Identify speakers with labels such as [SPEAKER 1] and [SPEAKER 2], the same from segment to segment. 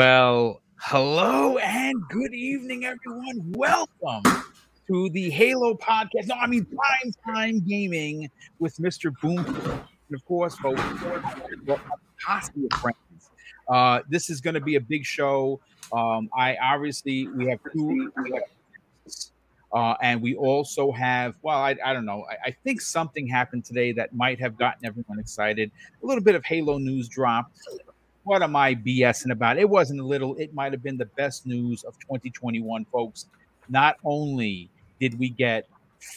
[SPEAKER 1] Well, hello and good evening, everyone. Welcome to the Halo podcast. No, I mean prime time gaming with Mr. Boom. And of course, folks, friends. Uh, this is going to be a big show. Um, I obviously we have two. Uh, and we also have, well, I, I don't know. I, I, think something happened today that might have gotten everyone excited. A little bit of Halo news dropped what am I BSing about? It wasn't a little, it might have been the best news of 2021, folks. Not only did we get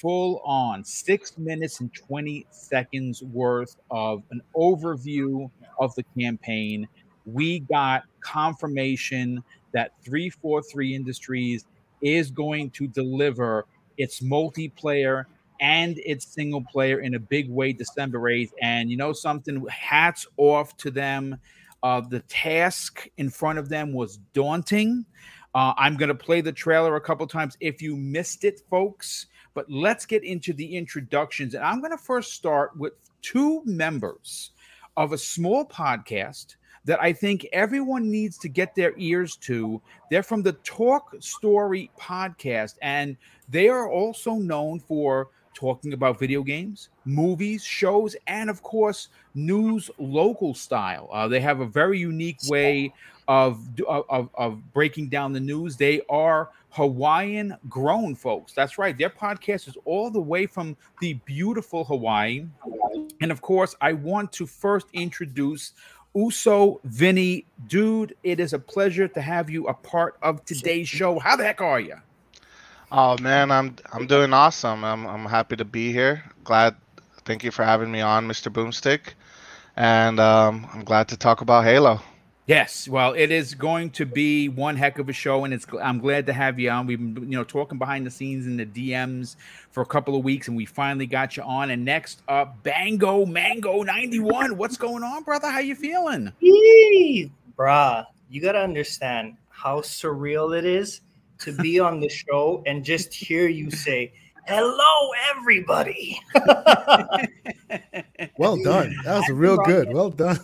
[SPEAKER 1] full on six minutes and 20 seconds worth of an overview of the campaign, we got confirmation that 343 Industries is going to deliver its multiplayer and its single player in a big way December 8th. And you know something? Hats off to them. Uh, the task in front of them was daunting. Uh, I'm going to play the trailer a couple times if you missed it, folks. But let's get into the introductions. And I'm going to first start with two members of a small podcast that I think everyone needs to get their ears to. They're from the Talk Story podcast, and they are also known for talking about video games, movies, shows, and of course, news local style. Uh, they have a very unique way of, of, of breaking down the news. They are Hawaiian grown folks. That's right. Their podcast is all the way from the beautiful Hawaii. And of course, I want to first introduce Uso Vinny. Dude, it is a pleasure to have you a part of today's show. How the heck are you?
[SPEAKER 2] Oh man, I'm I'm doing awesome. I'm I'm happy to be here. Glad. Thank you for having me on, Mr. Boomstick, and um, I'm glad to talk about Halo.
[SPEAKER 1] Yes, well, it is going to be one heck of a show, and it's. I'm glad to have you on. We've been, you know, talking behind the scenes in the DMs for a couple of weeks, and we finally got you on. And next up, Bango Mango 91. What's going on, brother? How you feeling?
[SPEAKER 3] Yee, bruh, you gotta understand how surreal it is to be on the show and just hear you say, Hello, everybody.
[SPEAKER 4] well done. That was real good. Well done.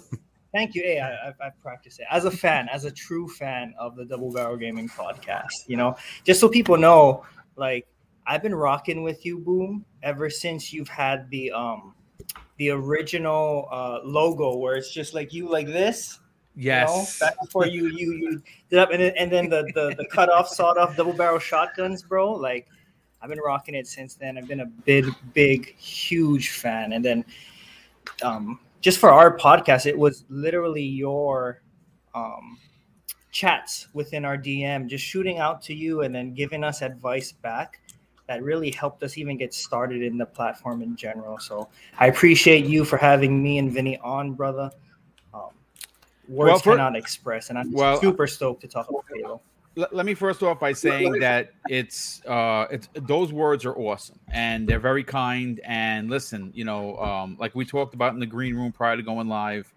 [SPEAKER 3] Thank you. Hey, I, I, practiced it as a fan, as a true fan of the Double Barrel Gaming podcast. You know, just so people know, like I've been rocking with you, Boom, ever since you've had the um the original uh, logo where it's just like you like this
[SPEAKER 1] Yes.
[SPEAKER 3] You know, back before you you you did up and then, and then the the the cut off sawed off double barrel shotguns, bro. Like I've been rocking it since then. I've been a big big huge fan. And then um just for our podcast, it was literally your um chats within our DM, just shooting out to you and then giving us advice back that really helped us even get started in the platform in general. So I appreciate you for having me and Vinny on, brother words well, for, cannot express. And I'm well, super stoked to talk about Halo.
[SPEAKER 1] Let me first off by saying that it's uh it's those words are awesome and they're very kind and listen you know um like we talked about in the green room prior to going live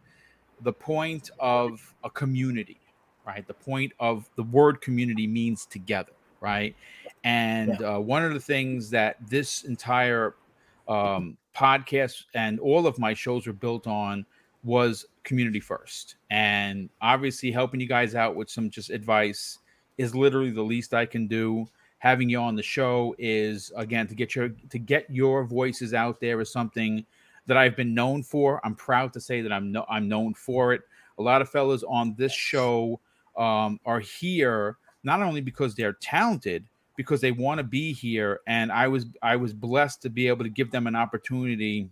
[SPEAKER 1] the point of a community right the point of the word community means together right and yeah. uh, one of the things that this entire um, podcast and all of my shows are built on was community first. And obviously, helping you guys out with some just advice is literally the least I can do. Having you on the show is again to get your to get your voices out there is something that I've been known for. I'm proud to say that I'm no, I'm known for it. A lot of fellas on this show um, are here not only because they're talented, because they want to be here. And I was I was blessed to be able to give them an opportunity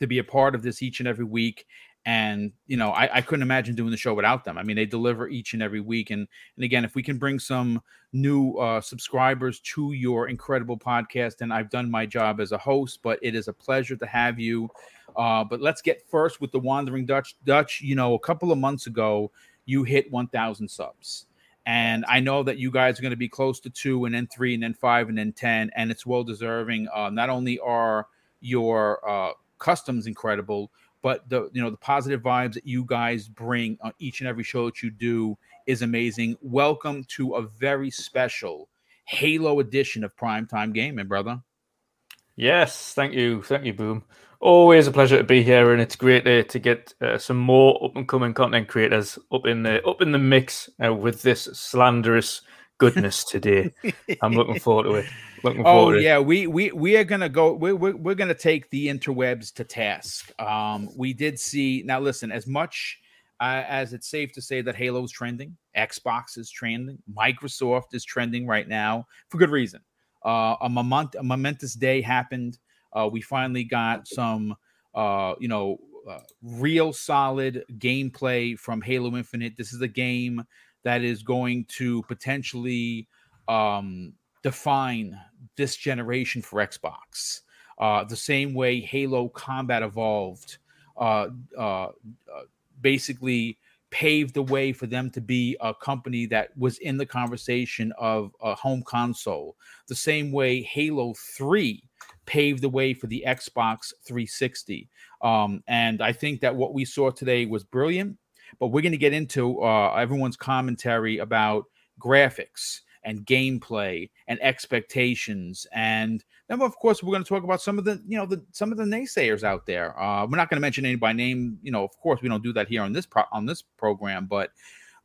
[SPEAKER 1] to be a part of this each and every week. And you know I, I, couldn't imagine doing the show without them. I mean they deliver each and every week. And and again if we can bring some new uh, subscribers to your incredible podcast then i've done my job as a host but it is a pleasure to have you. Uh, but let's get first with the wandering dutch dutch. You know a couple of months ago you hit 1000 subs. And i know that you guys are going to be close to two and then three and then five and then ten. And it's well deserving. Uh, not only are your uh, customs incredible but the you know the positive vibes that you guys bring on each and every show that you do is amazing. Welcome to a very special Halo edition of Primetime Gaming, brother.
[SPEAKER 5] Yes, thank you, thank you, Boom. Always a pleasure to be here, and it's great to, to get uh, some more up and coming content creators up in the up in the mix uh, with this slanderous goodness today. I'm looking forward to it. Looking
[SPEAKER 1] Oh yeah, we we we are gonna go. We're we're, we're gonna take the interwebs to task. Um, we did see now. Listen, as much uh, as it's safe to say that Halo's trending, Xbox is trending, Microsoft is trending right now for good reason. Uh, a moment a momentous day happened. Uh, we finally got some, uh, you know, uh, real solid gameplay from Halo Infinite. This is a game that is going to potentially um, define this generation for Xbox. Uh, the same way Halo Combat Evolved uh, uh, uh, basically paved the way for them to be a company that was in the conversation of a home console. The same way Halo 3 paved the way for the Xbox 360. Um, and I think that what we saw today was brilliant. But we're going to get into uh, everyone's commentary about graphics and gameplay and expectations. And then of course we're going to talk about some of the you know the some of the naysayers out there. Uh we're not going to mention any by name you know of course we don't do that here on this pro- on this program but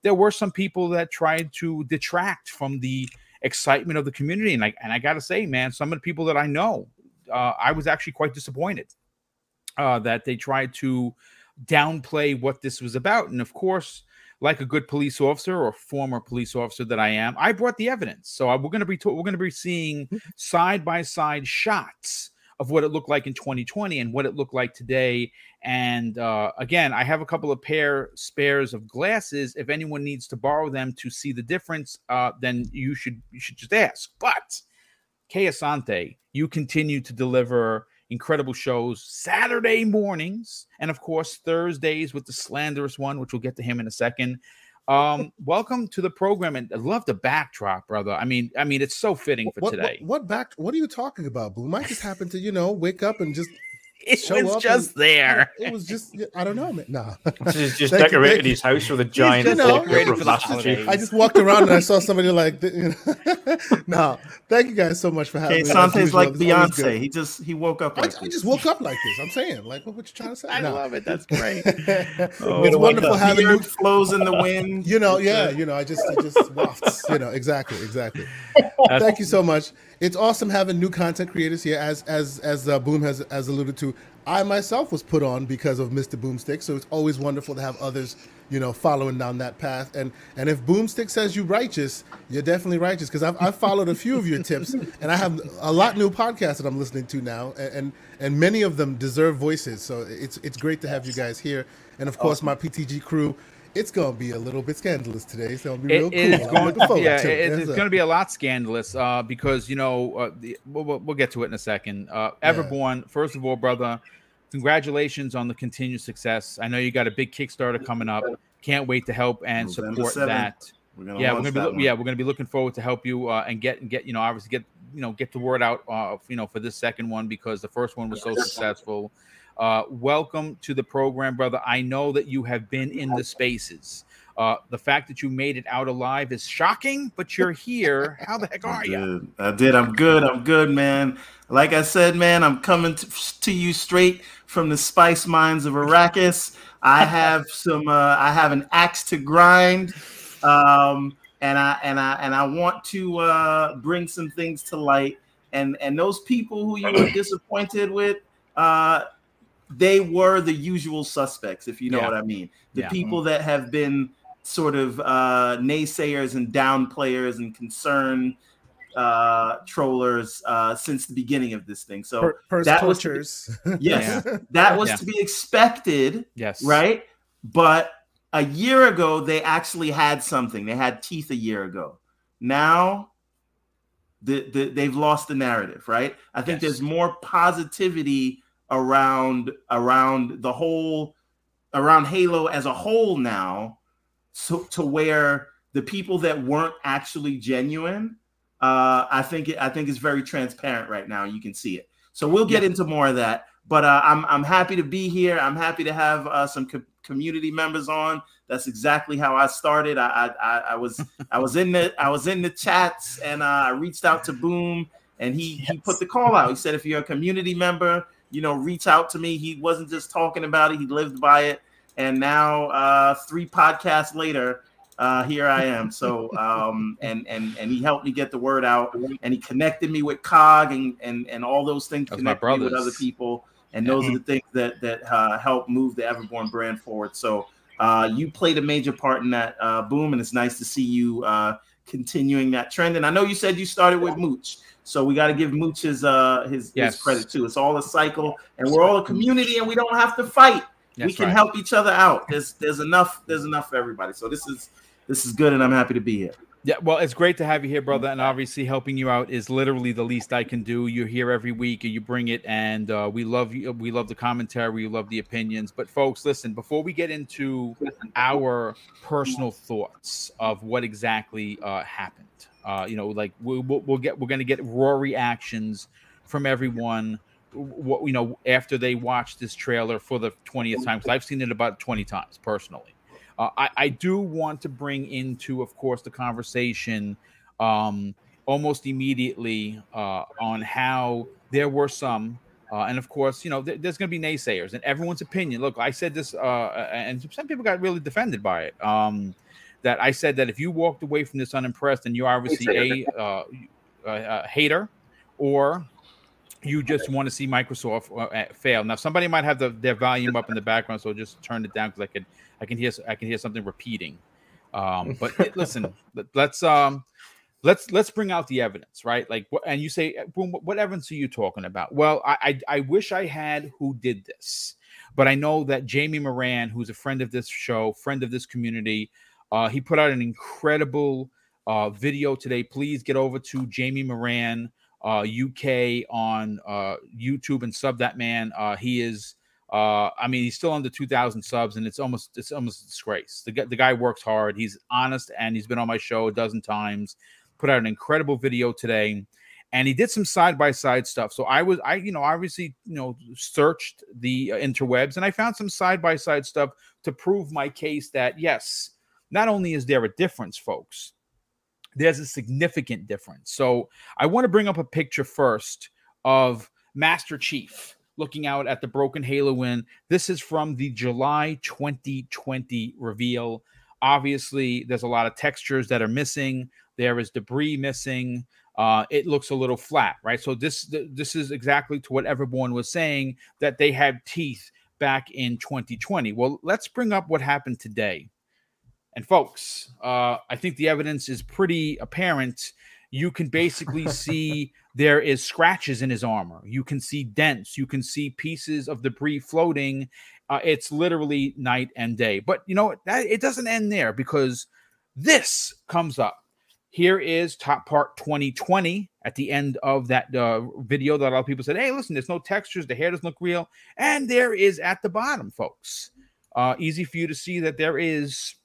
[SPEAKER 1] there were some people that tried to detract from the excitement of the community. And i and i gotta say man some of the people that i know uh i was actually quite disappointed uh that they tried to downplay what this was about. And of course like a good police officer or former police officer that I am, I brought the evidence. So I- we're going to be we're going to be seeing side by side shots of what it looked like in 2020 and what it looked like today. And uh, again, I have a couple of pair spares of glasses. If anyone needs to borrow them to see the difference, uh, then you should you should just ask. But Kay Asante, you continue to deliver incredible shows Saturday mornings and of course Thursdays with the slanderous one, which we'll get to him in a second. Um, welcome to the program, and I love the backdrop, brother. I mean, I mean, it's so fitting for
[SPEAKER 4] What,
[SPEAKER 1] today.
[SPEAKER 4] what, what back? What are you talking about, Boom? I just happened to, you know, wake up and just
[SPEAKER 1] it
[SPEAKER 4] show
[SPEAKER 1] was just
[SPEAKER 4] and-
[SPEAKER 1] there.
[SPEAKER 4] It was just, I don't know, man. Nah.
[SPEAKER 5] Just, just
[SPEAKER 4] Thank
[SPEAKER 5] decorated
[SPEAKER 4] thank
[SPEAKER 5] his house with a giant
[SPEAKER 4] you know,
[SPEAKER 5] picture
[SPEAKER 1] for the
[SPEAKER 5] Master
[SPEAKER 1] holidays.
[SPEAKER 4] I just walked around and I saw somebody like, you know. no, thank you guys so much for having
[SPEAKER 6] Okay,
[SPEAKER 4] me. As
[SPEAKER 6] Sante's like
[SPEAKER 4] it's.
[SPEAKER 6] Beyonce. He just he woke up
[SPEAKER 4] I,
[SPEAKER 6] like
[SPEAKER 4] I
[SPEAKER 6] this.
[SPEAKER 4] just woke up like this. I'm saying, like, what, what you trying to say?
[SPEAKER 1] I
[SPEAKER 4] No.
[SPEAKER 1] love it. That's great.
[SPEAKER 4] Oh it's
[SPEAKER 1] Oh,
[SPEAKER 6] Wake
[SPEAKER 4] wonderful
[SPEAKER 6] up,
[SPEAKER 4] having
[SPEAKER 6] beard
[SPEAKER 4] new
[SPEAKER 6] flows in the wind.
[SPEAKER 4] You know, yeah, you know, I just, I just wafts, you know, exactly, exactly. Thank you so much. It's awesome having new content creators here, as as as uh, Boom has has alluded to. I myself was put on because of Mr. Boomstick, so it's always wonderful to have others, you know, following down that path. And and if Boomstick says you righteous, you're definitely righteous because I've, I've followed a few of your tips, and I have a lot new podcasts that I'm listening to now, and and, and many of them deserve voices. So it's it's great to have you guys here, and of course my PTG crew. It's gonna be a little bit scandalous today. It's gonna be real
[SPEAKER 1] It
[SPEAKER 4] cool.
[SPEAKER 1] is
[SPEAKER 4] I'm
[SPEAKER 1] going,
[SPEAKER 4] looking
[SPEAKER 1] yeah,
[SPEAKER 4] to it.
[SPEAKER 1] it-
[SPEAKER 4] Yes,
[SPEAKER 1] it's
[SPEAKER 4] sir.
[SPEAKER 1] going to be a lot scandalous uh, because you know uh, the, we'll, we'll we'll get to it in a second. Uh, Everborn, first of all, brother, congratulations on the continued success. I know you got a big Kickstarter coming up. Can't wait to help and
[SPEAKER 6] November
[SPEAKER 1] support
[SPEAKER 6] 7th.
[SPEAKER 1] that.
[SPEAKER 6] We're gonna
[SPEAKER 1] Yeah, we're gonna be
[SPEAKER 6] that
[SPEAKER 1] yeah we're gonna be looking forward to help you uh, and get and get you know obviously get you know get the word out uh, you know for this second one because the first one was so successful. Uh, welcome to the program, brother. I know that you have been in the spaces. Uh, the fact that you made it out alive is shocking, but you're here. How the heck are you?
[SPEAKER 6] I did. I'm good. I'm good, man. Like I said, man, I'm coming to, to you straight from the spice mines of Arrakis. I have some. Uh, I have an axe to grind, um, and I and I and I want to uh, bring some things to light. And and those people who you were disappointed with, uh, they were the usual suspects, if you know
[SPEAKER 1] Yeah.
[SPEAKER 6] what I mean. The
[SPEAKER 1] Yeah.
[SPEAKER 6] people that have been sort of uh, naysayers and downplayers and concern uh, trollers uh, since the beginning of this thing. So
[SPEAKER 4] Per- purse
[SPEAKER 6] that was-
[SPEAKER 4] tortures.
[SPEAKER 6] yes, that was
[SPEAKER 1] Yeah.
[SPEAKER 6] to be expected,
[SPEAKER 1] Yes.
[SPEAKER 6] right? But a year ago, they actually had something. They had teeth a year ago. Now, the, the, they've lost the narrative, right? I think
[SPEAKER 1] Yes.
[SPEAKER 6] there's more positivity around around the whole around Halo as a whole now, so to where the people that weren't actually genuine, uh, I think it, I think it's very transparent right now. You can see it. So we'll get
[SPEAKER 1] Yeah.
[SPEAKER 6] into more of that. But uh, I'm I'm happy to be here. I'm happy to have uh, some co- community members on. That's exactly how I started. I I, I, was I was in the I was in the chats and uh, I reached out to Boom and he yes. he put the call out. He said, if you're a community member, you know, reach out to me. He wasn't just talking about it; he lived by it. And now, uh, three podcasts later, uh, here I am. So, um, and and and he helped me get the word out, and he connected me with Cog and and and all those things. Connected me with other people, and those are the things that that uh, help move the Everborn brand forward. So, uh, you played a major part in that uh, boom, and it's nice to see you uh, continuing that trend. And I know you said you started with Mooch, so we got to give Mooch his uh his, yes. his credit too. It's all a cycle, and we're all a community, and we don't have to fight. That's we can right. help each other out. There's there's enough there's enough for everybody. So this is this is good, and I'm happy to be here.
[SPEAKER 1] Yeah, well, it's great to have you here, brother. And obviously, helping you out is literally the least I can do. You're here every week, and you bring it, and uh, we love you. We love the commentary. We love the opinions. But folks, listen. Before we get into our personal thoughts of what exactly uh, happened, uh, you know, like we, will we'll get we're going to get raw reactions from everyone. What you know after they watch this trailer for the twentieth time because I've seen it about twenty times personally. Uh, I, I, do want to bring into, of course, the conversation um, almost immediately uh, on how there were some, uh, and of course, you know, th- there's going to be naysayers and everyone's opinion. Look, I said this, uh, and some people got really defended by it. Um, that I said that if you walked away from this unimpressed, and you're obviously a, uh, a hater, or you just want to see Microsoft uh, fail. Now, somebody might have the, their volume up in the background, so just turn it down because I could I can hear I can hear something repeating. Um, but listen, let's um, let's let's bring out the evidence, right? Like, and you say, what evidence are you talking about? Well, I, I I wish I had who did this, but I know that Jamie Moran, who's a friend of this show, friend of this community, uh, he put out an incredible uh, video today. Please get over to Jamie Moran uh, UK on uh, YouTube and sub that man. Uh, he is uh, I mean, he's still under 2,000 subs, and it's almost it's almost a disgrace. The, the guy works hard. He's honest, and he's been on my show a dozen times. Put out an incredible video today, and he did some side by side stuff. So I was I you know obviously you know searched the uh, interwebs, and I found some side by side stuff to prove my case that yes, not only is there a difference, folks, there's a significant difference. So I want to bring up a picture first of Master Chief looking out at the broken Halo win. This is from the July 2020 reveal. Obviously, there's a lot of textures that are missing. There is debris missing. Uh, it looks a little flat, right? So this this is exactly to what Everborn was saying that they had teeth back in 2020. Well, let's bring up what happened today. And folks, uh, I think the evidence is pretty apparent you can basically see there is scratches in his armor. You can see dents. You can see pieces of debris floating. Uh, it's literally night and day. But you know that it doesn't end there because this comes up. Here is top part 2020 at the end of that uh, video that a lot of people said, "Hey, listen, there's no textures. The hair doesn't look real." And there is at the bottom, folks. Uh, easy for you to see that there is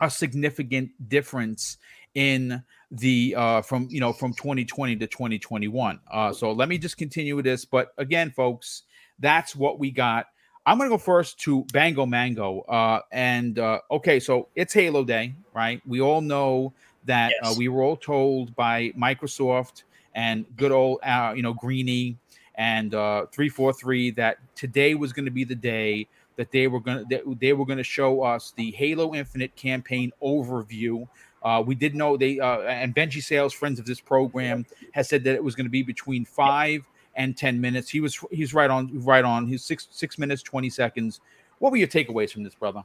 [SPEAKER 1] a significant difference in the uh from you know from 2020 to 2021 uh so let me just continue with this but again folks that's what we got. I'm gonna go first to bango mango uh and uh okay so it's halo day right? We all know that uh, yes. uh, we were all told by microsoft and good old uh, you know greeny and uh 343 that today was going to be the day that they were going to they were going to show us the halo infinite campaign overview uh, we did know they uh, and Benji Sales, friends of this program, has said that it was going to be between five and ten minutes. He was he's right on right on. He's six six minutes twenty seconds. What were your takeaways from this, brother?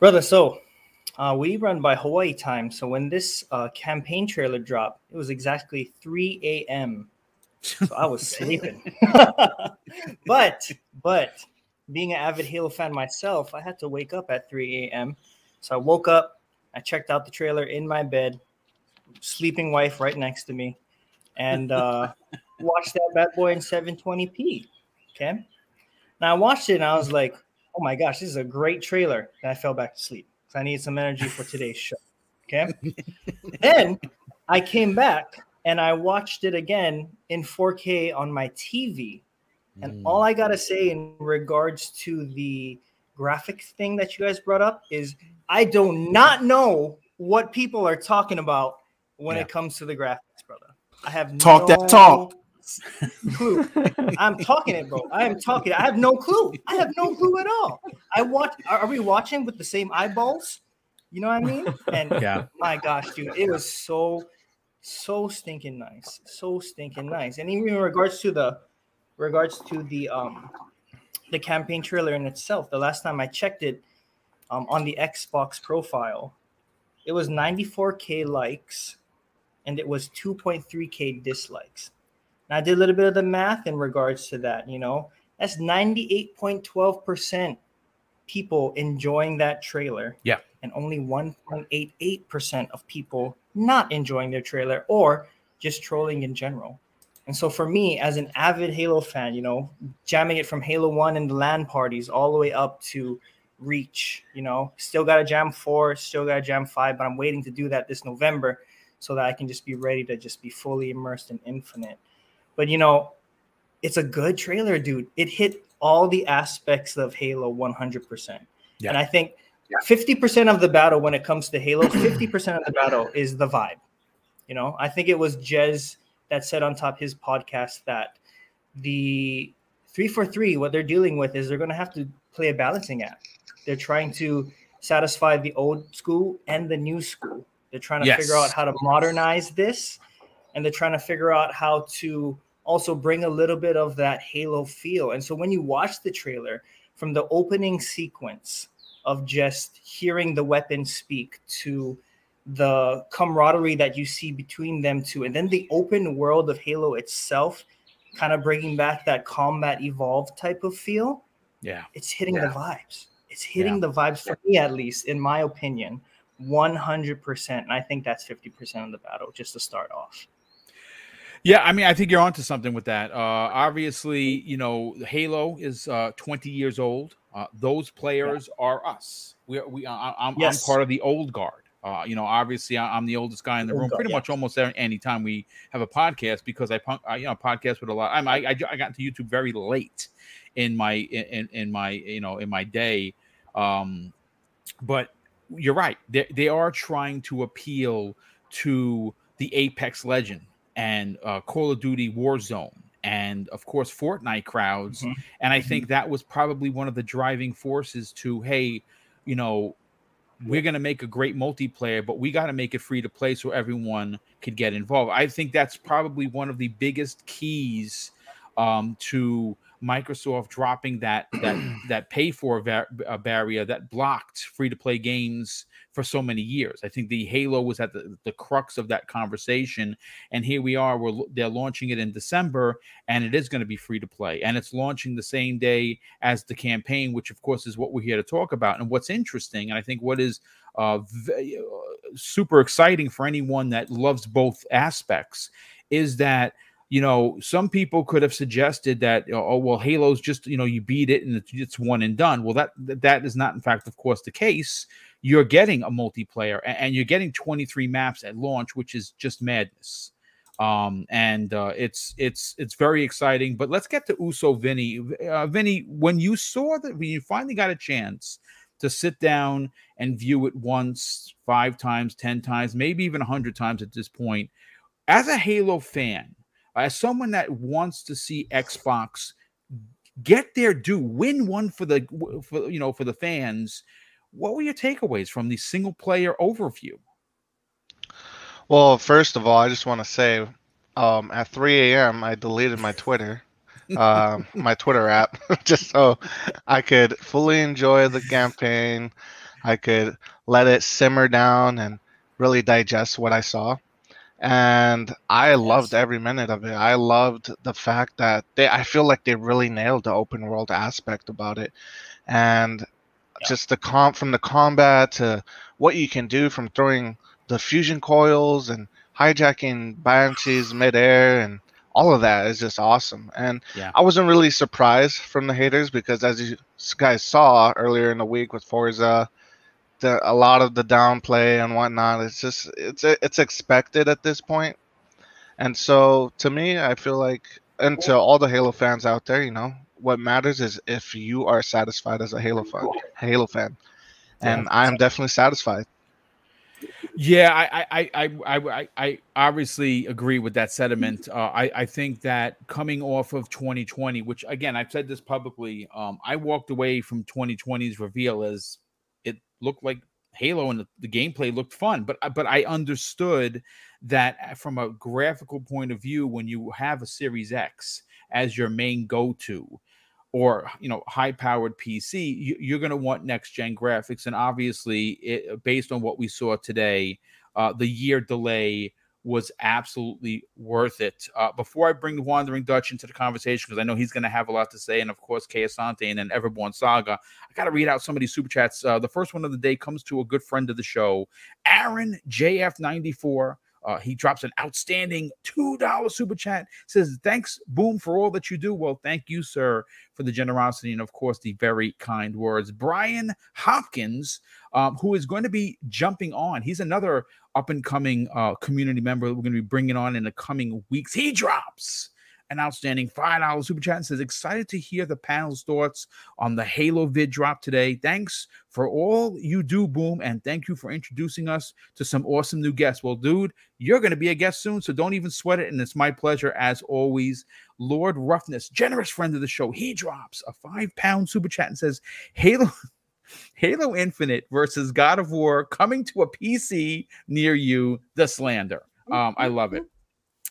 [SPEAKER 3] Brother, so uh, we run by Hawaii time. So when this uh, campaign trailer dropped, it was exactly 3 a.m. So I was sleeping. but but being an avid Halo fan myself, I had to wake up at 3 a.m. So I woke up, I checked out the trailer in my bed, sleeping wife right next to me, and uh, watched that bad boy in 720p. Okay. Now I watched it and I was like, oh my gosh, this is a great trailer. And I fell back to sleep because I need some energy for today's show. Okay. then I came back and I watched it again in 4K on my TV. And mm. all I got to say in regards to the graphics thing that you guys brought up is I do not know what people are talking about when yeah. it comes to the graphics, brother. I have
[SPEAKER 6] Talk
[SPEAKER 3] no
[SPEAKER 6] that talk.
[SPEAKER 3] Clue. I'm talking it, bro. I am talking. I have no clue. I have no clue at all. I watch. Are, are we watching with the same eyeballs? You know what I mean? And
[SPEAKER 1] Yeah.
[SPEAKER 3] my gosh, dude, it was so, so stinking nice, so stinking nice. And even in regards to the, regards to the um, the campaign trailer in itself. The last time I checked it, um, on the Xbox profile, it was 94k likes, and it was 2.3k dislikes. And I did a little bit of the math in regards to that. You know, that's 98.12 percent people enjoying that trailer.
[SPEAKER 1] Yeah.
[SPEAKER 3] And only 1.88% of people not enjoying their trailer or just trolling in general. And so for me, as an avid Halo fan, you know, jamming it from Halo 1 and the LAN parties all the way up to Reach, you know, still got a jam 4, still got a jam 5, but I'm waiting to do that this November so that I can just be ready to just be fully immersed in Infinite. But you know, it's a good trailer, dude. It hit all the aspects of Halo 100%.
[SPEAKER 1] Yeah.
[SPEAKER 3] And I think 50% of the battle when it comes to Halo, 50% of the battle is the vibe. You know, I think it was Jez that said on top his podcast that the 343 what they're dealing with is they're going to have to play a balancing act. They're trying to satisfy the old school and the new school. They're trying to
[SPEAKER 1] Yes.
[SPEAKER 3] figure out how to modernize this and they're trying to figure out how to also bring a little bit of that Halo feel. And so when you watch the trailer from the opening sequence of just hearing the weapon speak to the camaraderie that you see between them two, and then the open world of Halo itself, kind of bringing back that combat evolved type of feel,
[SPEAKER 1] Yeah.
[SPEAKER 3] it's hitting
[SPEAKER 2] Yeah.
[SPEAKER 3] the vibes. It's hitting the vibes for me, at least, in my opinion, 100%. And I think that's 50% of the battle just to start off.
[SPEAKER 1] Yeah, I mean, I think you're onto something with that. Uh, obviously, you know, Halo is uh, 20 years old. Uh, those players are us. We, we, I, I'm,
[SPEAKER 3] Yes.
[SPEAKER 1] I'm part of the old guard. Uh, you know, obviously, I, I'm the oldest guy in the
[SPEAKER 3] Old
[SPEAKER 1] room.
[SPEAKER 3] guard,
[SPEAKER 1] Pretty
[SPEAKER 3] yeah.
[SPEAKER 1] much almost every, anytime we have a podcast, because I, punk, I you know, podcast with a lot. I'm, I, I, I got into YouTube very late in my in, in my you know in my day. Um, but you're right. They, they are trying to appeal to the Apex Legend and uh, Call of Duty Warzone and of course Fortnite crowds.
[SPEAKER 3] Mhm.
[SPEAKER 1] And I think that was probably one of the driving forces to hey, you know, we're going to make a great multiplayer, but we got to make it free to play so everyone could get involved. I think that's probably one of the biggest keys um, to Microsoft dropping that that that pay for va- uh, barrier that blocked free to play games for so many years. I think the Halo was at the, the crux of that conversation, and here we are. We're they're launching it in December, and it is going to be free to play, and it's launching the same day as the campaign, which of course is what we're here to talk about. And what's interesting, and I think what is uh, v- uh, super exciting for anyone that loves both aspects, is that you know, some people could have suggested that, oh, well, Halo's just, you know, you beat it and it's, one and done. Well, that that is not, in fact, of course, the case. You're getting a multiplayer and you're getting 23 maps at launch, which is just madness. Um, and uh, it's it's it's very exciting. But let's get to Uso Vinny. Uh, Vinny, when you saw that, when you finally got a chance to sit down and view it once, five times, ten times, maybe even a hundred times at this point, as a Halo fan as someone that wants to see Xbox get their due, win one for the for you know for the fans. What were your takeaways from the single player overview?
[SPEAKER 2] Well, first of all, I just want to say, um, at 3 a.m. I deleted my Twitter, um, my Twitter app, just so I could fully enjoy the campaign. I could let it simmer down and really digest what I saw. And I loved every minute of it. I loved the fact that they, I feel like they really nailed the open world aspect about it. And just the comp from the combat to what you can do from throwing the fusion coils and hijacking banshees midair and all of that is just awesome. And
[SPEAKER 1] Yeah.
[SPEAKER 2] I wasn't really surprised from the haters because as you guys saw earlier in the week with Forza, the, a lot of the downplay and whatnot, it's just it's it's expected at this point. And so to me, I feel like, and to all the Halo fans out there, you know, what matters is if you are satisfied as a Halo fan. Halo fan, and I am definitely satisfied.
[SPEAKER 1] Yeah, I, I, I, I, I, obviously agree with that sentiment. Uh, I, I think that coming off of 2020, which again I've said this publicly, um, I walked away from 2020's reveal as looked like Halo and the, the gameplay looked fun, but but I understood that uh, from a graphical point of view, when you have a Series X as your main go-to, or you know high powered pc you, are going to want next gen graphics. And obviously it, based on what we saw today uh, the year delay was absolutely worth it. Uh, before I bring the Wandering Dutch into the conversation, because I know he's going to have a lot to say, and of course, Kay Asante and then Everborn Saga, I got to read out some of these super chats. Uh, the first one of the day comes to a good friend of the show, Aaron JF94. Uh, he drops an outstanding $2 super chat. Says, Thanks, Boom, for all that you do. Well, thank you, sir, for the generosity and, of course, the very kind words. Brian Hopkins, um, who is going to be jumping on, he's another up and coming uh, community member that we're going to be bringing on in the coming weeks. He drops an outstanding $5 super chat and says, Excited to hear the panel's thoughts on the Halo vid drop today. Thanks for all you do, Boom. And thank you for introducing us to some awesome new guests. Well, dude, you're going to be a guest soon, so don't even sweat it. And it's my pleasure, as always. Lord Roughness, generous friend of the show, he drops a five pound super chat and says, Halo. Halo Infinite versus God of War coming to a PC near you, the slander. Um, I love it.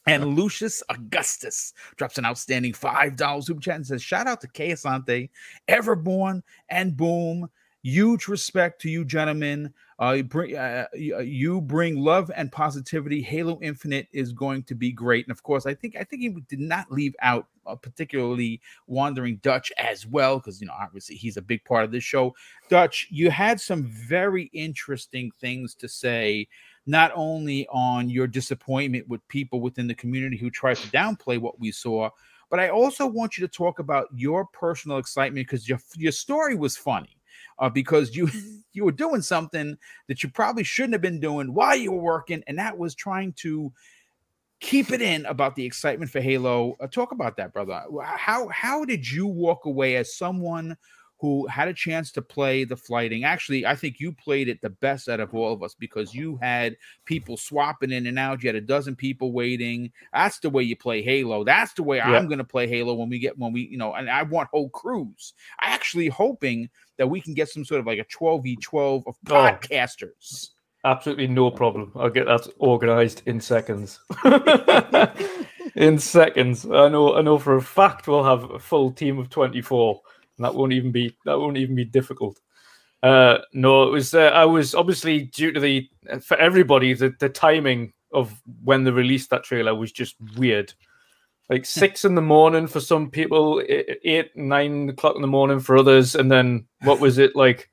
[SPEAKER 1] And Lucius Augustus drops an outstanding $5 super chat and says, Shout out to Kay Asante, Everborn, and Boom. Huge respect to you, gentlemen. Uh, you, bring, uh, you bring love and positivity. Halo Infinite is going to be great, and of course, I think I think he did not leave out uh, particularly Wandering Dutch as well, because you know obviously he's a big part of this show. Dutch, you had some very interesting things to say not only on your disappointment with people within the community who tried to downplay what we saw, but I also want you to talk about your personal excitement because your your story was funny. Uh, because you mm-hmm. you were doing something that you probably shouldn't have been doing while you were working, and that was trying to keep it in about the excitement for Halo. Uh, talk about that, brother. How how did you walk away as someone who had a chance to play the flighting. Actually, I think you played it the best out of all of us because you had people swapping in and out. You had a dozen people waiting. That's the way you play Halo. That's the way yeah. I'm going to play Halo when we get when we you know. And I want whole crews. I actually hoping that we can get some sort of like a 12v12 of podcasters.
[SPEAKER 5] Oh, absolutely no problem. I'll get that organized in seconds. in seconds. I know I know for a fact we'll have a full team of 24 that won't even be that won't even be difficult. Uh, no, it was. Uh, I was obviously due to the for everybody the, the timing of when they released that trailer was just weird. Like six in the morning for some people, eight nine o'clock in the morning for others, and then what was it like?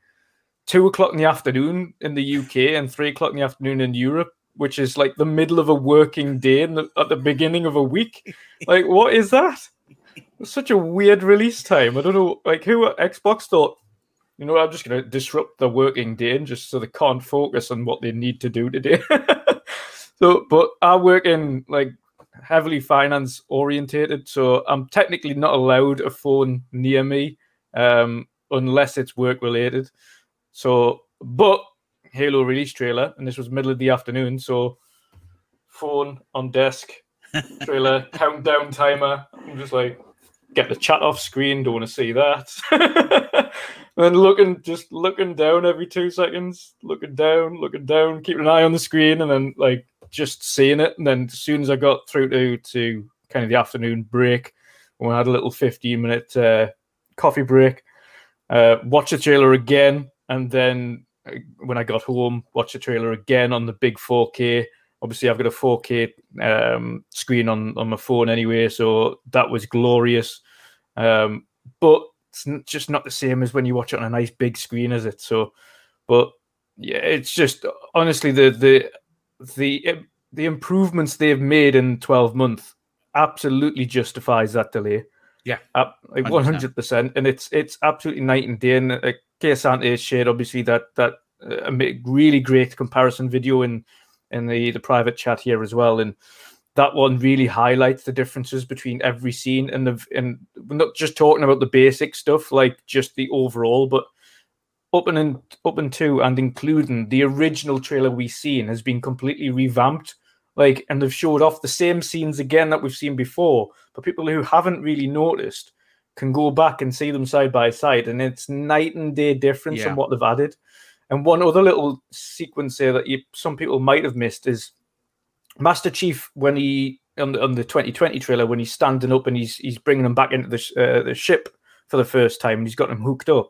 [SPEAKER 5] Two o'clock in the afternoon in the UK and three o'clock in the afternoon in Europe, which is like the middle of a working day and at the beginning of a week. Like, what is that? It's such a weird release time. I don't know, like who at Xbox thought, you know, I'm just going to disrupt the working day and just so they can't focus on what they need to do today. so, but I work in like heavily finance orientated, so I'm technically not allowed a phone near me um, unless it's work related. So, but Halo release trailer, and this was middle of the afternoon, so phone on desk, trailer countdown timer. I'm just like, get the chat off screen. Don't want to see that. and looking, just looking down every two seconds, looking down, looking down, keeping an eye on the screen, and then like just seeing it. And then as soon as I got through to to kind of the afternoon break, when I had a little fifteen minute uh, coffee break, uh, watch the trailer again, and then uh, when I got home, watched the trailer again on the big 4K obviously I've got a 4K um, screen on on my phone anyway, so that was glorious. Um, but it's just not the same as when you watch it on a nice big screen, is it? So, but yeah, it's just honestly the the the the improvements they've made in 12 months absolutely justifies that delay.
[SPEAKER 1] Yeah,
[SPEAKER 5] uh, 100 percent, and it's it's absolutely night and day. And like Kay Asante shared obviously that that uh, really great comparison video in in the the private chat here as well, and that one really highlights the differences between every scene and the and we're not just talking about the basic stuff like just the overall, but up and up and to and including the original trailer we've seen has been completely revamped. Like, and they've showed off the same scenes again that we've seen before. But people who haven't really noticed can go back and see them side by side, and it's night and day difference
[SPEAKER 1] Yeah.
[SPEAKER 5] from what they've added. And one other little sequence there that you, some people might have missed is Master Chief when he on the, on the 2020 trailer when he's standing up and he's he's bringing them back into the sh- uh, the ship for the first time and he's got him hooked up,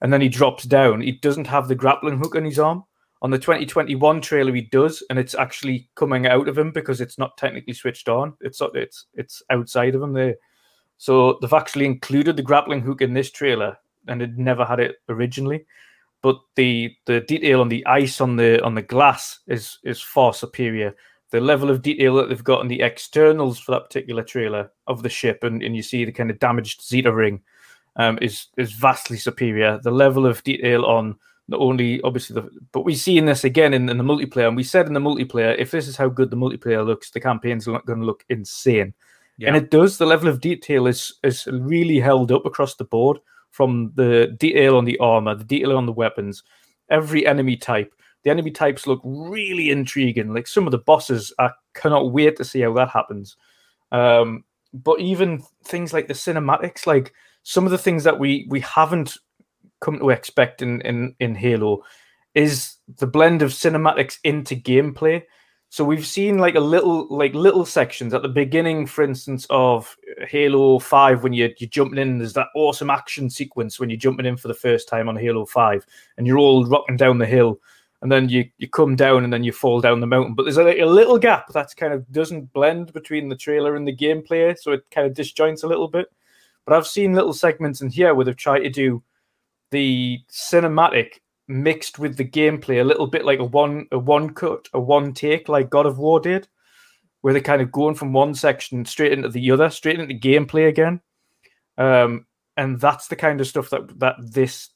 [SPEAKER 5] and then he drops down. He doesn't have the grappling hook on his arm. On the 2021 trailer, he does, and it's actually coming out of him because it's not technically switched on. It's it's it's outside of him there. So they've actually included the grappling hook in this trailer, and it never had it originally. But the the detail on the ice on the on the glass is is far superior. The level of detail that they've got on the externals for that particular trailer of the ship, and, and you see the kind of damaged Zeta ring, um, is is vastly superior. The level of detail on not only obviously the but we see in this again in, in the multiplayer, and we said in the multiplayer, if this is how good the multiplayer looks, the campaign's not going to look insane.
[SPEAKER 1] Yeah.
[SPEAKER 5] And it does. The level of detail is is really held up across the board from the detail on the armor, the detail on the weapons, every enemy type. The enemy types look really intriguing. Like some of the bosses, I cannot wait to see how that happens. Um, but even things like the cinematics, like some of the things that we we haven't come to expect in in, in Halo, is the blend of cinematics into gameplay. So we've seen like a little like little sections at the beginning, for instance, of Halo Five when you're you're jumping in. There's that awesome action sequence when you're jumping in for the first time on Halo Five, and you're all rocking down the hill, and then you you come down and then you fall down the mountain. But there's a, a little gap that kind of doesn't blend between the trailer and the gameplay, so it kind of disjoints a little bit. But I've seen little segments in here where they've tried to do the cinematic mixed with the gameplay a little bit like a one a one cut a one take like God of War did, where they're kind of going from one section straight into the other, straight into gameplay again. Um, and that's the kind of stuff that that this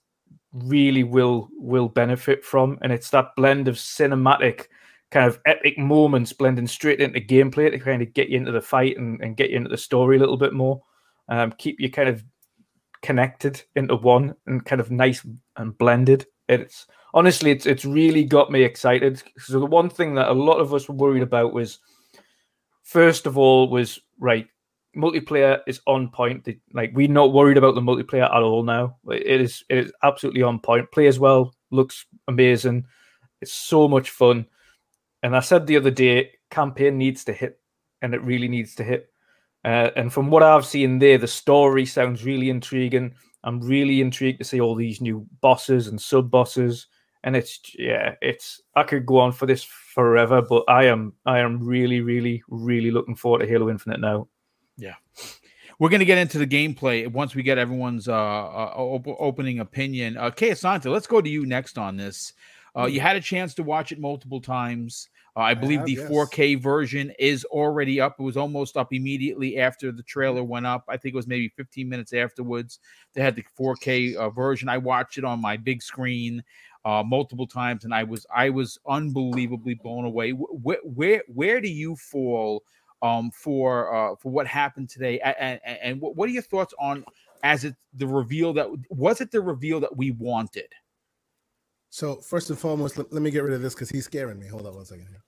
[SPEAKER 5] really will will benefit from, and it's that blend of cinematic kind of epic moments blending straight into gameplay to kind of get you into the fight and, and get you into the story a little bit more. Um, keep you kind of connected into one and kind of nice and blended. It's honestly, it's it's really got me excited. So the one thing that a lot of us were worried about was, first of all, was right multiplayer is on point. Like we're not worried about the multiplayer at all now. It is it is absolutely on point. Plays well, looks amazing. It's so much fun. And I said the other day, campaign needs to hit, and it really needs to hit. Uh, and from what I've seen there, the story sounds really intriguing. I'm really intrigued to see all these new bosses and sub bosses. And it's yeah, it's I could go on for this forever, but I am I am really, really, really looking forward to Halo Infinite now. Yeah.
[SPEAKER 1] We're going to get into the gameplay once we get everyone's uh, uh op- opening opinion. Uh, Kay Asante, let's go to you next on this. Uh, you had a chance to watch it multiple times. Uh, I believe
[SPEAKER 4] have,
[SPEAKER 1] the
[SPEAKER 4] yes.
[SPEAKER 1] 4K version is already up. It was almost up immediately after the trailer went up. I think it was maybe 15 minutes afterwards. They had the 4K uh, version. I watched it on my big screen uh, multiple times, and I was I was unbelievably blown away. Wh- wh- where where do you fall um, for uh, for what happened today, and, and, and what what are your thoughts on as it the reveal that was it the reveal that we wanted?
[SPEAKER 4] So first and foremost, let, let me get rid of this because he's scaring me. Hold on one second here.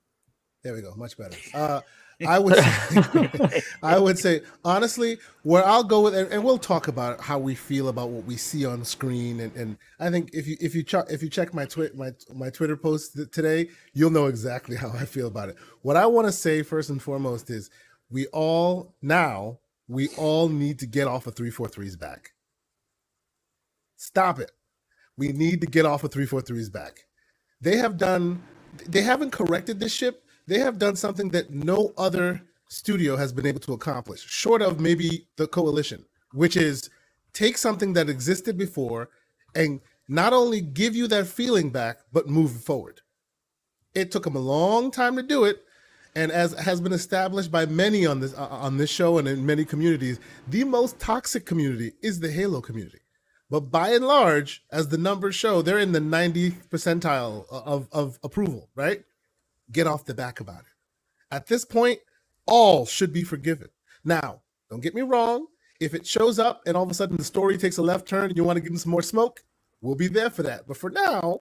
[SPEAKER 4] There we go. Much better. Uh, I would say, I would say honestly, where I'll go with, and, and we'll talk about how we feel about what we see on screen, and, and I think if you if you ch- if you check my my my Twitter post th- today, you'll know exactly how I feel about it. What I want to say first and foremost is we all now we all need to get off of three four threes back. Stop it. We need to get off of 343's back. They have done, they haven't corrected this ship. They have done something that no other studio has been able to accomplish, short of maybe the coalition, which is take something that existed before and not only give you that feeling back, but move forward. It took them a long time to do it. And as has been established by many on this uh, on this show and in many communities, the most toxic community is the Halo community. But by and large, as the numbers show, they're in the 90th percentile of, of approval, right? Get off the back about it. At this point, all should be forgiven. Now, don't get me wrong. If it shows up and all of a sudden the story takes a left turn and you want to give them some more smoke, we'll be there for that. But for now,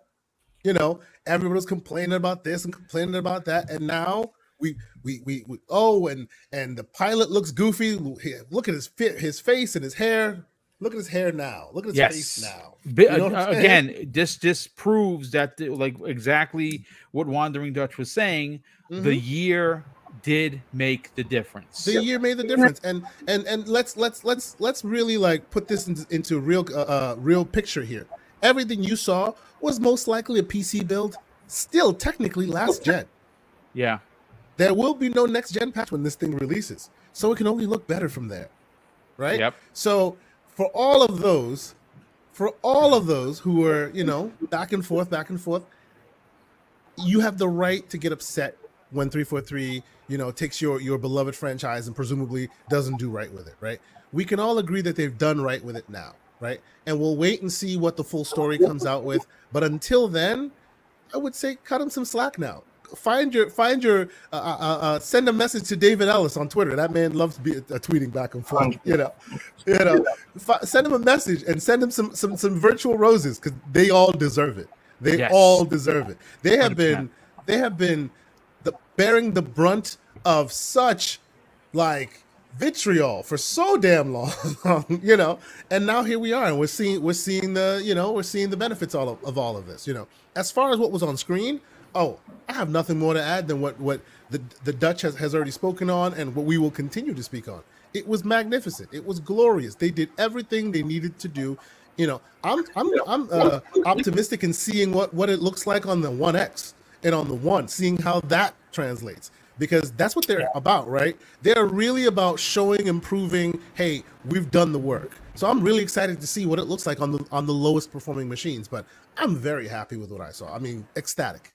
[SPEAKER 4] you know, everybody's complaining about this and complaining about that, and now we we we, we oh, and and the pilot looks goofy. Look at his fit, his face and his hair. Look at his hair now. Look at his yes. face now.
[SPEAKER 1] You know uh, again, this this proves that the, like exactly what Wandering Dutch was saying. Mm-hmm. The year did make the difference.
[SPEAKER 4] The year made the difference, and and and let's let's let's let's really like put this into, into real uh, uh, real picture here. Everything you saw was most likely a PC build, still technically last gen.
[SPEAKER 1] Yeah,
[SPEAKER 4] there will be no next gen patch when this thing releases, so it can only look better from there, right?
[SPEAKER 1] Yep.
[SPEAKER 4] So for all of those, for all of those who are you know back and forth, back and forth, you have the right to get upset when 343 you know takes your your beloved franchise and presumably doesn't do right with it right? We can all agree that they've done right with it now right? And we'll wait and see what the full story comes out with. But until then i would say cut them some slack now find your find your uh, uh, uh, uh send a message to David Ellis on Twitter. That man loves to be, uh, tweeting back and forth. You know, you know, F- send him a message and send him some some some virtual roses because they all deserve it. They yes. all deserve it. They have 100%. been they have been the bearing the brunt of such like vitriol for so damn long you know and now here we are and we're seeing we're seeing the you know we're seeing the benefits all of, of all of this you know as far as what was on screen oh i have nothing more to add than what what the the dutch has, has already spoken on and what we will continue to speak on it was magnificent it was glorious they did everything they needed to do you know i'm i'm i'm uh, optimistic in seeing what what it looks like on the 1x and on the one, seeing how that translates. Because that's what they're yeah. about, right? They're really about showing and proving, hey, we've done the work. So I'm really excited to see what it looks like on the on the lowest performing machines. But I'm very happy with what I saw. I mean, ecstatic.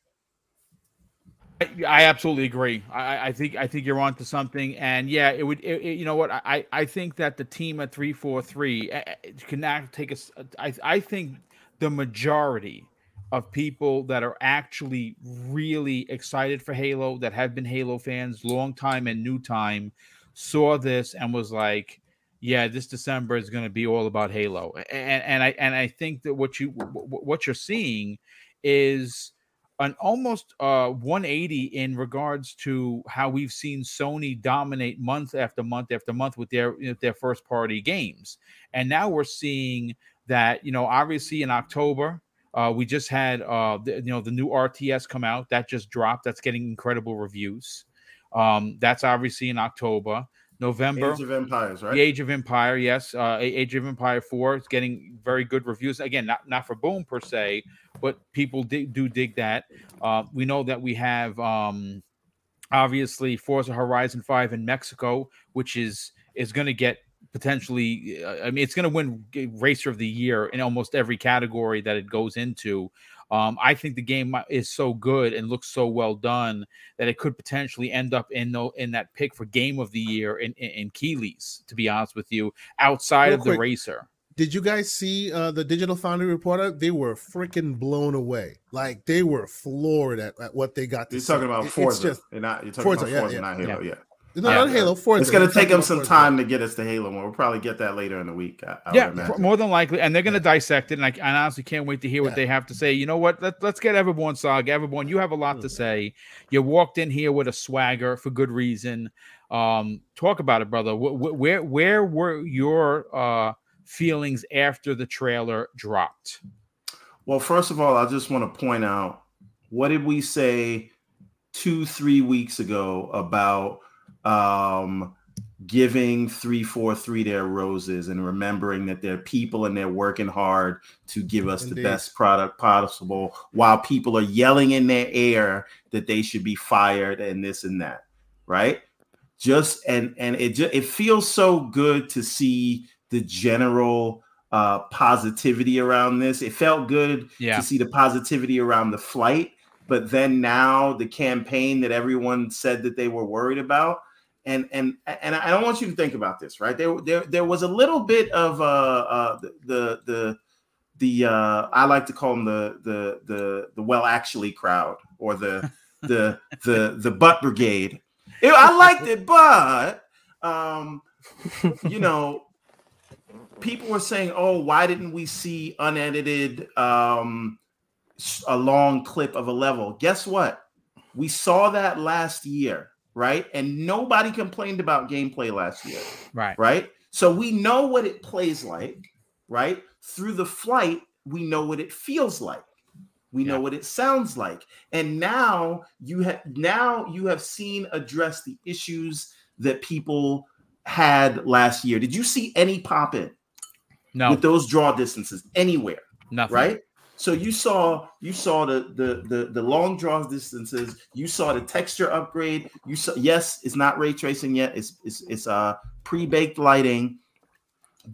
[SPEAKER 1] I, I absolutely agree. I, I, think I think you're onto something, and yeah, it would. It, it, you know what? I, I think that the team at three four three eh, eh, can now take us. I I think the majority of people that are actually really excited for Halo, that have been Halo fans long time and new time, saw this and was like, "Yeah, this December is going to be all about Halo." And and I and I think that what you what you're seeing is an almost uh 180 in regards to how we've seen Sony dominate month after month after month with their you know, their first party games. And now we're seeing that, you know, obviously in October, uh, we just had uh, the, you know the new RTS come out that just dropped. That's getting incredible reviews. Um, that's obviously in October. November.
[SPEAKER 6] Age of Empires, right?
[SPEAKER 1] The Age of Empire, yes. Uh, Age of Empire 4 is getting very good reviews. Again, not, not for Boom per se, but people do, do dig that. Uh, we know that we have um, obviously Forza Horizon 5 in Mexico, which is is going to get potentially uh, i mean it's going to win racer of the year in almost every category that it goes into um, i think the game is so good and looks so well done that it could potentially end up in the, in that pick for game of the year in in, in Keighley's to be honest with you outside Real of quick, the racer
[SPEAKER 4] did you guys see uh, the digital foundry reporter they were freaking blown away like they were floored at, at what they got
[SPEAKER 6] you're talking about forza just, you're not you're talking Forza, about forza yeah, yeah. not halo yeah. yeah.
[SPEAKER 4] No, not Halo. Forza.
[SPEAKER 6] It's going to take them some time to get us to Halo. We'll probably get that later in the week. I, I
[SPEAKER 1] yeah, more than likely, and they're going to dissect it. And I, I, honestly can't wait to hear what yeah. they have to say. You know what? Let, us get Everborn Saga. Everborn, you have a lot to mm. say. You walked in here with a swagger for good reason. Um, talk about it, brother. Where where, where were your uh, feelings after the trailer dropped?
[SPEAKER 6] Well, first of all, I just want to point out what did we say two, three weeks ago about um, giving 343 their roses and remembering that they're people and they're working hard to give us Indeed. the best product possible while people are yelling in their ear that they should be fired and this and that right just and and it just it feels so good to see the general uh positivity around this it felt good yeah. to see the positivity around the flight but then now the campaign that everyone said that they were worried about and and and I don't want you to think about this, right? There there there was a little bit of uh, uh the the the uh I like to call them the the the the well actually crowd or the the the the butt brigade. I liked it, but um you know people were saying, "Oh, why didn't we see unedited um, a long clip of a level?" Guess what? We saw that last year, right? And nobody complained about gameplay last year,
[SPEAKER 1] Right.
[SPEAKER 6] right? So we know what it plays like, right? Through the flight, we know what it feels like. We know what it sounds like. And now you have now you have seen address the issues that people had last year. Did you see any pop in
[SPEAKER 1] No.
[SPEAKER 6] with those draw distances anywhere?
[SPEAKER 1] nothing.
[SPEAKER 6] Right? So you saw you saw the the the, the long draw distances, you saw the texture upgrade, you saw yes, it's not ray tracing yet, it's it's it's uh pre-baked lighting,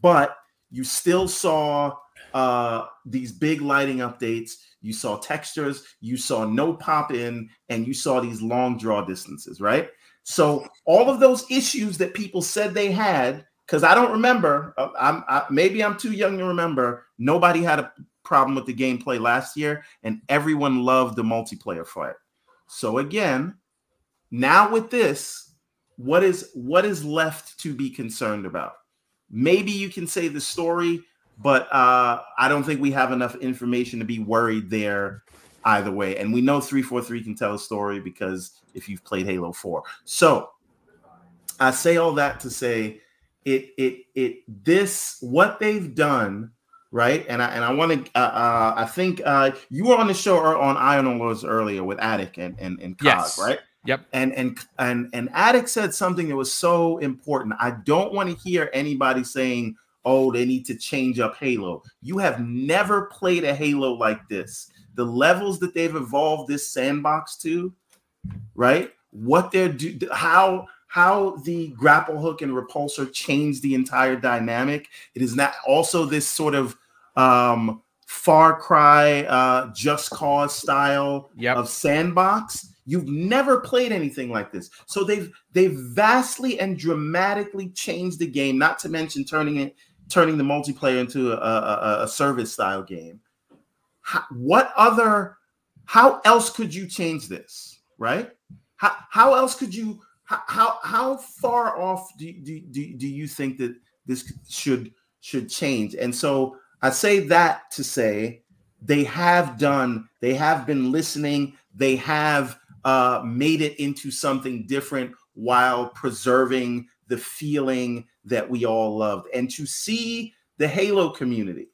[SPEAKER 6] but you still saw uh these big lighting updates. You saw textures. You saw no pop in and you saw these long draw distances right? So all of those issues that people said they had because i don't remember uh, i'm I, maybe i'm too young to remember nobody had a problem with the gameplay last year and everyone loved the multiplayer it so again now with this what is what is left to be concerned about maybe you can say the story but uh, I don't think we have enough information to be worried there either way. And we know 343 can tell a story because if you've played Halo 4. So I say all that to say it it it this what they've done right and i and i want to uh, uh i think uh you were on the show or on iron lords earlier with attic and and, and Cog,
[SPEAKER 1] Yes.
[SPEAKER 6] right
[SPEAKER 1] Yep.
[SPEAKER 6] and and and and Attic said something that was so important. I don't want to hear anybody saying, "Oh, they need to change up Halo." You have never played a Halo like this. The levels that they've evolved this sandbox to, right? What they're do, how how the grapple hook and repulsor changed the entire dynamic. It is not also this sort of um Far Cry, uh, Just Cause style
[SPEAKER 1] Yep.
[SPEAKER 6] of sandbox. You've never played anything like this. So they've they've vastly and dramatically changed the game, not to mention turning it turning the multiplayer into a, a, a service style game. How, what other how else could you change this, right? How, how else could you how how, how far off do, do, do, do you think that this should should change? And so I say that to say they have done, they have been listening, they have uh, made it into something different while preserving the feeling that we all loved. And to see the Halo community,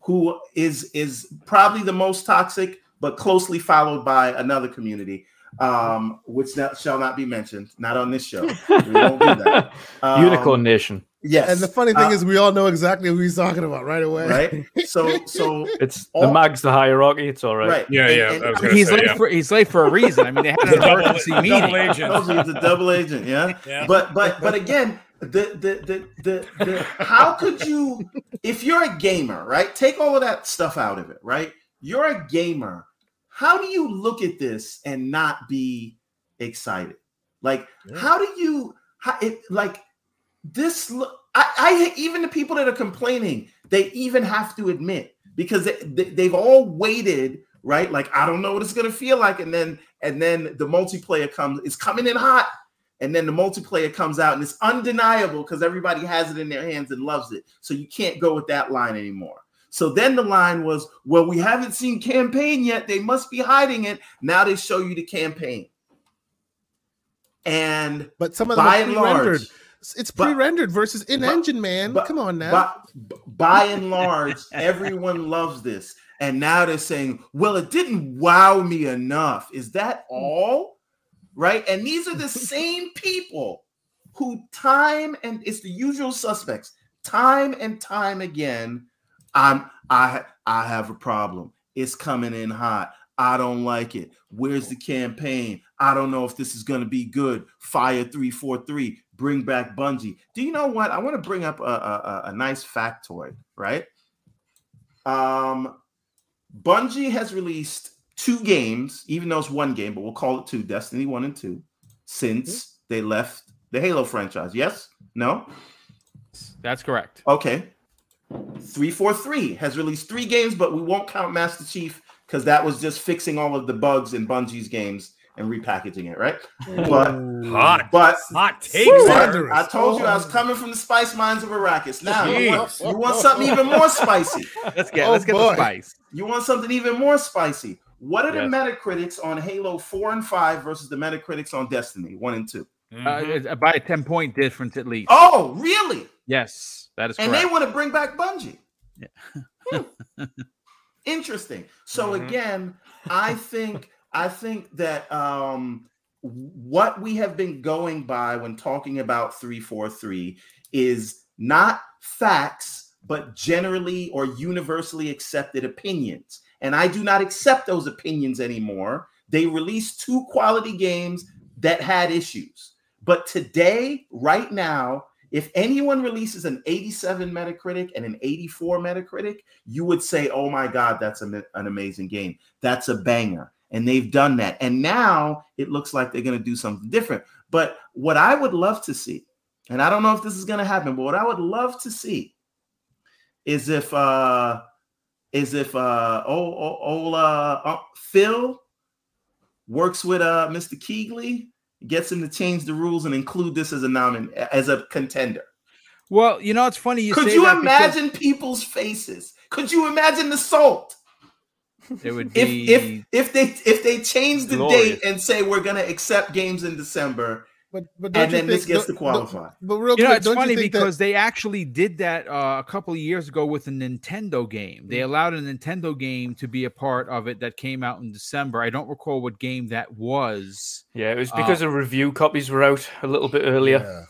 [SPEAKER 6] who is is probably the most toxic, but closely followed by another community, um, which not, shall not be mentioned, not on this show. We won't do that. Um,
[SPEAKER 5] Unicorn Nation.
[SPEAKER 6] Yes.
[SPEAKER 4] And the funny thing
[SPEAKER 6] Uh,
[SPEAKER 4] is, we all know exactly who he's talking about right away.
[SPEAKER 6] right? So so
[SPEAKER 5] It's the
[SPEAKER 6] all-
[SPEAKER 5] mags, the hierarchy. It's all right.
[SPEAKER 6] right.
[SPEAKER 7] Yeah,
[SPEAKER 6] And-
[SPEAKER 7] yeah,
[SPEAKER 6] and-
[SPEAKER 7] I was
[SPEAKER 1] I mean,
[SPEAKER 7] gonna
[SPEAKER 1] he's
[SPEAKER 7] say,
[SPEAKER 1] late
[SPEAKER 7] yeah.
[SPEAKER 1] for he's late for a reason. I mean, they had an
[SPEAKER 7] a double,
[SPEAKER 1] emergency
[SPEAKER 7] double agent.
[SPEAKER 6] Told you he's a double agent, yeah.
[SPEAKER 7] Yeah.
[SPEAKER 6] But but but again, the the the the, the how could you if you're a gamer, right? Take all of that stuff out of it, right? You're a gamer. How do you look at this and not be excited? Like,
[SPEAKER 4] Yeah.
[SPEAKER 6] how do you how it like this look I, I even the people that are complaining, they even have to admit because they, they, they've all waited, right? Like, I don't know what it's gonna feel like, and then and then the multiplayer comes, it's coming in hot, and then the multiplayer comes out and it's undeniable because everybody has it in their hands and loves it. So you can't go with that line anymore. So then the line was, well, we haven't seen campaign yet. They must be hiding it. Now they show you the campaign. And
[SPEAKER 4] But some of them
[SPEAKER 6] by
[SPEAKER 4] are pre-rendered.
[SPEAKER 6] large,
[SPEAKER 4] It's pre-rendered versus in-engine, man. Come on now.
[SPEAKER 6] by, by and large, everyone loves this. And now they're saying, well, it didn't wow me enough. Is that hmm. all? Right. And these are the same people who, time and it's the usual suspects, time and time again, I'm I I have a problem. It's coming in hot. I don't like it. Where's the campaign? I don't know if this is going to be good. Fire 343, bring back Bungie. Do you know what? I want to bring up a, a, a- nice factoid, right? Um, Bungie has released two games, even though it's one game, but we'll call it two Destiny 1 and 2, since they left the Halo franchise. Yes? No?
[SPEAKER 1] That's correct.
[SPEAKER 6] Okay. 343 has released three games, but we won't count Master Chief because that was just fixing all of the bugs in Bungie's games and repackaging it, right? Mm. But
[SPEAKER 7] Hot,
[SPEAKER 6] but
[SPEAKER 7] hot takes.
[SPEAKER 6] but. I told you I was oh. coming from the spice mines of Arrakis. Now you want, you want something even more spicy.
[SPEAKER 1] Let's get
[SPEAKER 4] Oh,
[SPEAKER 1] let's get
[SPEAKER 4] boy.
[SPEAKER 1] the spice.
[SPEAKER 6] You want something even more spicy. What are the Metacritics on Halo 4 and 5 versus the Metacritics on Destiny 1 and 2?
[SPEAKER 7] Mhm.
[SPEAKER 1] Uh, by a ten point difference at least.
[SPEAKER 6] Oh, really?
[SPEAKER 1] Yes, that is
[SPEAKER 6] And
[SPEAKER 1] correct.
[SPEAKER 6] they want to bring back Bungie.
[SPEAKER 1] Yeah.
[SPEAKER 6] Hmm. Interesting. So
[SPEAKER 7] Mhm.
[SPEAKER 6] again, I think I think that um what we have been going by when talking about 343 is not facts but generally or universally accepted opinions. And I do not accept those opinions anymore. They released two quality games that had issues. But today, right now, if anyone releases an 87 Metacritic and an 84 Metacritic, you would say, oh my God, that's a, an amazing game. That's a banger. And they've done that. And now it looks like they're going to do something different. But what I would love to see, and I don't know if this is going to happen, but what I would love to see is if uh is if uh oh, oh, oh uh Phil works with uh Mr. Keighley, gets him to change the rules and include this as a nomin as a contender.
[SPEAKER 1] well, you know, it's funny you
[SPEAKER 6] Could
[SPEAKER 1] say
[SPEAKER 6] you
[SPEAKER 1] that because
[SPEAKER 6] imagine people's faces? Could you imagine the salt?
[SPEAKER 1] it would
[SPEAKER 6] If
[SPEAKER 1] be
[SPEAKER 6] if if they if they change the
[SPEAKER 5] Glorious.
[SPEAKER 6] date and say we're gonna accept games in December
[SPEAKER 4] But but
[SPEAKER 6] and then this
[SPEAKER 4] think-
[SPEAKER 6] gets to qualify.
[SPEAKER 4] But, but real
[SPEAKER 1] you know, it's
[SPEAKER 4] don't
[SPEAKER 1] funny
[SPEAKER 4] you think that-
[SPEAKER 1] because they actually did that uh, a couple of years ago with a Nintendo game.
[SPEAKER 4] Mm.
[SPEAKER 1] They allowed a Nintendo game to be a part of it that came out in December. I don't recall what game that was.
[SPEAKER 5] Yeah, it was
[SPEAKER 1] Uh,
[SPEAKER 5] because the review copies were out a little bit earlier.
[SPEAKER 4] Yeah.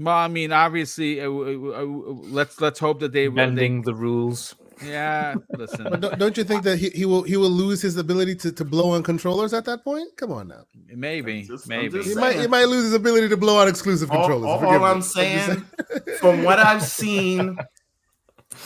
[SPEAKER 1] Well, I mean, obviously, uh, uh, uh, let's let's hope that they they
[SPEAKER 5] Bending the rules.
[SPEAKER 1] Yeah, listen,
[SPEAKER 4] But don't, don't you think that he, he will he will lose his ability to, to blow on controllers at that point? Come on now.
[SPEAKER 1] maybe,
[SPEAKER 6] just-
[SPEAKER 1] maybe.
[SPEAKER 4] He might he might lose his ability to blow on exclusive
[SPEAKER 6] All,
[SPEAKER 4] controllers.
[SPEAKER 6] all-
[SPEAKER 4] Forgive
[SPEAKER 6] all
[SPEAKER 4] me.
[SPEAKER 6] I'm
[SPEAKER 4] just
[SPEAKER 6] saying, from what I've seen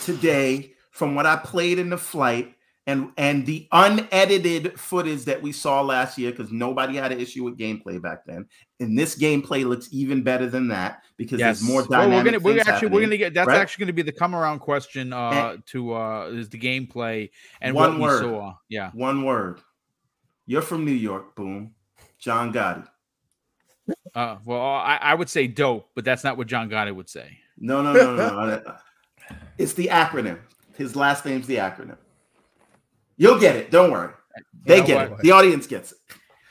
[SPEAKER 6] today, from what I played in the flight, and and the unedited footage that we saw last year, because nobody had an issue with gameplay back then, and this gameplay looks even better than that because
[SPEAKER 1] Yes,
[SPEAKER 6] there's more
[SPEAKER 1] well, we're gonna we're actually we're gonna get that's
[SPEAKER 6] right?
[SPEAKER 1] actually gonna be the come around question uh to uh is the gameplay and
[SPEAKER 6] One
[SPEAKER 1] what
[SPEAKER 6] word.
[SPEAKER 1] we saw. Yeah,
[SPEAKER 6] One word. You're from New York, boom. John Gotti.
[SPEAKER 1] uh, well, I, I would say dope, but that's not what John Gotti would say.
[SPEAKER 6] No, no, no, no, no. it's the acronym. His last name's the acronym. You'll get it. Don't worry. They
[SPEAKER 1] You
[SPEAKER 6] get
[SPEAKER 1] what?
[SPEAKER 6] it. The audience gets it.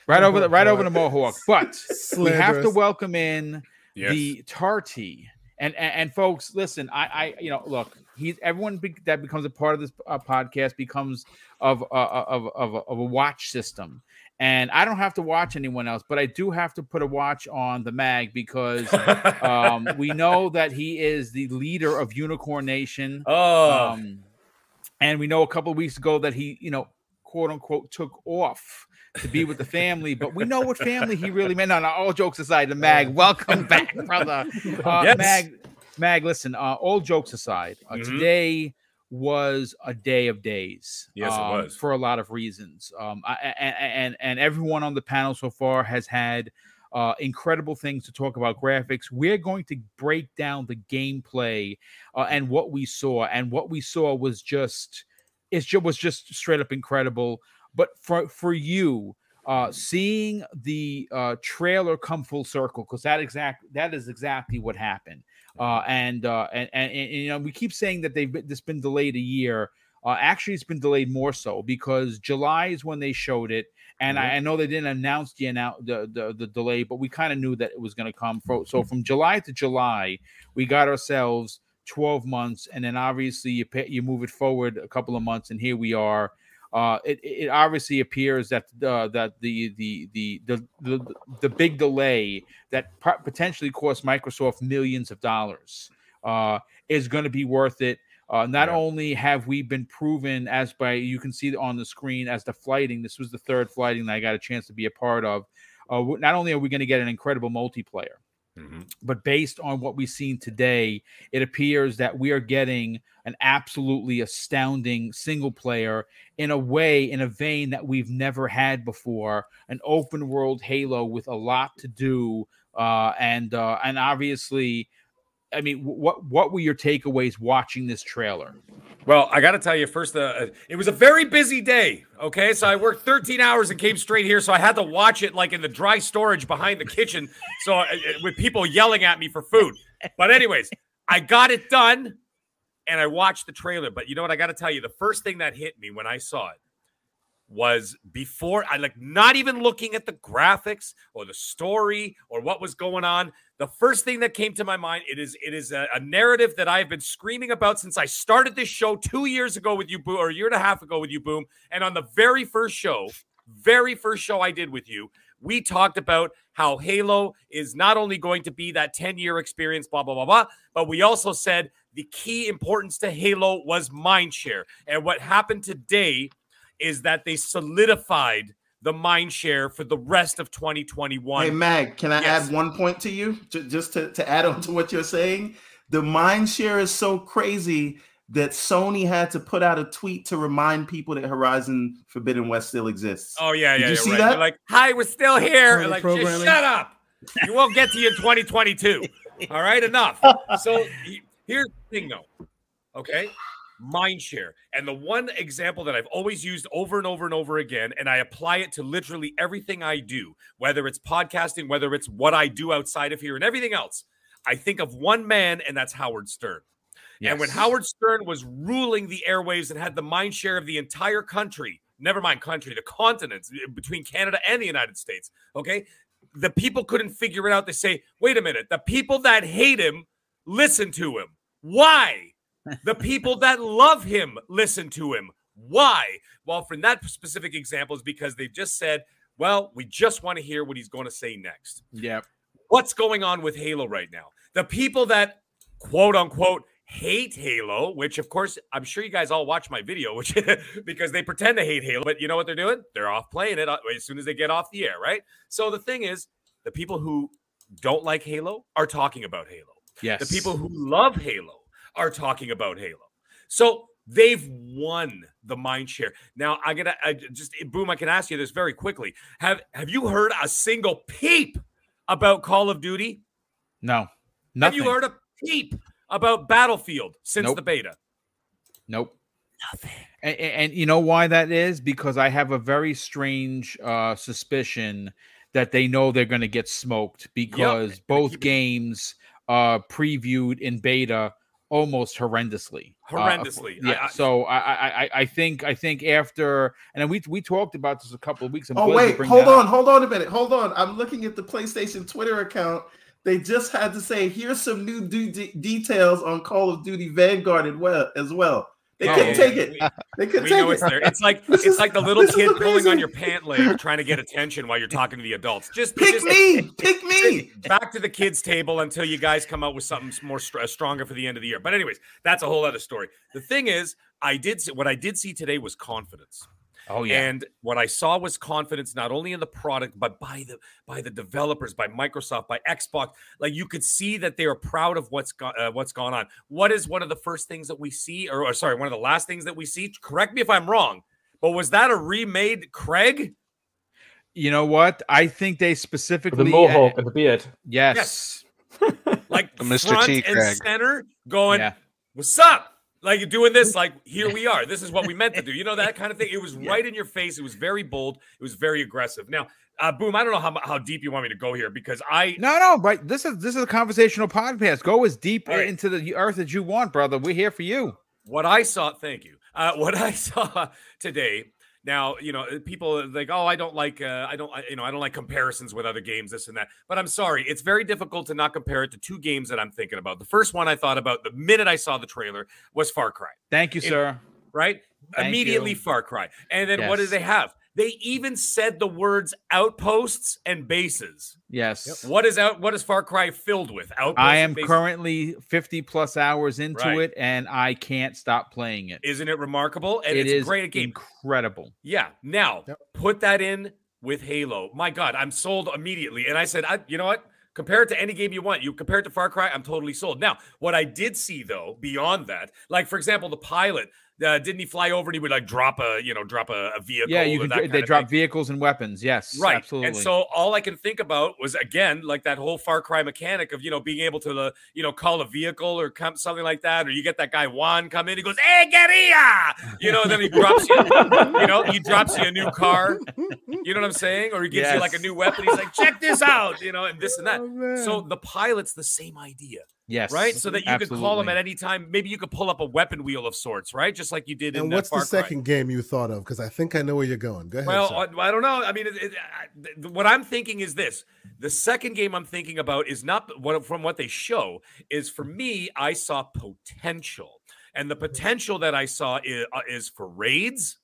[SPEAKER 1] Right over the right over the Mohawk, but we have to welcome in
[SPEAKER 7] Yes.
[SPEAKER 1] the Tarty. And, and and folks, listen, I I you know look, he's everyone be, that becomes a part of this uh, podcast becomes of uh, of of a, of a watch system. And I don't have to watch anyone else, but I do have to put a watch on the mag because um, we know that he is the leader of Unicorn Nation.
[SPEAKER 7] oh,
[SPEAKER 1] Um, and we know a couple of weeks ago that he, you know, quote unquote, took off to be with the family. But we know what family he really meant. No, no, all jokes aside, the Mag, welcome back, brother. Uh,
[SPEAKER 7] Yes.
[SPEAKER 1] Mag, Mag, listen, uh, all jokes aside, uh,
[SPEAKER 7] Mhm.
[SPEAKER 1] today was a day of days.
[SPEAKER 7] Yes, it
[SPEAKER 1] um,
[SPEAKER 7] was.
[SPEAKER 1] for a lot of reasons. Um, I, and, and and everyone on the panel so far has had uh, incredible things to talk about graphics. We're going to break down the gameplay uh, and what we saw, and what we saw was just it ju- was just straight up incredible. But for for you, uh, seeing the uh, trailer come full circle, because that exact that is exactly what happened. Uh, and, uh, and, and and you know we keep saying that they've been, this been delayed a year. Uh, actually, it's been delayed more so because July is when they showed it, and I, I know they didn't announce the the, the the delay, but we kind of knew that it was going to come. Fro- So from July to July, we got ourselves 12 months, and then obviously you pay, you move it forward a couple of months, and here we are. Uh, it, it obviously appears that uh, that the the, the the the the big delay that po- potentially cost Microsoft millions of dollars uh, is going to be worth it. Uh, not
[SPEAKER 7] Yeah.
[SPEAKER 1] only have we been proven, as by you can see on the screen, as the flighting. This was the third flighting that I got a chance to be a part of. Uh, not only are we going to get an incredible multiplayer,
[SPEAKER 7] Mhm.
[SPEAKER 1] but based on what we've seen today, it appears that we are getting an absolutely astounding single player in a way, in a vein that we've never had before. An open world Halo with a lot to do, uh, and uh, and obviously I mean, what what were your takeaways watching this trailer?
[SPEAKER 7] Well, I got to tell you first, uh, it was a very busy day. Okay, so I worked 13 hours and came straight here, so I had to watch it like in the dry storage behind the kitchen, so uh, with people yelling at me for food. But anyways, I got it done, and I watched the trailer. But you know what? I got to tell you, the first thing that hit me when I saw it was before I like not even looking at the graphics or the story or what was going on. The first thing that came to my mind it is it is a, a narrative that I've been screaming about since I started this show two years ago with you, Boom, or a year and a half ago with you, Boom. And on the very first show, very first show I did with you, we talked about how Halo is not only going to be that 10 year experience, blah, blah, blah, blah, but we also said the key importance to Halo was mindshare. And what happened today is that they solidified the mind share for the rest of 2021.
[SPEAKER 6] Hey, Mag, can I
[SPEAKER 7] Yes.
[SPEAKER 6] add one point to you? J- Just to, to add on to what you're saying? The mind share is so crazy that Sony had to put out a tweet to remind people that Horizon Forbidden West still exists.
[SPEAKER 7] Oh yeah, yeah.
[SPEAKER 6] you
[SPEAKER 7] you're
[SPEAKER 6] see
[SPEAKER 7] right.
[SPEAKER 6] that?
[SPEAKER 7] They're like, hi, we're still here.
[SPEAKER 4] Part of the
[SPEAKER 7] Like, just shut up. You won't get to you in 2022. All right, enough. So here's the thing, though. Okay, mind share, and the one example that I've always used over and over and over again, and I apply it to literally everything I do, whether it's podcasting, whether it's what I do outside of here, and everything else. I think of one man, and that's Howard Stern. And when Howard Stern was ruling the airwaves and had the mind share of the entire country, never mind country, the continents eh, between Canada and the United States, okay? The people couldn't figure it out. They say, wait a minute, the people that hate him listen to him. Why? The people that love him listen to him. Why? Well, from that specific example is because they've just said, well, we just want to hear what he's going to say next
[SPEAKER 1] Yep.
[SPEAKER 7] what's going on with Halo right now. The people that quote unquote hate Halo, which of course I'm sure you guys all watch my video, which because they pretend to hate Halo, but you know what they're doing? They're off playing it uh, as soon as they get off the air, right? So the thing is, the people who don't like Halo are talking about Halo.
[SPEAKER 1] Yes.
[SPEAKER 7] The people who love Halo are talking about Halo. So they've won the mind share. Now I gotta I just boom. I can ask you this very quickly. Have have you heard a single peep about Call of Duty?
[SPEAKER 1] no. Nothing.
[SPEAKER 7] Have you heard a peep about Battlefield since
[SPEAKER 1] Nope.
[SPEAKER 7] the beta?
[SPEAKER 1] Nope. Nothing. And, and you know why that is? Because I have a very strange uh, suspicion that they know they're going to get smoked because both games uh, previewed in beta almost horrendously. Uh,
[SPEAKER 7] Horrendously. I-
[SPEAKER 1] yeah.
[SPEAKER 7] I-
[SPEAKER 1] so I, I I I think I think after and then we we talked about this a couple of weeks. I'm
[SPEAKER 6] Oh wait, hold
[SPEAKER 1] that up.
[SPEAKER 6] on, hold on a minute, hold on. I'm looking at the PlayStation Twitter account. They just had to say, "Here's some new de- de- details on Call of Duty Vanguard as well." As well, they
[SPEAKER 7] Oh,
[SPEAKER 6] couldn't
[SPEAKER 7] yeah,
[SPEAKER 6] take it. They couldn't
[SPEAKER 7] We
[SPEAKER 6] take
[SPEAKER 7] know
[SPEAKER 6] it.
[SPEAKER 7] it's there. It's like
[SPEAKER 6] This
[SPEAKER 7] it's
[SPEAKER 6] is-
[SPEAKER 7] like the little kid pulling on your pant leg, trying to get attention while you're talking to the adults. Just
[SPEAKER 6] Pick
[SPEAKER 7] just-
[SPEAKER 6] me, pick me.
[SPEAKER 7] back to the kids table until you guys come out with something more str- uh, stronger for the end of the year. But anyways, that's a whole other story. The thing is, I did see, what I did see today was confidence.
[SPEAKER 1] Oh yeah.
[SPEAKER 7] And what I saw was confidence not only in the product but by the by the developers, by Microsoft, by Xbox. Like you could see that they are proud of what's go- uh, what's gone on. What is one of the first things that we see, or, or sorry, one of the last things that we see? Correct me if I'm wrong, but was that a remade Craig?
[SPEAKER 1] you know what? I think they specifically
[SPEAKER 5] the mohawk and the beard.
[SPEAKER 1] yes.
[SPEAKER 7] Like
[SPEAKER 2] Mr.
[SPEAKER 7] front
[SPEAKER 2] T,
[SPEAKER 7] and
[SPEAKER 2] Craig.
[SPEAKER 7] center, going,
[SPEAKER 1] Yeah.
[SPEAKER 7] "What's up?" Like you're doing this, like here we are. This is what we meant to do. You know that kind of thing. It was right in your face. It was very bold. It was very aggressive. Now, uh, boom. I don't know how how deep you want me to go here because I
[SPEAKER 1] No, no, but this is this is a conversational podcast. Go as deep
[SPEAKER 7] right.
[SPEAKER 1] into the earth as you want, brother. We're here for you.
[SPEAKER 7] what I saw. Thank you. Uh, what I saw today. Now, you know, people are like, oh, I don't like, uh, I don't, I- you know, I don't like comparisons with other games, this and that. But I'm sorry, it's very difficult to not compare it to two games that I'm thinking about. The first one I thought about the minute I saw the trailer was Far Cry.
[SPEAKER 1] Thank you,
[SPEAKER 7] It-
[SPEAKER 1] sir.
[SPEAKER 7] right?
[SPEAKER 1] Thank
[SPEAKER 7] Immediately
[SPEAKER 1] you.
[SPEAKER 7] Far Cry. And then what
[SPEAKER 1] do
[SPEAKER 7] they have? They even said the words outposts and bases.
[SPEAKER 1] Yes.
[SPEAKER 7] What is out what is Far Cry filled with? Outposts
[SPEAKER 1] I am currently 50 plus hours into
[SPEAKER 7] Right.
[SPEAKER 1] it and I can't stop playing it.
[SPEAKER 7] Isn't it remarkable? And
[SPEAKER 1] It
[SPEAKER 7] it's
[SPEAKER 1] is
[SPEAKER 7] a great game.
[SPEAKER 1] incredible.
[SPEAKER 7] Yeah. Now,
[SPEAKER 4] Yep.
[SPEAKER 7] put that in with Halo. My God, I'm sold immediately. And I said, I, you know what? Compare it to any game you want. You compare it to Far Cry, I'm totally sold. Now, what I did see though, beyond that, like for example, the pilot, Uh, didn't he fly over and he would like drop a you know drop a, a vehicle?
[SPEAKER 1] Yeah, you could.
[SPEAKER 7] that
[SPEAKER 1] They drop
[SPEAKER 7] thing?
[SPEAKER 1] vehicles and weapons. Yes,
[SPEAKER 7] right
[SPEAKER 1] Absolutely.
[SPEAKER 7] and so all i can think about was again like that whole far cry mechanic of you know being able to uh, you know call a vehicle or come something like that or you get that guy juan come in he goes hey get here you know then he drops you you know he drops you a new car you know what i'm saying or he gives you like a new weapon he's like check this out you know and this and that
[SPEAKER 4] Oh,
[SPEAKER 7] so the pilot's the same idea
[SPEAKER 1] yes,
[SPEAKER 7] right so that you could call
[SPEAKER 1] them
[SPEAKER 7] at any time maybe you could pull up a weapon wheel of sorts right just like you did
[SPEAKER 4] and
[SPEAKER 7] uh,
[SPEAKER 4] what's
[SPEAKER 7] Far
[SPEAKER 4] the
[SPEAKER 7] Cry.
[SPEAKER 4] second game you thought of? Because I think I know where you're going. Go ahead.
[SPEAKER 7] Well,
[SPEAKER 4] sir.
[SPEAKER 7] I, I don't know. I mean, it, it, I, what I'm thinking is this: the second game I'm thinking about is not what from what they show. Is for me, I saw potential, and the potential that I saw is, uh, is for raids.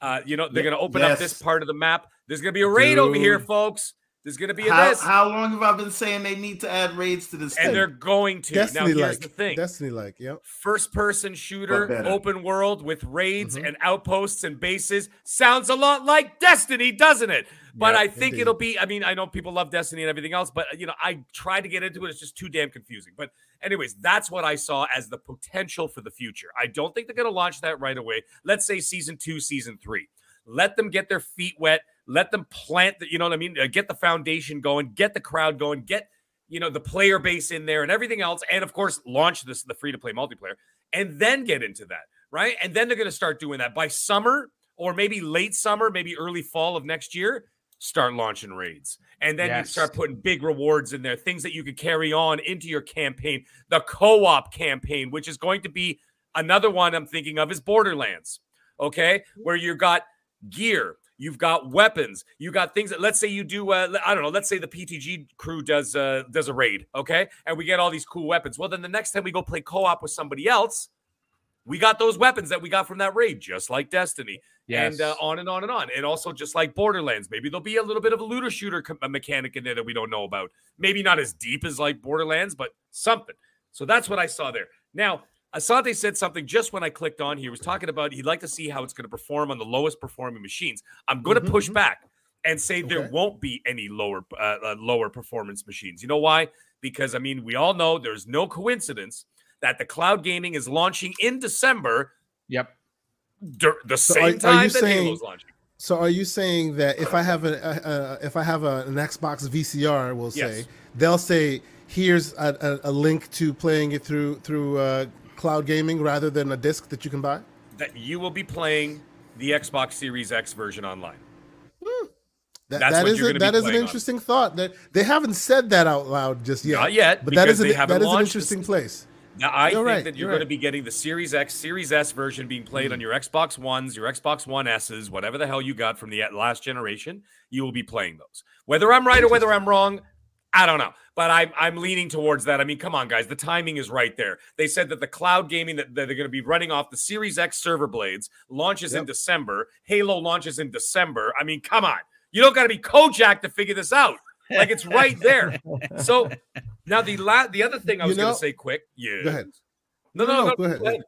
[SPEAKER 7] Uh, you know, they're going to open up this part of the map. There's going to be a raid over here, folks. There's going to be a
[SPEAKER 6] How,
[SPEAKER 7] this,
[SPEAKER 6] how long have I been saying they need to add raids to this?
[SPEAKER 7] and
[SPEAKER 6] thing?
[SPEAKER 7] they're going to.
[SPEAKER 4] Destiny
[SPEAKER 7] now, here's
[SPEAKER 4] like.
[SPEAKER 7] the thing:
[SPEAKER 4] Destiny like. Yep.
[SPEAKER 7] first person shooter, open world with raids
[SPEAKER 4] Mhm.
[SPEAKER 7] and outposts and bases sounds a lot like Destiny, doesn't it? But
[SPEAKER 1] Yep,
[SPEAKER 7] I think
[SPEAKER 4] indeed.
[SPEAKER 7] it'll be, I mean, I know people love Destiny and everything else, but you know, I tried to get into it. It's just too damn confusing. But, anyways, that's what I saw as the potential for the future. I don't think they're going to launch that right away. Let's say season two, season three. Let them get their feet wet. Let them plant the, you know what I mean? Uh, get the foundation going, get the crowd going, get you know the player base in there and everything else and of course launch this the free to play multiplayer and then get into that right? And then they're going to start doing that. By summer or maybe late summer maybe early fall of next year start launching raids. And then you start putting big rewards in there things that you could carry on into your campaign. The co-op campaign which is going to be another one i'm thinking of is borderlands okay? Where you've got gear you've got weapons. You got things that let's say you do uh, i don't know let's say the ptg crew does uh does a raid okay? And we get all these cool weapons. Well then the next time we go play co-op with somebody else we got those weapons that we got from that raid just like destiny.
[SPEAKER 1] Yes.
[SPEAKER 7] and uh, on and on and on. And also just like borderlands maybe there'll be a little bit of a looter shooter co- a mechanic in there that we don't know about. Maybe not as deep as like borderlands but something. So that's what i saw there. Now Asante said something just when I clicked on. He was talking about he'd like to see how it's going to perform on the lowest performing machines. I'm going to
[SPEAKER 4] Mhm,
[SPEAKER 7] push
[SPEAKER 4] mhm.
[SPEAKER 7] back and say there won't be any lower uh, uh, lower performance machines. You know why? Because I mean, we all know there's no coincidence that the cloud gaming is launching in December,
[SPEAKER 1] yep.
[SPEAKER 7] dur- the
[SPEAKER 4] So
[SPEAKER 7] same
[SPEAKER 4] are- are
[SPEAKER 7] time
[SPEAKER 4] you
[SPEAKER 7] that
[SPEAKER 4] saying-
[SPEAKER 7] Halo's launching.
[SPEAKER 4] So are you saying that if I have a, a, if I have a, an Xbox VCR, we'll say
[SPEAKER 7] Yes.
[SPEAKER 4] they'll say here's a, a, a link to playing it through through uh, cloud gaming rather than a disc that you can buy?
[SPEAKER 7] That you will be playing the Xbox Series X version online. Hmm.
[SPEAKER 4] That,
[SPEAKER 7] That's
[SPEAKER 4] that
[SPEAKER 7] what
[SPEAKER 4] is
[SPEAKER 7] you're
[SPEAKER 4] a, that is an
[SPEAKER 7] playing on.
[SPEAKER 4] interesting thought. That they haven't said that out loud just yet.
[SPEAKER 7] Not yet,
[SPEAKER 4] but that an, that is an interesting
[SPEAKER 7] system.
[SPEAKER 4] place.
[SPEAKER 7] Now, I
[SPEAKER 4] You're
[SPEAKER 7] think
[SPEAKER 4] right,
[SPEAKER 7] that you're
[SPEAKER 4] you're
[SPEAKER 7] going to be getting the Series X, Series S version being played on hmm. your Xbox Ones, your Xbox One S's, whatever the hell you got from the last generation. You will be playing those. Whether I'm right or whether I'm wrong, I don't know. But I'm I'm leaning towards that. I mean, come on, guys, the timing is right there. They said that the cloud gaming that, that they're going to be running off the Series X server blades launches in December. Halo launches in December. I mean, come on, you don't got to be Kojak to figure this out. Like it's right there. So now the la- the other thing I
[SPEAKER 4] You
[SPEAKER 7] was going to say quick. Yeah.
[SPEAKER 4] Go ahead.
[SPEAKER 7] No, no, no,
[SPEAKER 4] go ahead.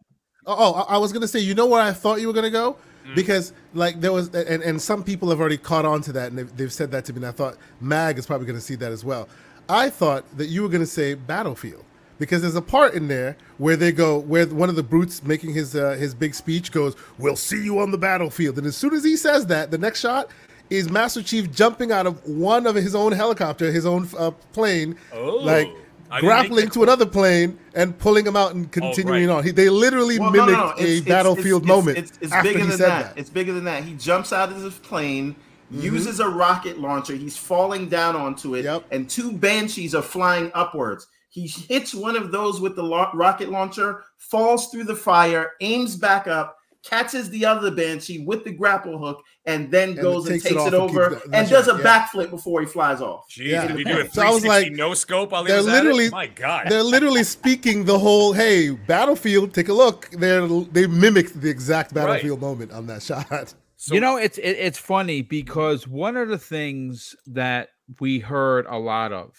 [SPEAKER 4] Oh, oh, I was gonna say, you know where I thought you were gonna go
[SPEAKER 7] Mm.
[SPEAKER 4] because like there was, and, and some people have already caught on to that, and they've, they've said that to me, and I thought Mag is probably gonna see that as well. I thought that you were gonna say Battlefield because there's a part in there where they go, where one of the brutes making his uh, his big speech goes, "We'll see you on the battlefield," and as soon as he says that, the next shot is Master Chief jumping out of one of his own helicopter, his own uh, plane,
[SPEAKER 7] Oh,
[SPEAKER 4] like
[SPEAKER 7] I didn't make
[SPEAKER 4] grappling to another plane and pulling him out and continuing
[SPEAKER 7] right.
[SPEAKER 4] on. He, they literally
[SPEAKER 6] Well,
[SPEAKER 4] mimicked
[SPEAKER 6] no, no.
[SPEAKER 4] a
[SPEAKER 6] It's- it's-
[SPEAKER 4] battlefield
[SPEAKER 6] it's-
[SPEAKER 4] moment
[SPEAKER 6] It's, it's
[SPEAKER 4] after
[SPEAKER 6] bigger
[SPEAKER 4] he
[SPEAKER 6] than
[SPEAKER 4] said
[SPEAKER 6] that.
[SPEAKER 4] that.
[SPEAKER 6] It's bigger than that. He jumps out of his plane,
[SPEAKER 4] Mm-hmm.
[SPEAKER 6] uses a rocket launcher. He's falling down onto it,
[SPEAKER 4] Yep.
[SPEAKER 6] and two banshees are flying upwards. He hits one of those with the lo- rocket launcher, falls through the fire, aims back up, catches the other banshee with the grapple hook, and then
[SPEAKER 4] it
[SPEAKER 6] goes and
[SPEAKER 4] takes it
[SPEAKER 6] it, over
[SPEAKER 4] go-
[SPEAKER 6] and
[SPEAKER 4] that's
[SPEAKER 6] does a
[SPEAKER 4] yeah.
[SPEAKER 6] backflip before he flies off.
[SPEAKER 7] Jeez,
[SPEAKER 4] Yeah.
[SPEAKER 7] did he do a
[SPEAKER 4] So I was like,
[SPEAKER 7] no scope while
[SPEAKER 4] they're
[SPEAKER 7] was
[SPEAKER 4] literally-
[SPEAKER 7] at it? My God.
[SPEAKER 4] They're literally speaking the whole "Hey, battlefield, take a look." They're they mimicked the exact battlefield moment on that shot.
[SPEAKER 7] So,
[SPEAKER 1] you know, it's it, it's funny because one of the things that we heard a lot of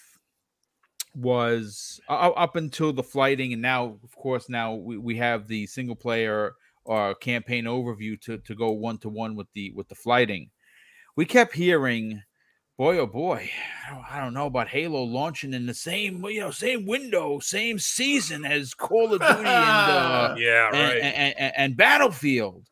[SPEAKER 1] was uh, up until the flighting, and now, of course, now we, we have the single player or campaign overview to to go one to one with the with the flighting. We kept hearing boy, oh boy, I don't, I don't know about Halo launching in the same, you know, same window, same season as Call of Duty and uh,
[SPEAKER 7] yeah,
[SPEAKER 1] and,
[SPEAKER 7] right.
[SPEAKER 1] and, and, and Battlefield.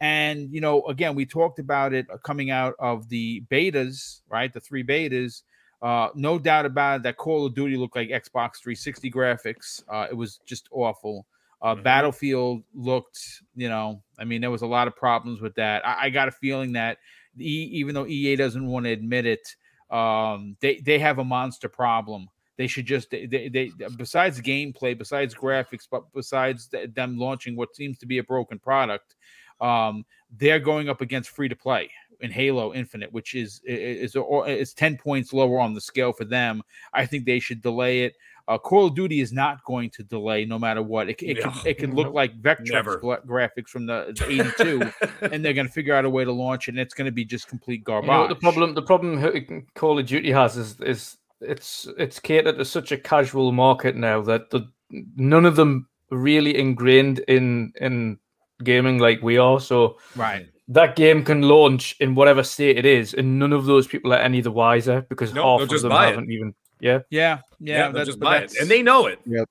[SPEAKER 1] And you know, again, we talked about it coming out of the betas, right? The three betas. Uh, no doubt about it that Call of Duty looked like Xbox 360 graphics. Uh, it was just awful. Uh,
[SPEAKER 7] Mhm.
[SPEAKER 1] Battlefield looked, you know, I mean, there was a lot of problems with that. I, I got a feeling that e, even though EA doesn't want to admit it, um, they they have a monster problem. They should just they, they, they besides gameplay, besides graphics, but besides them launching what seems to be a broken product, um, they're going up against free to play in Halo Infinite, which is is is ten points lower on the scale for them. I think they should delay it. Uh, Call of Duty is not going to delay no matter what. It, it,
[SPEAKER 7] No.
[SPEAKER 1] can, it can look like Vectrex graphics from the, the 82, and they're going to figure out a way to launch it, and it's going to be just complete
[SPEAKER 5] You
[SPEAKER 1] garbage.
[SPEAKER 5] know the problem the problem Call of Duty has is is it's it's catered to such a casual market now that the, none of them really ingrained in in gaming like we are. So
[SPEAKER 1] Right.
[SPEAKER 5] that game can launch in whatever state it is, and none of those people are any the wiser because
[SPEAKER 7] No,
[SPEAKER 5] half of them haven't even. Yeah,
[SPEAKER 1] Yeah.
[SPEAKER 7] yeah,
[SPEAKER 1] Yeah.
[SPEAKER 7] they'll
[SPEAKER 1] that's-
[SPEAKER 7] just
[SPEAKER 1] but
[SPEAKER 7] buy it,
[SPEAKER 1] that's-
[SPEAKER 7] and they know it.
[SPEAKER 1] Yeah,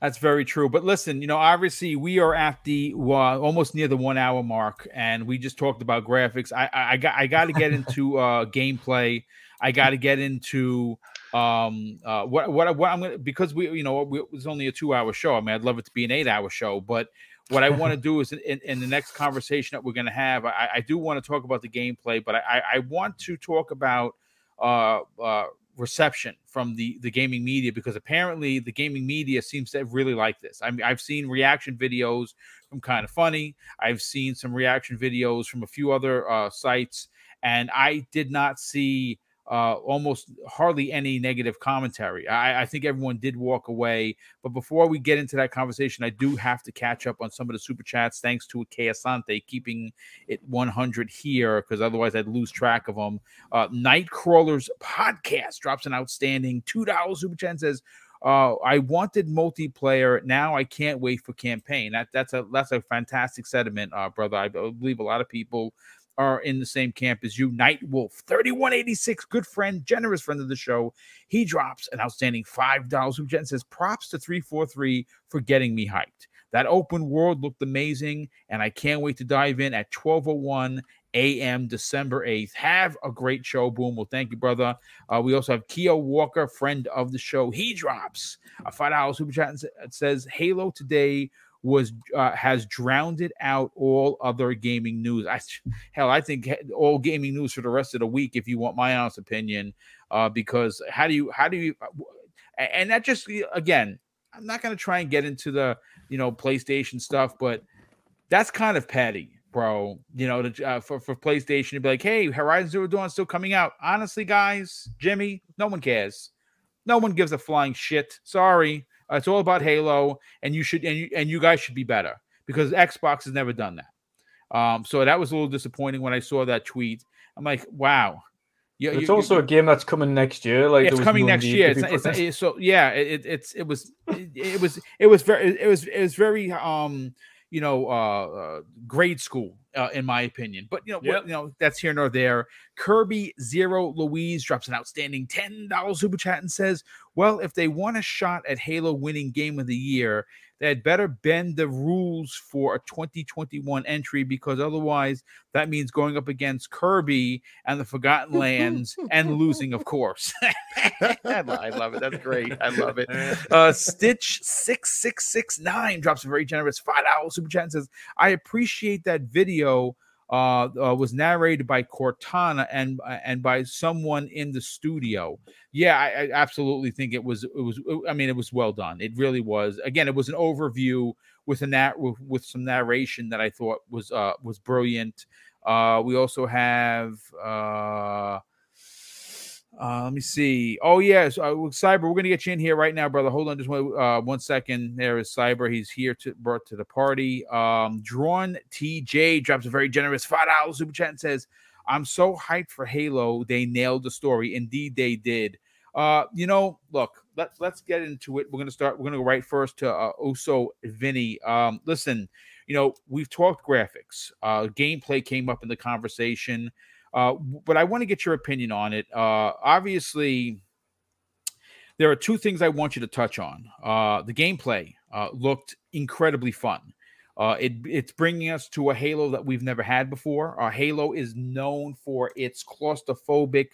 [SPEAKER 1] that's very true. But listen, you know, obviously we are at the uh, almost near the one hour mark, and we just talked about graphics. I I, I got I got to get into uh, gameplay. I got to get into um uh what what what I'm gonna because we you know we, it was only a two hour show. I mean, I'd love it to be an eight hour show, but what I want to do is in, in, in the next conversation that we're going to have, I, I do want to talk about the gameplay, but I, I, I want to talk about uh, uh, reception from the the gaming media because apparently the gaming media seems to really like this. I mean, I've seen reaction videos from Kind of Funny. I've seen some reaction videos from a few other uh, sites, and I did not see uh, almost hardly any negative commentary. I, I think everyone did walk away. But before we get into that conversation, I do have to catch up on some of the super chats. Thanks to Ike Asante keeping it 100 here because otherwise I'd lose track of them. Uh, Nightcrawlers podcast drops an outstanding two dollars super chat says. Uh, I wanted multiplayer. Now I can't wait for campaign. That that's a that's a fantastic sentiment, uh, brother. I believe a lot of people are in the same camp as you. Night Wolf, 3186, good friend, generous friend of the show. He drops an outstanding $5 super Jen says, props to 343 for getting me hyped. That open world looked amazing, and I can't wait to dive in at 1201 a.m. December 8th. Have a great show, Boom. Well, thank you, brother. Uh, we also have Keo Walker, friend of the show. He drops a $5 super chat and says, Halo today was uh, has drowned out all other gaming news. I hell, I think all gaming news for the rest of the week, if you want my honest opinion, uh, because how do you how do you and that just again, I'm not to try and get into the you know PlayStation stuff, but that's kind of petty, bro. You know, to, uh, for for PlayStation to be like, hey, Horizon Zero Dawn still coming out. Honestly, guys, Jimmy, no one cares. No one gives a flying shit. Sorry, uh, it's all about Halo, and you should and you and you guys should be better because Xbox has never done that. Um, so that was a little disappointing when I saw that tweet. I'm like, wow. You,
[SPEAKER 5] it's
[SPEAKER 1] you-
[SPEAKER 5] also a game that's coming next year. Like
[SPEAKER 1] it's coming
[SPEAKER 5] no
[SPEAKER 1] next year. It's, it's, it's so yeah. It, it's it was it, it was it was very it was it was very um you know uh, uh grade school uh, in my opinion. But you know
[SPEAKER 7] Yep.
[SPEAKER 1] what, you know that's here nor there. Kirby Zero Louise drops an outstanding ten dollars super chat and says, "Well, if they want a shot at Halo winning Game of the Year." They had better bend the rules for a 2021 entry because otherwise that means going up against Kirby and the Forgotten Lands and losing, of course. I love it. That's great. I love it. Uh, Stitch six six six nine drops a very generous five dollars super chat and says, "I appreciate that video." Uh, uh, was narrated by Cortana and uh, and by someone in the studio. Yeah, I, I absolutely think it was. It was. I mean, it was well done. It really was. Again, it was an overview with a nat with, with some narration that I thought was uh was brilliant. Uh, we also have uh, uh, let me see. Oh yes, uh, Cyber, we're gonna get you in here right now, brother. Hold on, just one, uh, one second. There is Cyber. He's here to brought to the party. Um, Drawn TJ drops a very generous five dollars super chat and says, "I'm so hyped for Halo. They nailed the story. Indeed, they did." Uh, you know, look, let's let's get into it. We're gonna start. We're gonna go right first to uh, Oso Vinny. Um, listen, you know, we've talked graphics. Uh, gameplay came up in the conversation. Uh, but I want to get your opinion on it. Uh, obviously, there are two things I want you to touch on. Uh, the gameplay uh, looked incredibly fun. Uh, it, it's bringing us to a Halo that we've never had before. Uh, Halo is known for its claustrophobic,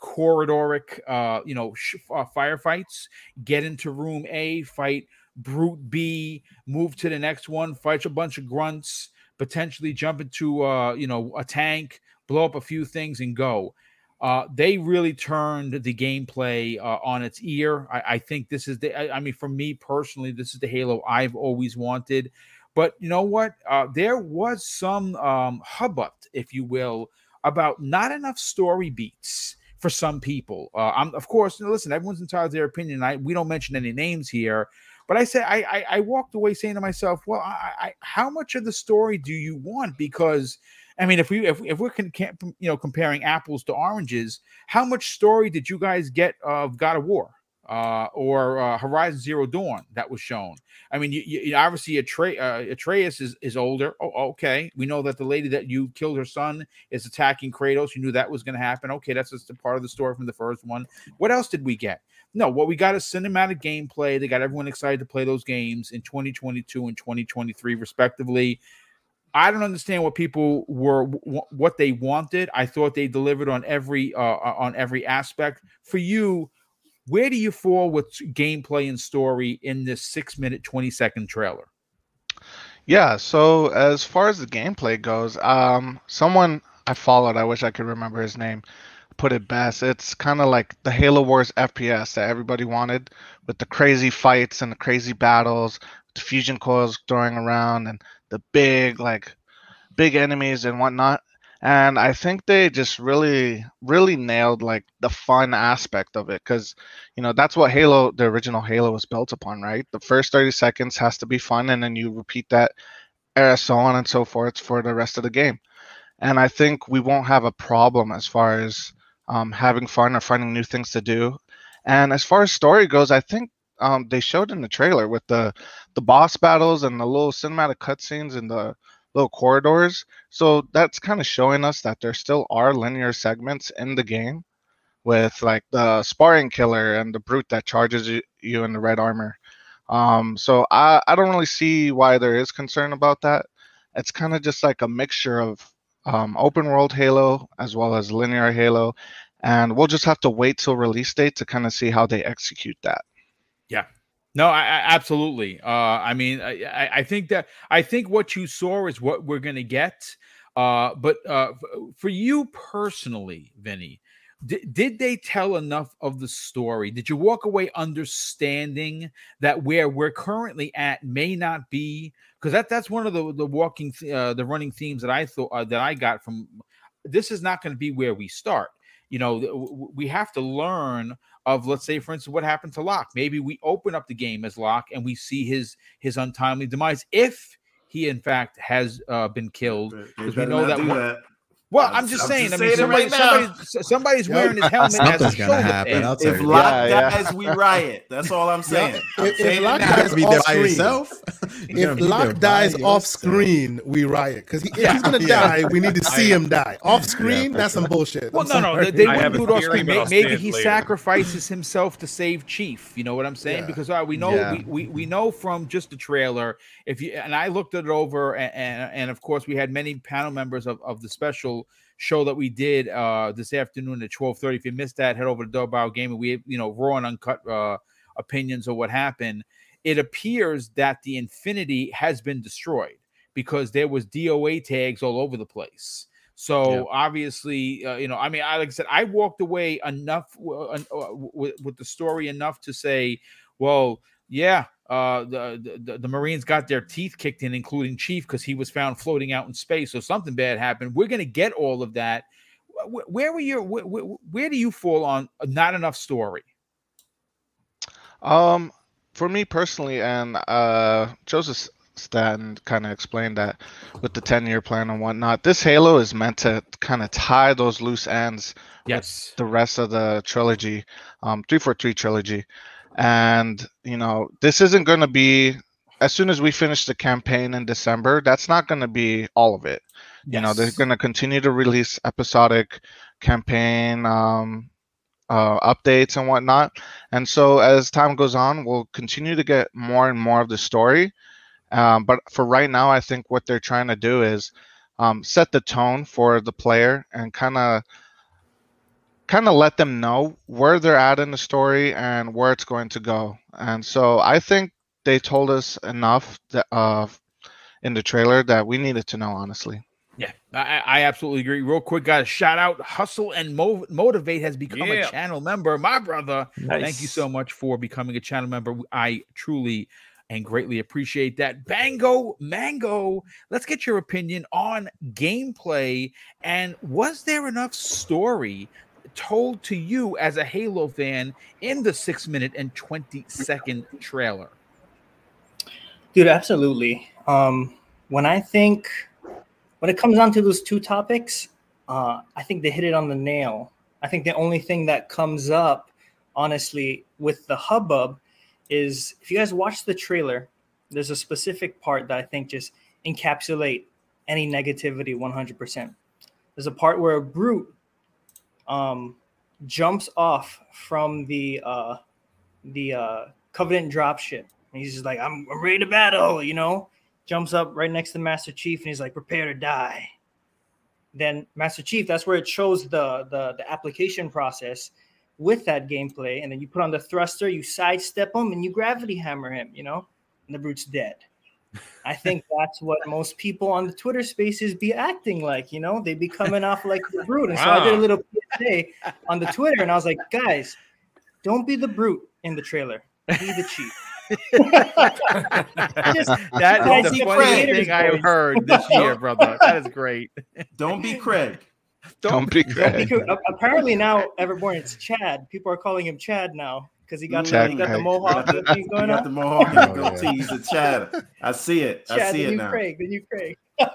[SPEAKER 1] corridoric, you know, sh- firefights. Get into room A, fight brute B, move to the next one, fight a bunch of grunts, potentially jump into, you know, a tank, blow up a few things, and go. Uh, they really turned the gameplay uh, on its ear. I, I, think this is the. I, I, mean, for me personally, this is the Halo I've always wanted. But you know what? Uh, there was some um, hubbub, if you will, about not enough story beats for some people. Uh, I'm, of course, listen. Everyone's entitled to their opinion. I, we don't mention any names here, but I said I, I, I walked away saying to myself, well, I, how much of the story do you want? Because I mean, if we if, if we're con- you know comparing apples to oranges, how much story did you guys get of God of War? Uh, or uh, Horizon Zero Dawn that was shown. I mean, you, you obviously Atre- uh, Atreus is, is older. Oh, okay. We know that the lady that you killed her son is attacking Kratos. You knew that was going to happen. Okay, that's just a part of the story from the first one. What else did we get? No, what we got is cinematic gameplay. They got everyone excited to play those games in 2022 and 2023, respectively. I don't understand what people were what they wanted. I thought they delivered on every uh, uh, on every aspect. For you, where do you fall with gameplay and story in this six minute twenty second trailer?
[SPEAKER 2] Yeah, so as far as the gameplay goes, um, someone I followed, I wish I could remember his name, put it best. It's kind of like the Halo Wars FPS that everybody wanted, with the crazy fights and the crazy battles, the fusion coils throwing around, and the big like big enemies and whatnot. And I think they just really, really nailed like the fun aspect of it because, you know, that's what Halo, the original Halo, was built upon, right? The first 30 seconds has to be fun, and then you repeat that, so on and so forth for the rest of the game. And I think we won't have a problem as far as um, having fun or finding new things to do. And as far as story goes, I think um, they showed in the trailer with the the boss battles and the little cinematic cutscenes and the little corridors. So that's kind of showing us that there still are linear segments in the game with like the Spartan killer and the brute that charges you, you in the red armor. Um, so I, I don't really see why there is concern about that. It's kind of just like a mixture of um, open world Halo as well as linear Halo. And we'll just have to wait till release date to kind of see how they execute that.
[SPEAKER 1] Yeah. No, I, I absolutely. Uh, I mean, I, I think that I think what you saw is what we're going to get. Uh, but uh, for you personally, Vinny, did, did they tell enough of the story? Did you walk away understanding that where we're currently at may not be because that that's one of the the walking uh, the running themes that I thought uh, that I got from this is not going to be where we start. You know, we have to learn of let's say for instance what happened to Locke. Maybe we open up the game as Locke and we see his his untimely demise if he in fact has uh, been killed because we know that, that, well, I'm just I'm saying. Just I mean, somebody, right somebody, somebody's wearing his helmet.
[SPEAKER 8] Something's gonna happen.
[SPEAKER 6] If, if Locke yeah, dies, yeah. we riot. That's all I'm saying.
[SPEAKER 4] Yeah. If, if Locke dies off screen, yourself. if Locke dies off screen, we riot. Because he, if he's gonna die, we need to see him die off screen. that's some bullshit.
[SPEAKER 1] Well, no, no, they, wouldn't do it off screen. Maybe, he sacrifices himself to save Chief. You know what I'm saying? Because uh, we know we, we we know from just the trailer. If you and I looked it over, and and of course we had many panel members of of the special show that we did uh, this afternoon at 12:30. If you missed that, head over to Double Gaming. We have, you know raw and uncut uh, opinions of what happened. It appears that the Infinity has been destroyed because there was DOA tags all over the place. So yeah. obviously, uh, you know, I mean, I, like I said, I walked away enough uh, with, with the story enough to say, well, yeah, uh, the, the, the Marines got their teeth kicked in, including Chief, because he was found floating out in space. So something bad happened. We're going to get all of that. Where, were you? Where, where, do you fall on not enough story?
[SPEAKER 2] Um, for me personally, and uh, Joseph Staten kind of explained that with the ten-year plan and whatnot. This Halo is meant to kind of tie those loose ends.
[SPEAKER 1] Yes.
[SPEAKER 2] the rest of the trilogy, um, three four three trilogy. And, you know, this isn't going to be, as soon as we finish the campaign in December, that's not going to be all of it. You know, they're going to continue to release episodic campaign um, uh, updates and whatnot. And so as time goes on, we'll continue to get more and more of the story. Um, but for right now, I think what they're trying to do is um, set the tone for the player and kind of kind of let them know where they're at in the story and where it's going to go. And so I think they told us enough that, uh, in the trailer that we needed to know, honestly.
[SPEAKER 1] Yeah, I, I absolutely agree. Real quick, guys, shout out Hustle and Mo- Motivate has become
[SPEAKER 7] Yeah.
[SPEAKER 1] a channel member. My brother,
[SPEAKER 5] Nice.
[SPEAKER 1] thank you so much for becoming a channel member. I truly and greatly appreciate that. Bango Mango, let's get your opinion on gameplay. And was there enough story told to you as a Halo fan in the six minute and 20 second trailer?
[SPEAKER 3] Dude, absolutely. Um, when I think when it comes down to those two topics, uh, I think they hit it on the nail. I think the only thing that comes up, honestly, with the hubbub is if you guys watch the trailer, there's a specific part that I think just encapsulate any negativity 100%. There's a part where a brute um, jumps off from the uh, the uh, Covenant dropship. And he's just like, I'm, I'm ready to battle, you know? Jumps up right next to Master Chief and he's like, prepare to die. Then Master Chief, that's where it shows the, the the application process with that gameplay. And then you put on the thruster, you sidestep him, and you gravity hammer him, you know, and the brute's dead. I think that's what most people on the Twitter spaces be acting like, you know, they be coming off like the brute. And so I did a little PSA on the Twitter, and I was like, guys, don't be the brute in the trailer. Be the chief. Just
[SPEAKER 1] That the funniest thing I
[SPEAKER 3] have
[SPEAKER 1] heard this year, brother. That is great.
[SPEAKER 6] Don't be Craig.
[SPEAKER 2] Don't be
[SPEAKER 3] Don't
[SPEAKER 2] Craig.
[SPEAKER 3] be cool. A- Apparently now, Everborn, it's Chad. People are calling him Chad now because he got the, he got the mohawk
[SPEAKER 6] Got the,
[SPEAKER 3] thing
[SPEAKER 6] you
[SPEAKER 3] going
[SPEAKER 6] got
[SPEAKER 3] on.
[SPEAKER 6] the mohawk
[SPEAKER 4] Oh, yeah.
[SPEAKER 6] He's a Chad. I see it. I
[SPEAKER 3] Chad,
[SPEAKER 6] see
[SPEAKER 3] the
[SPEAKER 6] it
[SPEAKER 3] new
[SPEAKER 6] now.
[SPEAKER 3] Craig, the new Craig.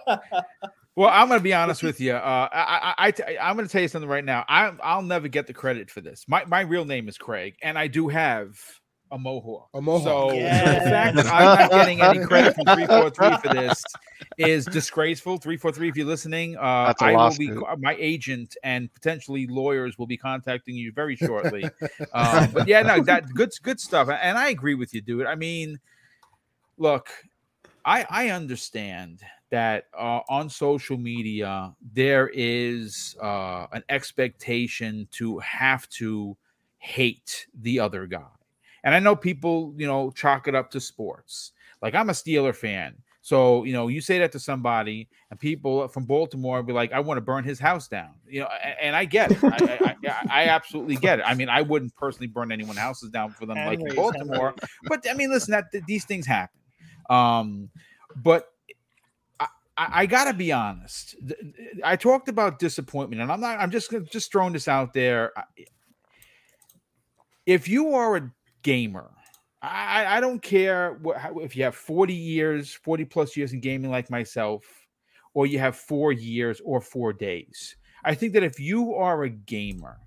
[SPEAKER 1] Well, I'm going to be honest with you. Uh, I, I, I, am going to tell you something right now. I, I'll never get the credit for this. My, my real name is Craig, and I do have a mohawk.
[SPEAKER 4] A mohawk.
[SPEAKER 1] So the fact that I'm not getting any credit from 343 for this is disgraceful. 343, if you're listening, uh,
[SPEAKER 2] That's a
[SPEAKER 1] I will be
[SPEAKER 2] lawsuit.
[SPEAKER 1] my agent and potentially lawyers will be contacting you very shortly. um, but yeah, no, that good good stuff, and I agree with you, dude. I mean, look, I I understand that uh, on social media there is uh, an expectation to have to hate the other guy, and I know people, you know, chalk it up to sports. Like I'm a Steeler fan. So, you know, you say that to somebody, and people from Baltimore be like, I want to burn his house down. You know, and I get it. I, I, I, I absolutely get it. I mean, I wouldn't personally burn anyone's houses down for them like in Baltimore. But I mean, listen, that th- these things happen. Um, but I, I, gotta be honest. I talked about disappointment, and I'm not. I'm just just throwing this out there. If you are a gamer, I, I don't care what, if you have 40 years, 40 plus years in gaming like myself, or you have four years or four days. I think that if you are a gamer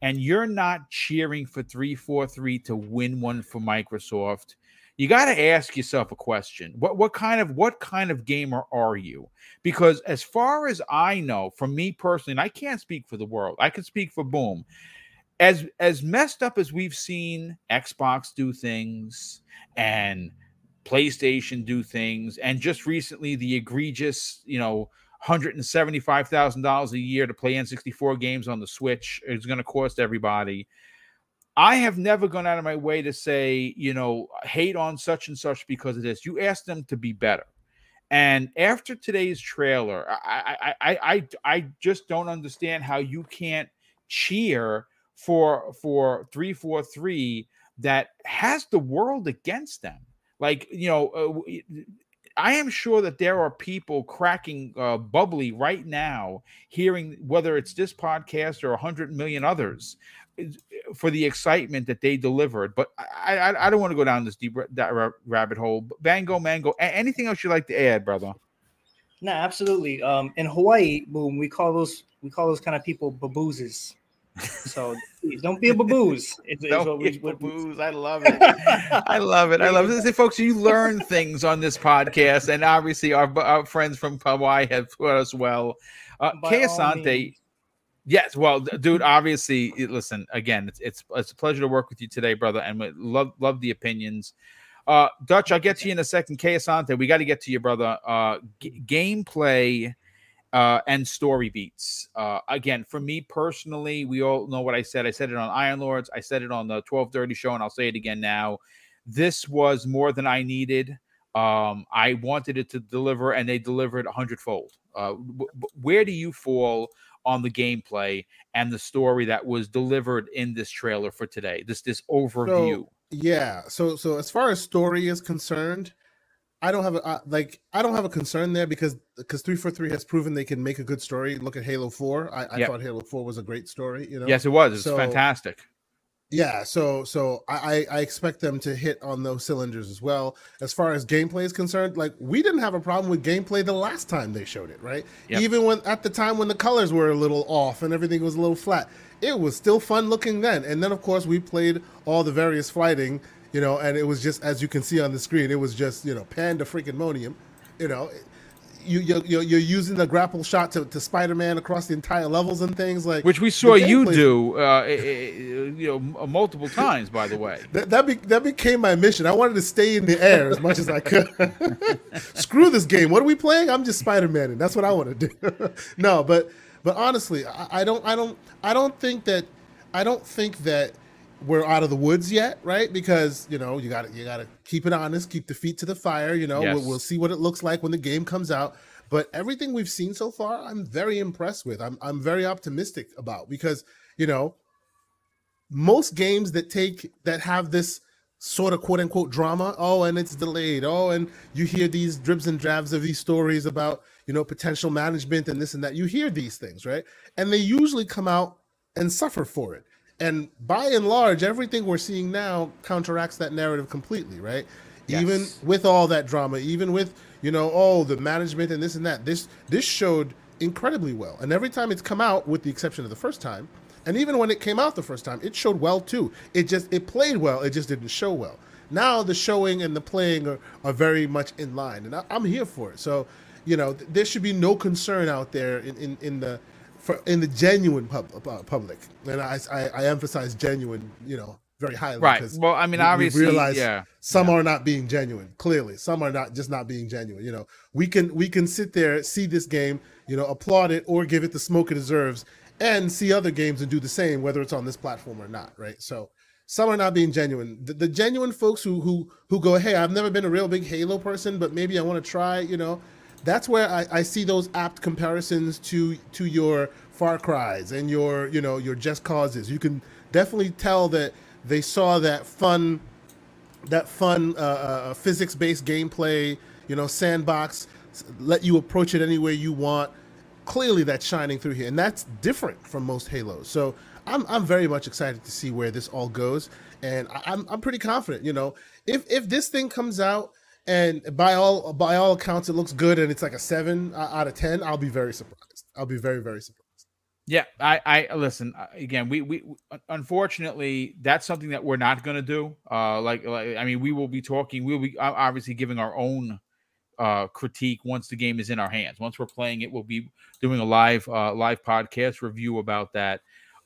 [SPEAKER 1] and you're not cheering for 343 to win one for Microsoft, you got to ask yourself a question. What what kind of what kind of gamer are you? Because as far as I know, from me personally, and I can't speak for the world, I can speak for Boom. As as messed up as we've seen Xbox do things and PlayStation do things, and just recently the egregious, you know, hundred and seventy-five thousand dollars a year to play N64 games on the Switch is going to cost everybody. I have never gone out of my way to say, you know, hate on such and such because of this. You ask them to be better. And after today's trailer, I I I I, just don't understand how you can't cheer for for 343 that has the world against them. Like, you know, uh, I am sure that there are people cracking uh, bubbly right now, hearing whether it's this podcast or a hundred million others, for the excitement that they delivered. But I, I, I don't want to go down this deep ra- rabbit hole. Bango, mango. a- anything else you'd like to add, brother?
[SPEAKER 3] No, absolutely. Um, in Hawaii, boom, we call those we call those kind of people baboozes. So please don't be a baboose. It's, it's
[SPEAKER 1] Don't
[SPEAKER 3] what
[SPEAKER 1] be
[SPEAKER 3] what we-
[SPEAKER 1] baboos. I love it. I love it. I love it. See, folks, you learn things on this podcast, and obviously our, our friends from Hawaii have taught us well. Uh,
[SPEAKER 3] By
[SPEAKER 1] Asante. Yes, well, dude, obviously, listen, again, it's, it's it's a pleasure to work with you today, brother, and we love love the opinions. Uh, Dutch, I'll get to you in a second. Kay Asante, we got to get to you, brother. Uh, g- gameplay uh, and story beats. Uh, again, for me personally, we all know what I said. I said it on Iron Lords. I said it on the 1230 show, and I'll say it again now. This was more than I needed. Um, I wanted it to deliver, and they delivered a hundredfold. Uh, w- where do you fall on the gameplay and the story that was delivered in this trailer for today? This this overview.
[SPEAKER 4] Yeah. So so as far as story is concerned, I don't have a uh, like I don't have a concern there because because three four three has proven they can make a good story. Look at Halo Four. I, I
[SPEAKER 1] Yep.
[SPEAKER 4] thought Halo Four was a great story. You know.
[SPEAKER 1] yes, it was. It's
[SPEAKER 4] So-
[SPEAKER 1] fantastic.
[SPEAKER 4] Yeah, so so I, I expect them to hit on those cylinders as well. As far as gameplay is concerned, like we didn't have a problem with gameplay the last time they showed it, right?
[SPEAKER 1] Yep.
[SPEAKER 4] Even when at the time when the colors were a little off and everything was a little flat, it was still fun looking then. And then of course we played all the various fighting, you know, and it was just as you can see on the screen, it was just you know panda freaking monium, you know. You, you're, you're you're using the grapple shot to, to Spider-Man across the entire levels and things like
[SPEAKER 1] Which we saw you do, uh, you know, multiple times. By the way,
[SPEAKER 4] That that, be, that became my mission. I wanted to stay in the air as much as I could. Screw this game. What are we playing? I'm just Spider Man, and that's what I want to do. no, but but honestly, I, I don't I don't I don't think that I don't think that we're out of the woods yet, right? Because you know you got to you got to keep it honest, keep the feet to the fire. You know,
[SPEAKER 1] Yes.
[SPEAKER 4] we'll, we'll see what it looks like when the game comes out. But everything we've seen so far, I'm very impressed with. I'm I'm very optimistic about because you know most games that take that have this sort of quote unquote drama oh and it's delayed oh and you hear these dribs and drabs of these stories about you know potential management and this and that you hear these things right and they usually come out and suffer for it and by and large everything we're seeing now counteracts that narrative completely right
[SPEAKER 1] Yes.
[SPEAKER 4] even with all that drama even with you know oh the management and this and that this this showed incredibly well and every time it's come out with the exception of the first time and even when it came out the first time, it showed well too. It just it played well. It just didn't show well. Now the showing and the playing are, are very much in line, and I, I'm here for it. So, you know, th- there should be no concern out there in, in, in the for in the genuine pub, uh, public, and I, I I emphasize genuine, you know, very highly.
[SPEAKER 1] right? Well, I mean,
[SPEAKER 4] we- we
[SPEAKER 1] obviously,
[SPEAKER 4] realize
[SPEAKER 1] yeah.
[SPEAKER 4] some are not being genuine clearly some are not just not being genuine you know we can we can sit there see this game you know applaud it or give it the smoke it deserves and see other games and do the same whether it's on this platform or not right so some are not being genuine the, the genuine folks who who who go hey i've never been a real big halo person but maybe i want to try you know that's where I, I see those apt comparisons to to your far cries and your you know your just causes you can definitely tell that they saw that fun that fun uh, uh, physics-based gameplay, you know, sandbox, let you approach it any way you want. Clearly, that's shining through here, and that's different from most Halos. So I'm I'm very much excited to see where this all goes, and I, I'm I'm pretty confident. You know, if if this thing comes out and by all by all accounts it looks good and it's like a seven out of ten, I'll be very surprised. I'll be very very surprised.
[SPEAKER 1] Yeah, I, I listen uh, again. We, we, unfortunately, that's something that we're not going to do. Uh, like, like, I mean, we will be talking. We'll be obviously giving our own uh critique once the game is in our hands. Once we're playing it, we'll be doing a live, uh, live podcast review about that.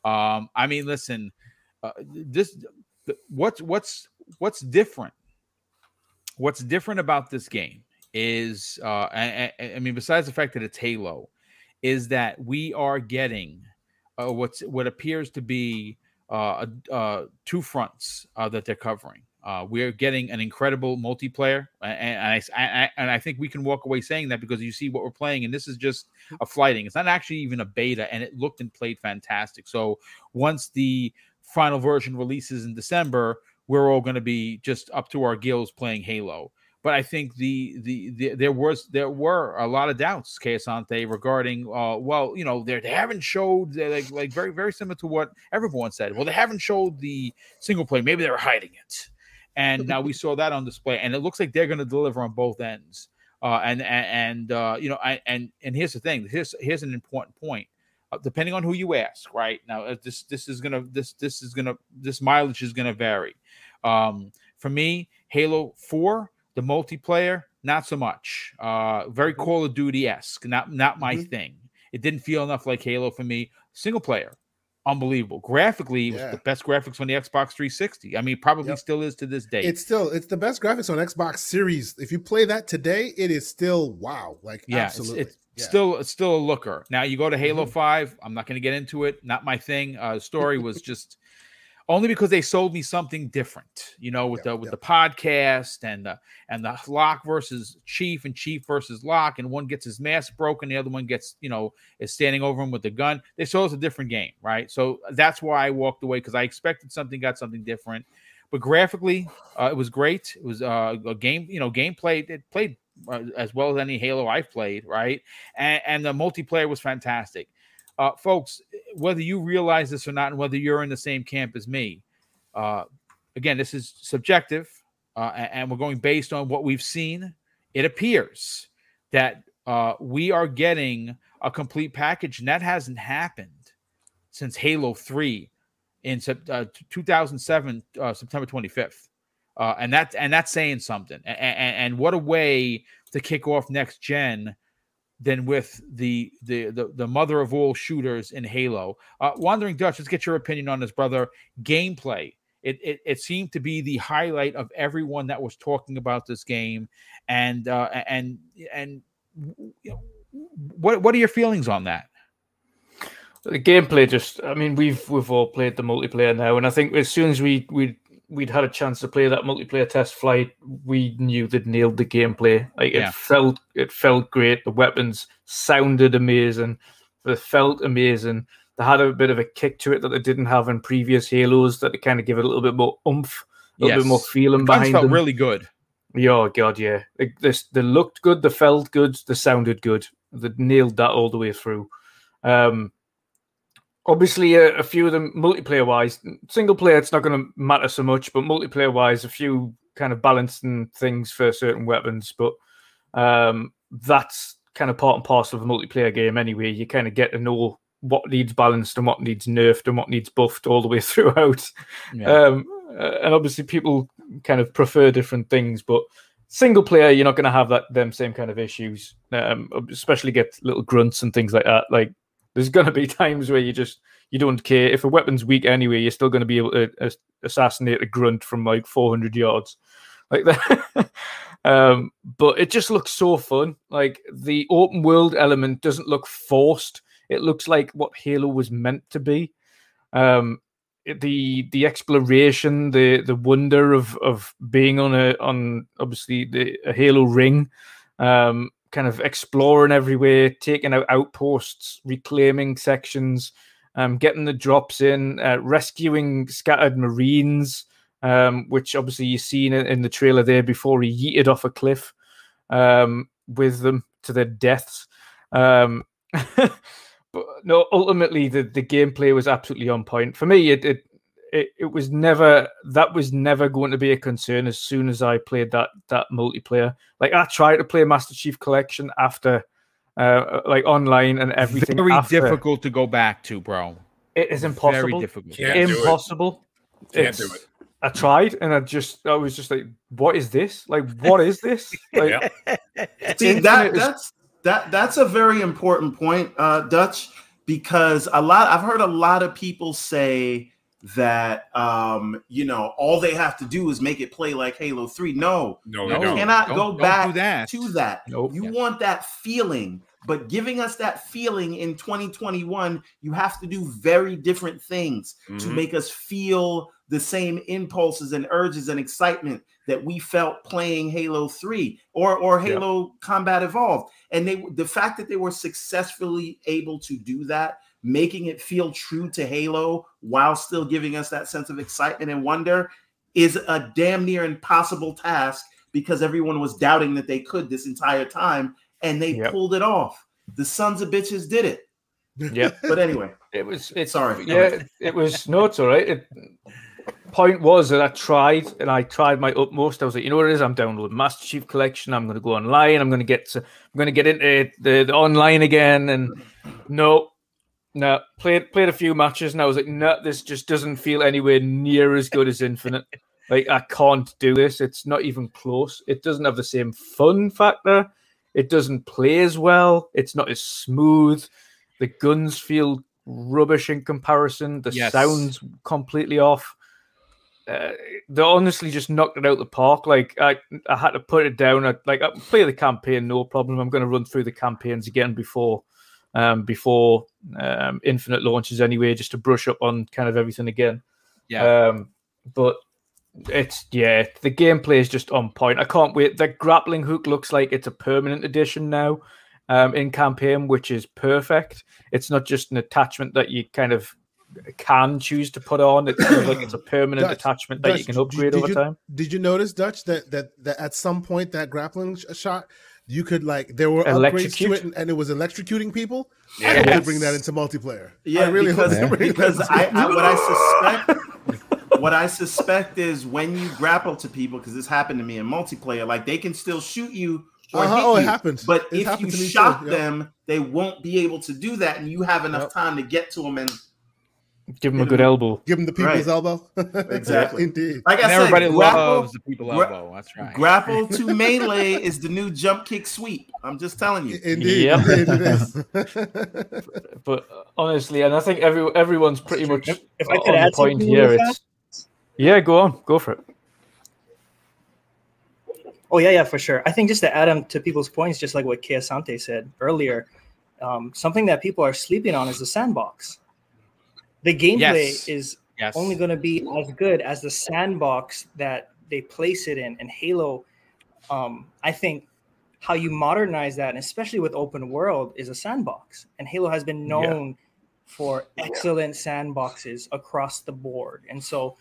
[SPEAKER 1] Um, I mean, listen, uh, this, th- what's, what's, what's different? What's different about this game is, uh, I, I, I mean, besides the fact that it's Halo, is that we are getting uh, what's what appears to be uh, uh, two fronts uh, that they're covering. Uh, we are getting an incredible multiplayer, and, and I, I and I think we can walk away saying that because you see what we're playing, and this is just a flighting. It's not actually even a beta, and it looked and played fantastic. So once the final version releases in December, we're all going to be just up to our gills playing Halo but I think the, the the there was there were a lot of doubts, Kayasante, regarding uh well, you know, they they haven't showed like like very very similar to what everyone said. Well, they haven't showed the single play. Maybe they were hiding it, and now we saw that on display, and it looks like they're going to deliver on both ends. Uh, and and, and uh, you know, I, and and here's the thing. Here's here's an important point. Uh, depending on who you ask. Right now, uh, this this is gonna this this is gonna this mileage is gonna vary. Um, for me, Halo Four, the multiplayer, not so much. Uh, very Call of Duty esque, not not my
[SPEAKER 4] Mhm.
[SPEAKER 1] thing. It didn't feel enough like Halo for me. Single player, unbelievable. Graphically, it was
[SPEAKER 4] Yeah.
[SPEAKER 1] the best graphics on the Xbox 360. I mean, probably
[SPEAKER 4] Yep.
[SPEAKER 1] still is to this day.
[SPEAKER 4] It's still it's the best graphics on Xbox Series. If you play that today, it is still wow. Like
[SPEAKER 1] yeah, it's-
[SPEAKER 4] absolutely.
[SPEAKER 1] it's,
[SPEAKER 4] Yeah.
[SPEAKER 1] still still a looker. Now you go to Halo
[SPEAKER 4] Mhm.
[SPEAKER 1] Five. I'm not going to get into it. Not my thing. Uh, story was just only because they sold me something different. You know, with
[SPEAKER 4] Yeah,
[SPEAKER 1] the with
[SPEAKER 4] yeah.
[SPEAKER 1] the podcast and the and the Locke versus Chief and Chief versus Locke, and one gets his mask broken, the other one gets you know is standing over him with the gun. They sold us a different game, right? So that's why I walked away because I expected something, got something different. But graphically, uh, it was great. It was uh, a game, you know, gameplay. It played as well as any Halo I've played, right? And, and the multiplayer was fantastic. Uh, folks, whether you realize this or not, and whether you're in the same camp as me, uh, again, this is subjective, uh, and we're going based on what we've seen. It appears that uh, we are getting a complete package, and that hasn't happened since Halo 3 in uh, 2007, uh, September 25th. Uh, and that and that's saying something. And, and what a way to kick off next gen than with the the the, the mother of all shooters in Halo. Uh, Wandering Dutch, let's get your opinion on this, brother. Gameplay. It, it, it seemed to be the highlight of everyone that was talking about this game, and uh, and and what what are your feelings on that?
[SPEAKER 5] The gameplay just I mean we've we've all played the multiplayer now and I think as soon as we we we'd had a chance to play that multiplayer test flight, we knew they'd nailed the gameplay. Like
[SPEAKER 1] Yeah.
[SPEAKER 5] it felt it felt great. The weapons sounded amazing. They felt amazing. They had a bit of a kick to it that they didn't have in previous Halos that they kind of give it a little bit more oomph, a little bit more feeling
[SPEAKER 1] Guns
[SPEAKER 5] behind
[SPEAKER 1] felt
[SPEAKER 5] them.
[SPEAKER 1] really good.
[SPEAKER 5] Yeah, oh god, yeah. Like this, they looked good, they felt good, they sounded good. They nailed that all the way through. Um, obviously, a, a few of them multiplayer wise, single player, it's not going to matter so much, but multiplayer wise, a few kind of balancing things for certain weapons. But um, that's kind of part and parcel of a multiplayer game anyway. You kind of get to know what needs balanced and what needs nerfed and what needs buffed all the way throughout.
[SPEAKER 1] Yeah.
[SPEAKER 5] Um, uh, and obviously, people kind of prefer different things, but single player, you're not going to have that them same kind of issues. Um, especially get little grunts and things like that. Like there's going to be times where you just you don't care if a weapon's weak anyway. You're still going to be able to uh, assassinate a grunt from like 400 yards, like that. um, but it just looks so fun. Like the open world element doesn't look forced. It looks like what Halo was meant to be. Um, the the exploration, the the wonder of of being on a on obviously the a Halo ring, um, kind of exploring everywhere, taking out outposts, reclaiming sections, um, getting the drops in, uh, rescuing scattered Marines, um, which obviously you've seen in, the trailer there before he yeeted off a cliff um, with them to their deaths. Um, but no, ultimately the, the gameplay was absolutely on point for me. It, it it it was never that was never going to be a concern as soon as I played that that multiplayer. Like I tried to play Master Chief Collection after, uh, like online and everything.
[SPEAKER 1] Very
[SPEAKER 5] after.
[SPEAKER 1] difficult to go back to, bro.
[SPEAKER 5] It is impossible.
[SPEAKER 1] Very
[SPEAKER 5] impossible.
[SPEAKER 1] difficult.
[SPEAKER 7] Can't do it.
[SPEAKER 5] impossible.
[SPEAKER 7] Can't do it.
[SPEAKER 5] I tried and I just I was just like, what is this? Like, what is this? Like,
[SPEAKER 7] Yeah.
[SPEAKER 6] See
[SPEAKER 5] Infinite
[SPEAKER 6] that
[SPEAKER 5] is-
[SPEAKER 6] that's that that's a very important point, uh, Dutch, because a lot I've heard a lot of people say that um, you know all they have to do is make it play like Halo Three. No,
[SPEAKER 7] No,
[SPEAKER 1] No.
[SPEAKER 6] you
[SPEAKER 7] don't.
[SPEAKER 6] cannot
[SPEAKER 1] Don't-
[SPEAKER 6] go
[SPEAKER 1] don't
[SPEAKER 6] back
[SPEAKER 1] do that.
[SPEAKER 6] to that.
[SPEAKER 5] Nope.
[SPEAKER 6] You
[SPEAKER 1] Yeah.
[SPEAKER 6] want that feeling, but giving us that feeling in 2021, you have to do very different things to
[SPEAKER 7] Mhm.
[SPEAKER 6] make us feel the same impulses and urges and excitement that we felt playing Halo 3 or or
[SPEAKER 5] Yeah.
[SPEAKER 6] Halo Combat Evolved. And they the fact that they were successfully able to do that, making it feel true to Halo while still giving us that sense of excitement and wonder is a damn near impossible task because everyone was doubting that they could this entire time and they
[SPEAKER 5] Yep.
[SPEAKER 6] pulled it off. The sons of bitches did it.
[SPEAKER 5] Yeah.
[SPEAKER 6] But anyway,
[SPEAKER 5] It was. It's
[SPEAKER 6] Sorry.
[SPEAKER 5] Yeah, it was. No, it's all right. It, point was that I tried and I tried my utmost. I was like, you know what it is? I'm downloading Master Chief Collection. I'm going to go online. I'm going to get to. I'm going to get into the, the online again. And no, No, played played a few matches and I was like, no, this just doesn't feel anywhere near as good as Infinite. like I can't do this. It's not even close. It doesn't have the same fun factor. It doesn't play as well. It's not as smooth. The guns feel rubbish in comparison. The
[SPEAKER 1] Yes.
[SPEAKER 5] sounds completely off. Uh, they honestly just knocked it out the park. Like I, I had to put it down. I, like I play the campaign, no problem. I'm going to run through the campaigns again before, um, before um, Infinite launches anyway, just to brush up on kind of everything again.
[SPEAKER 1] Yeah.
[SPEAKER 5] Um, but it's yeah, the gameplay is just on point. I can't wait. The grappling hook looks like it's a permanent addition now um, in campaign, which is perfect. It's not just an attachment that you kind of can choose to put on. It's kind of like it's a permanent
[SPEAKER 4] Dutch,
[SPEAKER 5] attachment that you can upgrade
[SPEAKER 4] did
[SPEAKER 5] over
[SPEAKER 4] you,
[SPEAKER 5] time.
[SPEAKER 4] Did you notice Dutch that that that at some point that grappling sh- shot you could like there were upgrades to it and, and it was electrocuting people? I
[SPEAKER 7] Yes.
[SPEAKER 4] hope they bring that into multiplayer.
[SPEAKER 6] Yeah,
[SPEAKER 4] I really
[SPEAKER 6] because,
[SPEAKER 4] hope they bring
[SPEAKER 6] because
[SPEAKER 4] that
[SPEAKER 6] I,
[SPEAKER 4] into-
[SPEAKER 6] I what I suspect what I suspect is when you grapple to people, because this happened to me in multiplayer, like they can still shoot you or
[SPEAKER 4] Uh-huh,
[SPEAKER 6] hit
[SPEAKER 4] oh, it
[SPEAKER 6] you,
[SPEAKER 4] happened.
[SPEAKER 6] But
[SPEAKER 4] It
[SPEAKER 6] if you
[SPEAKER 4] happened to
[SPEAKER 6] shock
[SPEAKER 4] yep.
[SPEAKER 6] them, they won't be able to do that, and you have enough
[SPEAKER 4] Yep.
[SPEAKER 6] time to get to them. And
[SPEAKER 5] Give them a good elbow.
[SPEAKER 4] Give them the people's
[SPEAKER 6] Right.
[SPEAKER 4] elbow.
[SPEAKER 6] Exactly.
[SPEAKER 4] Indeed.
[SPEAKER 6] like I
[SPEAKER 1] And
[SPEAKER 6] said,
[SPEAKER 1] everybody
[SPEAKER 6] grapple,
[SPEAKER 1] loves the people elbow. That's right.
[SPEAKER 6] grapple to melee is the new jump kick sweep. I'm just telling you.
[SPEAKER 4] Indeed.
[SPEAKER 5] Yep.
[SPEAKER 4] Indeed it is.
[SPEAKER 5] But uh, honestly, and I think every everyone's pretty much
[SPEAKER 3] If- if I could
[SPEAKER 5] on
[SPEAKER 3] add
[SPEAKER 5] the point here.
[SPEAKER 3] with
[SPEAKER 5] It's yeah, go on, go for it.
[SPEAKER 3] Oh yeah, yeah, for sure. I think just to add on to people's points, just like what Keasante said earlier, um, something that people are sleeping on is the sandbox. The gameplay
[SPEAKER 1] Yes.
[SPEAKER 3] is
[SPEAKER 1] Yes.
[SPEAKER 3] only going to be as good as the sandbox that they place it in. And Halo, um, I think how you modernize that, and especially with open world, is a sandbox. And Halo has been
[SPEAKER 5] Yeah.
[SPEAKER 3] known for excellent sandboxes across the board. And so,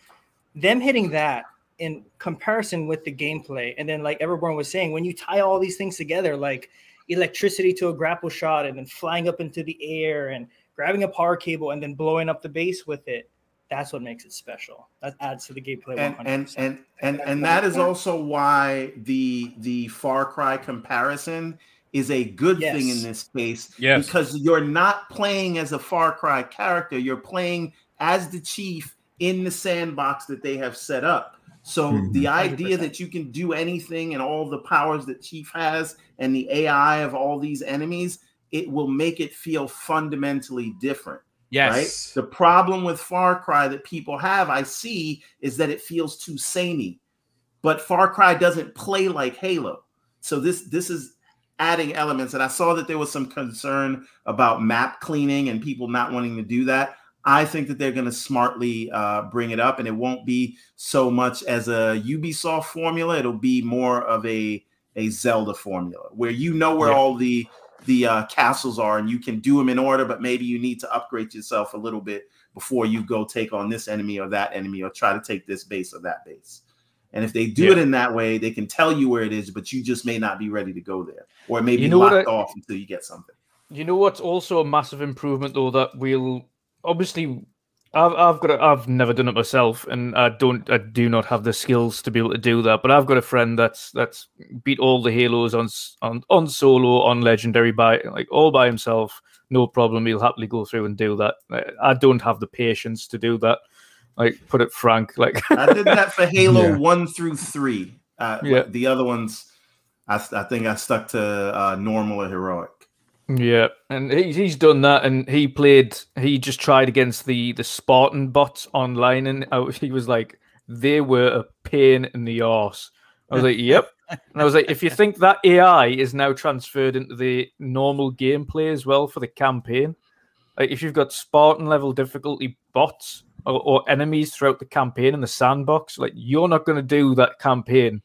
[SPEAKER 3] them hitting that in comparison with the gameplay, and then like everyone was saying, when you tie all these things together, like electricity to a grapple shot, and then flying up into the air, and grabbing a power cable, and then blowing up the base with it, that's what makes it special. That adds to the gameplay.
[SPEAKER 6] and
[SPEAKER 3] 100%.
[SPEAKER 6] and and and and that is also why the the Far Cry comparison is a good thing in this case.
[SPEAKER 7] Yes.
[SPEAKER 6] because you're not playing as a Far Cry character; you're playing as the chief in the sandbox that they have set up. So
[SPEAKER 1] Mhm.
[SPEAKER 6] the idea
[SPEAKER 3] 100%.
[SPEAKER 6] that you can do anything and all the powers that Chief has and the AI of all these enemies, it will make it feel fundamentally different
[SPEAKER 1] yes.
[SPEAKER 6] right? The problem with Far Cry that people have, I see, is that it feels too samey. But Far Cry doesn't play like Halo. So this this is adding elements. And I saw that there was some concern about map cleaning and people not wanting to do that. I think that they're going to smartly uh, bring it up, and it won't be so much as a Ubisoft formula. It'll be more of a a Zelda formula, where you know where
[SPEAKER 5] Yeah.
[SPEAKER 6] all the the uh, castles are, and you can do them in order. But maybe you need to upgrade yourself a little bit before you go take on this enemy or that enemy, or try to take this base or that base. And if they do it in that way, they can tell you where it is, but you just may not be ready to go there, or it may be
[SPEAKER 5] You know
[SPEAKER 6] locked
[SPEAKER 5] I-
[SPEAKER 6] off until you get something.
[SPEAKER 5] You know what's also a massive improvement though that we'll obviously I've I've got a, I've never done it myself and I don't I do not have the skills to be able to do that but I've got a friend that's that's beat all the halos on on on solo on legendary by like all by himself no problem he'll happily go through and do that I- I don't have the patience to do that like put it frank like
[SPEAKER 6] I did that for Halo
[SPEAKER 4] Yeah.
[SPEAKER 6] one through three. Uh,
[SPEAKER 5] Yeah.
[SPEAKER 6] The other ones, I, I think I stuck to uh, normal or heroic.
[SPEAKER 5] Yeah, and he, he's done that, and he played. He just tried against the the Spartan bots online, and I, oh, he was like, they were a pain in the arse. I was like, yep. And I was like, if you think that AI is now transferred into the normal gameplay as well for the campaign, like if you've got Spartan level difficulty bots or, or enemies throughout the campaign in the sandbox, like you're not going to do that campaign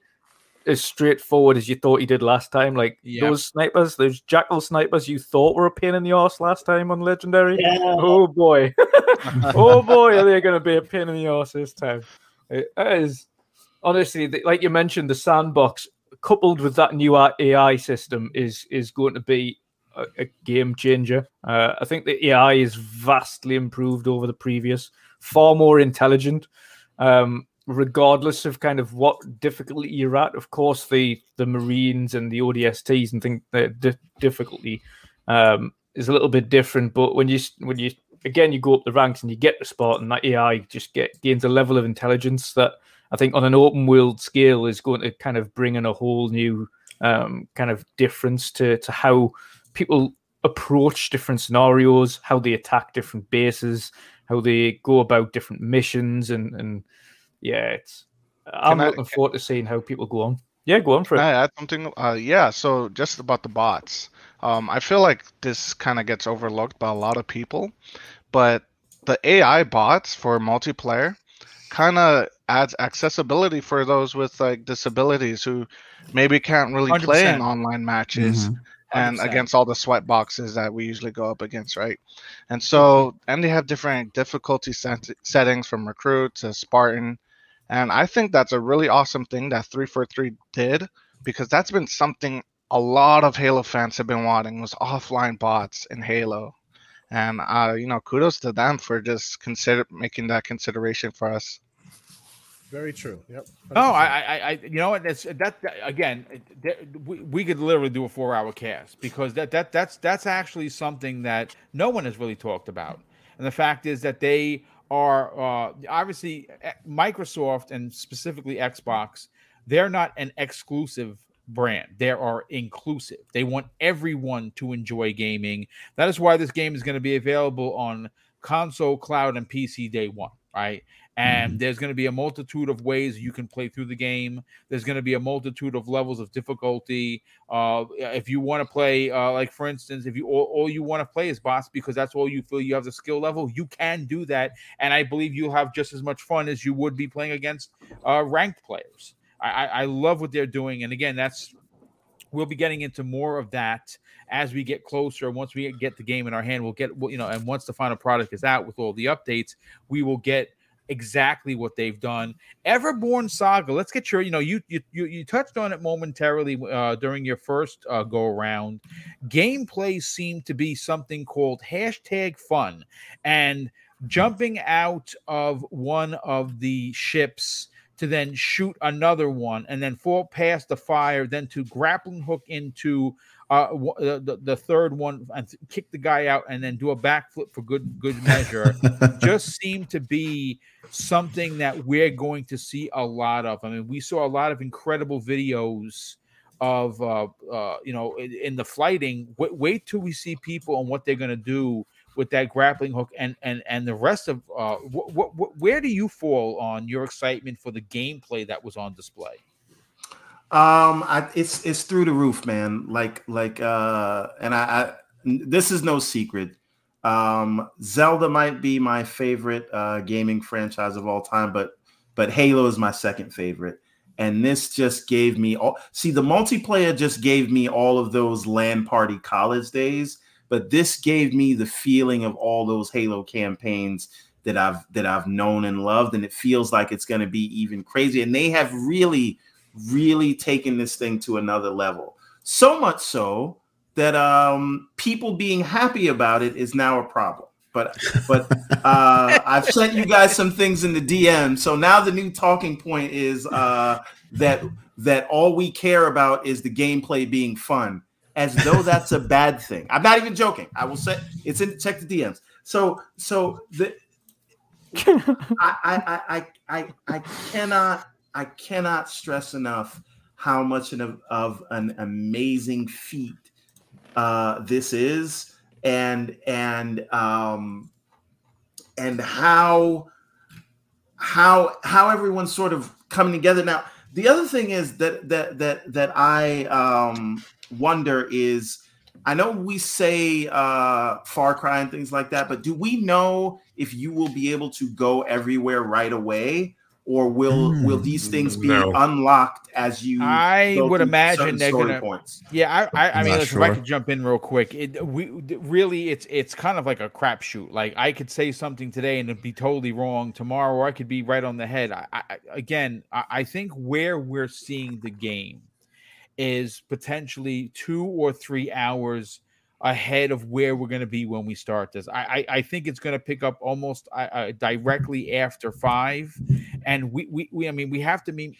[SPEAKER 5] as straightforward as you thought you did last time. Like
[SPEAKER 1] Yeah.
[SPEAKER 5] those snipers, those jackal snipers you thought were a pain in the ass last time on Legendary.
[SPEAKER 3] Yeah.
[SPEAKER 5] Oh boy. oh boy, are they going to be a pain in the ass this time? It is honestly, the- like you mentioned, the sandbox coupled with that new AI system is is going to be a, a game changer. Uh, I think the AI is vastly improved over the previous, far more intelligent. Um, regardless of kind of what difficulty you're at, of course, the the Marines and the ODSTs and think the di- difficulty um, is a little bit different. But when you when you again you go up the ranks and you get the spot, and that AI just get gains a level of intelligence that I think on an open world scale is going to kind of bring in a whole new um, kind of difference to to how people approach different scenarios, how they attack different bases, how they go about different missions, and and yeah, it's. I'm
[SPEAKER 2] I-
[SPEAKER 5] looking forward to seeing how people go on. Yeah, go on for
[SPEAKER 2] Can
[SPEAKER 5] it.
[SPEAKER 2] I add something? Uh, yeah, so just about the bots. Um, I feel like this kind of gets overlooked by a lot of people, but the AI bots for multiplayer kind of adds accessibility for those with like disabilities who maybe can't really play in online matches and
[SPEAKER 1] 100%.
[SPEAKER 2] against all the sweat boxes that we usually go up against, right? And so, and they have different difficulty set- settings from recruit to Spartan. And I think that's a really awesome thing that 343 did because that's been something a lot of Halo fans have been wanting was offline bots in Halo. And uh, you know, kudos to them for just consider making that consideration for us.
[SPEAKER 4] Very true. Yep.
[SPEAKER 1] Oh, I, I, I, you know what? That's that, that- again. that- we, we could literally do a four-hour cast because that that that's that's actually something that no one has really talked about. And the fact is that they are uh, obviously eh, Microsoft and specifically Xbox. They're not an exclusive brand. They are inclusive. They want everyone to enjoy gaming. That is why this game is going to be available on console, cloud, and PC day one. Right. And there's going to be a multitude of ways you can play through the game. There's going to be a multitude of levels of difficulty. Uh, if you want to play, uh, like for instance, if you all, all you want to play is boss because that's all you feel you have the skill level, you can do that, and I believe you'll have just as much fun as you would be playing against uh, ranked players. I, I, I love what they're doing, and again, that's we'll be getting into more of that as we get closer. Once we get the game in our hand, we'll get you know, and once the final product is out with all the updates, we will get exactly what they've done. Everborn Saga. Let's get your, you know, you you you, touched on it momentarily uh, during your first uh, go around. Gameplay seemed to be something called hashtag fun, and jumping out of one of the ships to then shoot another one and then fall past the fire, then to grappling hook into uh, the, the, third one and kick the guy out and then do a backflip for good good measure just seemed to be something that we're going to see a lot of. I mean, we saw a lot of incredible videos of uh, uh, you know in, in the flighting. Wait, wait till we see people and what they're going to do with that grappling hook and and and the rest of uh, wh- wh- where do you fall on your excitement for the gameplay that was on display?
[SPEAKER 6] Um, I, it's it's through the roof, man. Like like uh, and I, I this is no secret. Um, Zelda might be my favorite uh, gaming franchise of all time, but but Halo is my second favorite. And this just gave me all. See, the multiplayer just gave me all of those LAN party college days, but this gave me the feeling of all those Halo campaigns that I've that I've known and loved, and it feels like it's going to be even crazy. And they have really really taking this thing to another level. So much so that um, people being happy about it is now a problem. But but uh, I've sent you guys some things in the DM. So now the new talking point is uh, that that all we care about is the gameplay being fun, as though that's a bad thing. I'm not even joking. I will say it's in check the DMs. So so the I I I I I cannot I cannot stress enough how much of, an amazing feat uh, this is, and and um, and how how how everyone's sort of coming together now. The other thing is that that that that I um, wonder is. I know we say uh, Far Cry and things like that, but do we know if you will be able to go everywhere right away, or will will hmm. these things be
[SPEAKER 7] No.
[SPEAKER 6] unlocked as you?
[SPEAKER 1] I
[SPEAKER 6] go
[SPEAKER 1] would imagine they're
[SPEAKER 6] story
[SPEAKER 1] gonna-
[SPEAKER 6] points.
[SPEAKER 1] Yeah, I, I, I mean,
[SPEAKER 8] Not
[SPEAKER 1] listen, if I could jump in real quick, it, we really, it's it's kind of like a crapshoot. Like I could say something today and it'd be totally wrong tomorrow, or I could be right on the head. I, I, again, I, I think where we're seeing the game is potentially two or three hours ahead of where we're going to be when we start this. I, I, I think it's going to pick up almost uh, directly after five, and we, we, we I mean, we have to be-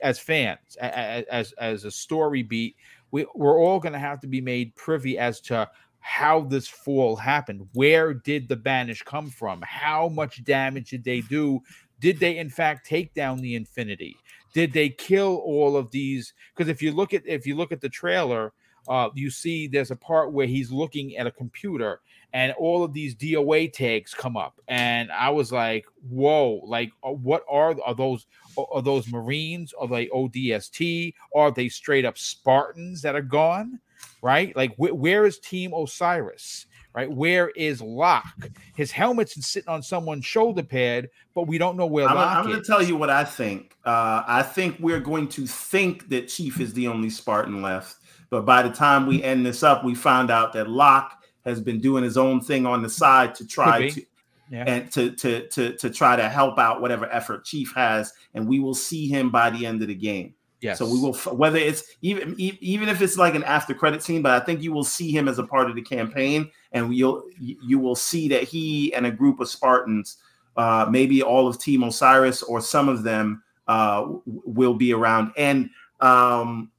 [SPEAKER 1] as fans, as as a story beat, we we're all going to have to be made privy as to how this fall happened. Where did the Banished come from? How much damage did they do? Did they in fact take down the Infinity? Did they kill all of these? Because if you look at if you look at the trailer, uh, you see there's a part where he's looking at a computer and all of these DOA tags come up, and I was like, "Whoa! Like, uh, what are are those? Are those Marines? Are they ODST? Are they straight up Spartans that are gone? Right? Like, wh- where is Team Osiris? Right? Where is Locke? His helmet's sitting on someone's shoulder pad, but we don't know where
[SPEAKER 6] I'm,
[SPEAKER 1] Locke
[SPEAKER 6] I'm going to tell you what I think. Uh, I think we're going to think that Chief is the only Spartan left, but by the time we end this up, we found out that Locke has been doing his own thing on the side to try to
[SPEAKER 1] Yeah.
[SPEAKER 6] and to, to to to try to help out whatever effort Chief has, and we will see him by the end of the game.
[SPEAKER 1] Yes.
[SPEAKER 6] So we will, whether it's even even if it's like an after credit scene, but I think you will see him as a part of the campaign, and you'll you will see that he and a group of Spartans, uh, maybe all of Team Osiris or some of them, uh, will be around. And um,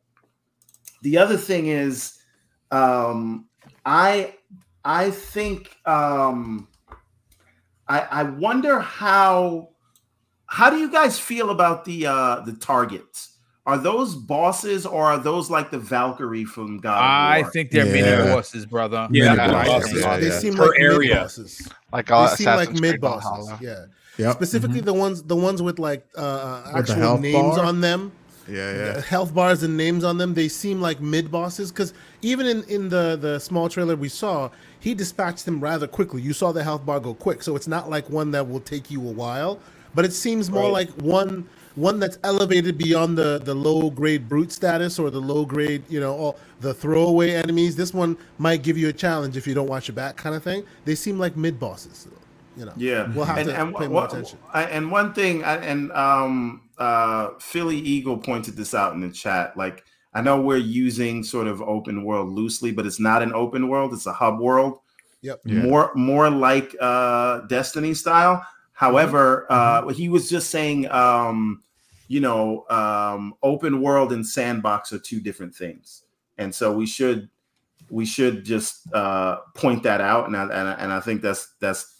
[SPEAKER 6] the other thing is, um, I I think um, I I wonder how how do you guys feel about the uh the targets? Are those bosses or are those like the Valkyrie from God? of
[SPEAKER 1] I think they're
[SPEAKER 8] Yeah.
[SPEAKER 1] mini bosses, brother.
[SPEAKER 7] Yeah,
[SPEAKER 8] Mini bosses, yeah,
[SPEAKER 4] they seem
[SPEAKER 7] Per
[SPEAKER 4] like
[SPEAKER 7] area.
[SPEAKER 4] mid bosses.
[SPEAKER 2] Like
[SPEAKER 4] They
[SPEAKER 2] all
[SPEAKER 4] seem like mid bosses. Yeah.
[SPEAKER 8] Yep.
[SPEAKER 4] Specifically, the ones the ones with like uh, uh,
[SPEAKER 8] With
[SPEAKER 4] actual names
[SPEAKER 8] bar?
[SPEAKER 4] on them.
[SPEAKER 8] Yeah, yeah.
[SPEAKER 4] health bars and names on them they seem like mid bosses because even in in the the small trailer we saw he dispatched them rather quickly. You saw the health bar go quick so it's not like one that will take you a while but it seems more like one one that's elevated beyond the the low grade brute status or the low grade you know or the throwaway enemies. This one might give you a challenge if you don't watch your back kind of thing. They seem like mid bosses you know
[SPEAKER 6] Yeah,
[SPEAKER 4] we'll have
[SPEAKER 6] and,
[SPEAKER 4] to
[SPEAKER 6] and
[SPEAKER 4] pay
[SPEAKER 6] wha-
[SPEAKER 4] more attention
[SPEAKER 6] And one thing, and um, uh, Philly Eagle pointed this out in the chat. Like, I know we're using sort of open world loosely, but it's not an open world; it's a hub world.
[SPEAKER 4] Yep.
[SPEAKER 8] Yeah.
[SPEAKER 6] More, more like uh, Destiny style. However, uh, he was just saying, um, you know, um, open world and sandbox are two different things, and so we should we should just uh, point that out, and I, and I, and I think that's that's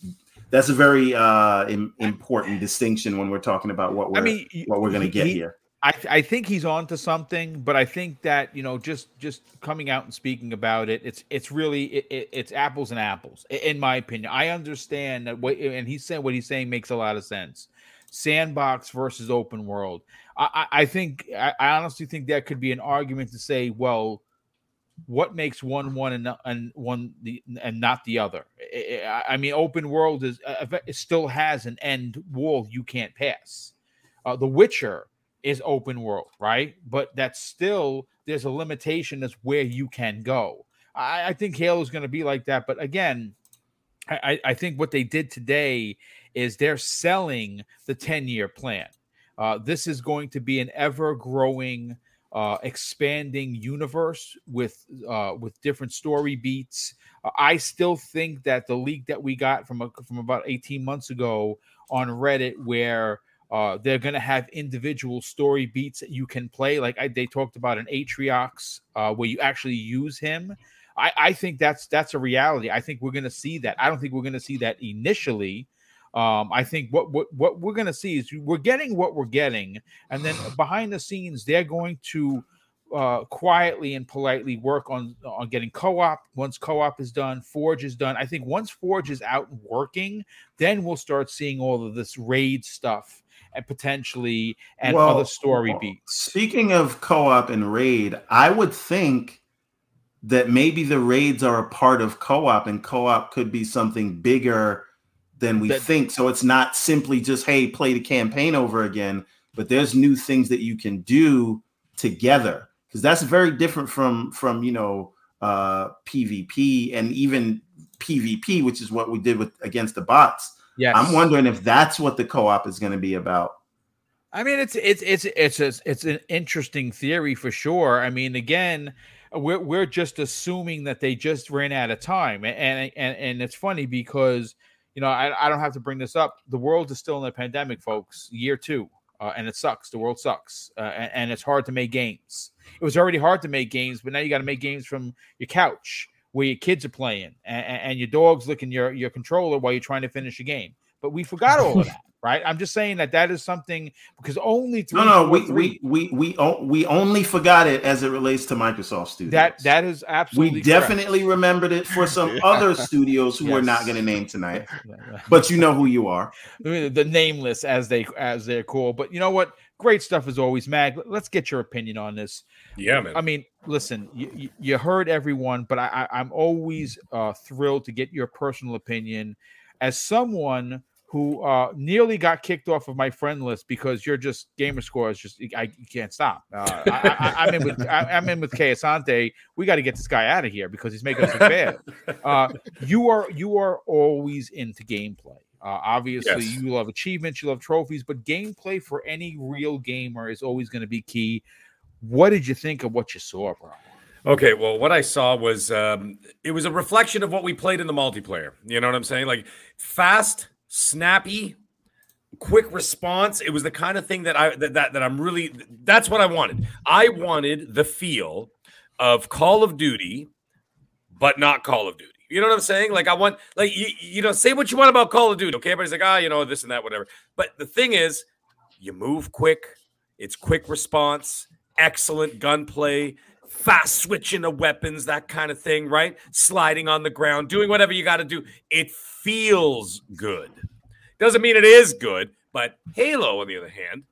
[SPEAKER 6] that's a very uh, im- important distinction when we're talking about what we're
[SPEAKER 1] I mean,
[SPEAKER 6] what we're going to get
[SPEAKER 1] he-
[SPEAKER 6] here.
[SPEAKER 1] I, th- I think he's on to something, but I think that you know, just just coming out and speaking about it, it's it's really it, it, it's apples and apples, in my opinion. I understand that what and he's saying what he's saying makes a lot of sense. Sandbox versus open world. I, I, I think I, I honestly think that could be an argument to say, well, what makes one one and, and one the and not the other? I, mean, open world is uh, still has an end wall you can't pass. Uh, the Witcher is open world, right? But that's still there's a limitation as where you can go. I, I think Halo is going to be like that, but again, I, I think what they did today is they're selling the 10 year plan. Uh, this is going to be an ever growing, uh, expanding universe with uh, with different story beats. Uh, I still think that the leak that we got from a, from about 18 months ago on Reddit, where uh, they're going to have individual story beats that you can play. Like I, they talked about an Atriox uh, where you actually use him. I, I think that's that's a reality. I think we're going to see that. I don't think we're going to see that initially. Um, I think what what what we're going to see is we're getting what we're getting, and then behind the scenes they're going to uh, quietly and politely work on on getting co-op. Once co-op is done, Forge is done. I think once Forge is out and working, then we'll start seeing all of this raid stuff and potentially and
[SPEAKER 6] Well,
[SPEAKER 1] other story
[SPEAKER 6] well,
[SPEAKER 1] beats.
[SPEAKER 6] Speaking of co-op and raid, I would think that maybe the raids are a part of co-op, and co-op could be something bigger than we
[SPEAKER 1] That-
[SPEAKER 6] think. So it's not simply just hey, play the campaign over again, but there's new things that you can do together because that's very different from from you know uh PvP and even PvP, which is what we did with against the bots.
[SPEAKER 1] Yes,
[SPEAKER 6] I'm wondering if that's what the co-op is going to be about.
[SPEAKER 1] I mean, it's it's it's it's a, it's an interesting theory for sure. I mean, again, we're we're just assuming that they just ran out of time, and and and it's funny because you know I, I don't have to bring this up. The world is still in a pandemic, folks. Year two, uh, and it sucks. The world sucks, uh, and, and it's hard to make games. It was already hard to make games, but now you got to make games from your couch where your kids are playing and, and your dog's licking your your controller while you're trying to finish a game. But we forgot all of that right? I'm just saying that that is something because only three.
[SPEAKER 6] No, no,
[SPEAKER 1] four,
[SPEAKER 6] we,
[SPEAKER 1] three,
[SPEAKER 6] we we we we only forgot it as it relates to Microsoft Studios.
[SPEAKER 1] that that is absolutely
[SPEAKER 6] we definitely remembered it for some other studios who we're not going to name tonight, but you know who you are.
[SPEAKER 1] the nameless as they as they're called. But you know what? Great stuff as always, Mag. Let's get your opinion on this.
[SPEAKER 7] Yeah, man.
[SPEAKER 1] I mean, listen, you, you- you heard everyone, but I, I, I'm always uh, thrilled to get your personal opinion as someone who uh, nearly got kicked off of my friend list because you're just gamer score is just I you can't stop. Uh, I, I, I'm in with I, I'm in with Kay Asante. We got to get this guy out of here because he's making us look bad. Uh, you are you are always into gameplay. Uh, obviously,
[SPEAKER 7] Yes.
[SPEAKER 1] you love achievements, you love trophies, but gameplay for any real gamer is always going to be key. What did you think of what you saw, bro?
[SPEAKER 7] Okay, well, what I saw was um, it was a reflection of what we played in the multiplayer. You know what I'm saying? Like fast, snappy, quick response. It was the kind of thing that I that that, that I'm really. That's what I wanted. I wanted the feel of Call of Duty, but not Call of Duty. You know what I'm saying? Like I want, like you, you know, say what you want about Call of Duty. Okay, everybody's like, ah, you know, this and that, whatever. But the thing is, you move quick. It's quick response, excellent gunplay, fast switching of weapons, that kind of thing, right? Sliding on the ground, doing whatever you got to do. It feels good. Doesn't mean it is good, but Halo, on the other hand,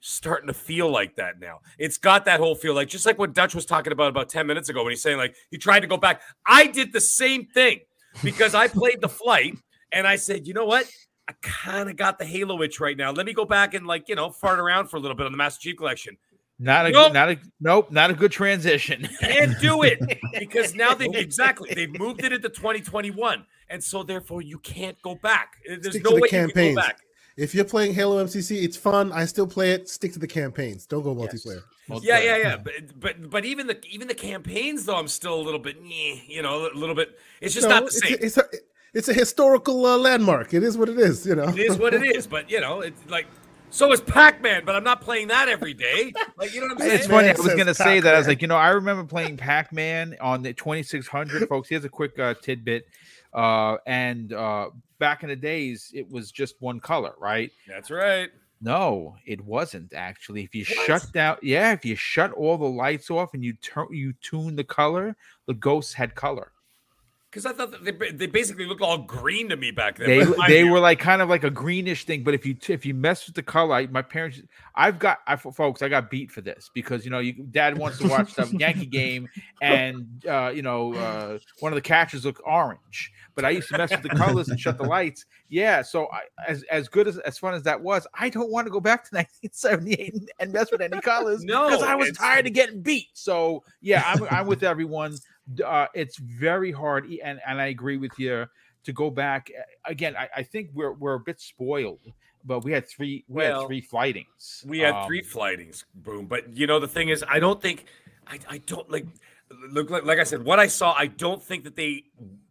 [SPEAKER 7] starting to feel like that now. It's got that whole feel, like just like what Dutch was talking about about 10 minutes ago when he's saying, like, he tried to go back. I did the same thing because I played the flight and I said, you know what? I kind of got the Halo itch right now. Let me go back and like, you know, fart around for a little bit on the Master Chief collection.
[SPEAKER 1] Not a
[SPEAKER 7] Nope.
[SPEAKER 1] not a nope, not a good transition.
[SPEAKER 7] Can't do it because now they exactly they've moved it into 2021, and so therefore you can't go back. There's
[SPEAKER 4] Stick
[SPEAKER 7] no
[SPEAKER 4] to the
[SPEAKER 7] way you can go back.
[SPEAKER 4] If you're playing Halo MCC, it's fun. I still play it. Stick to the campaigns. Don't go multiplayer.
[SPEAKER 7] Yeah, yeah, yeah. But but but even the even the campaigns though, I'm still a little bit, you know, a little bit. It's just
[SPEAKER 4] No,
[SPEAKER 7] not the
[SPEAKER 4] it's,
[SPEAKER 7] same.
[SPEAKER 4] a, it's a it's a historical uh, landmark. It is what it is. You know.
[SPEAKER 7] It is what it is. But you know, it's like so is Pac-Man, but I'm not playing that every day. Like you know what I'm saying?
[SPEAKER 1] It's funny. I was gonna say that. I was like, you know, I remember playing Pac-Man on the 2600, folks. Here's a quick uh, tidbit. Uh, and uh, back in the days, it was just one color, right?
[SPEAKER 7] That's right.
[SPEAKER 1] No, it wasn't actually. If you
[SPEAKER 7] What?
[SPEAKER 1] shut down, yeah, if you shut all the lights off and you turn, you tune the color, the ghosts had color.
[SPEAKER 7] Because I thought that they, they basically looked all green to me back then.
[SPEAKER 1] They they were like kind of like a greenish thing. But if you if you mess with the color, I, my parents, I've got I folks, I got beat for this because you know you dad wants to watch the Yankee game and uh, you know uh, one of the catchers look orange, but I used to mess with the colors and shut the lights. Yeah, so I, as as good as as fun as that was, I don't want to go back to 1978 and, and mess with any colors
[SPEAKER 7] No,
[SPEAKER 1] because I was tired of getting beat. So yeah, I'm I'm with everyone. Uh, it's very hard, and and I agree with you to go back uh, again. I, I think we're we're a bit spoiled, but we had three we
[SPEAKER 7] Well,
[SPEAKER 1] had three flightings.
[SPEAKER 7] We had
[SPEAKER 1] Um,
[SPEAKER 7] three flightings, boom. But you know, the thing is, I don't think, I, I don't like, look like, like I said, what I saw, I don't think that they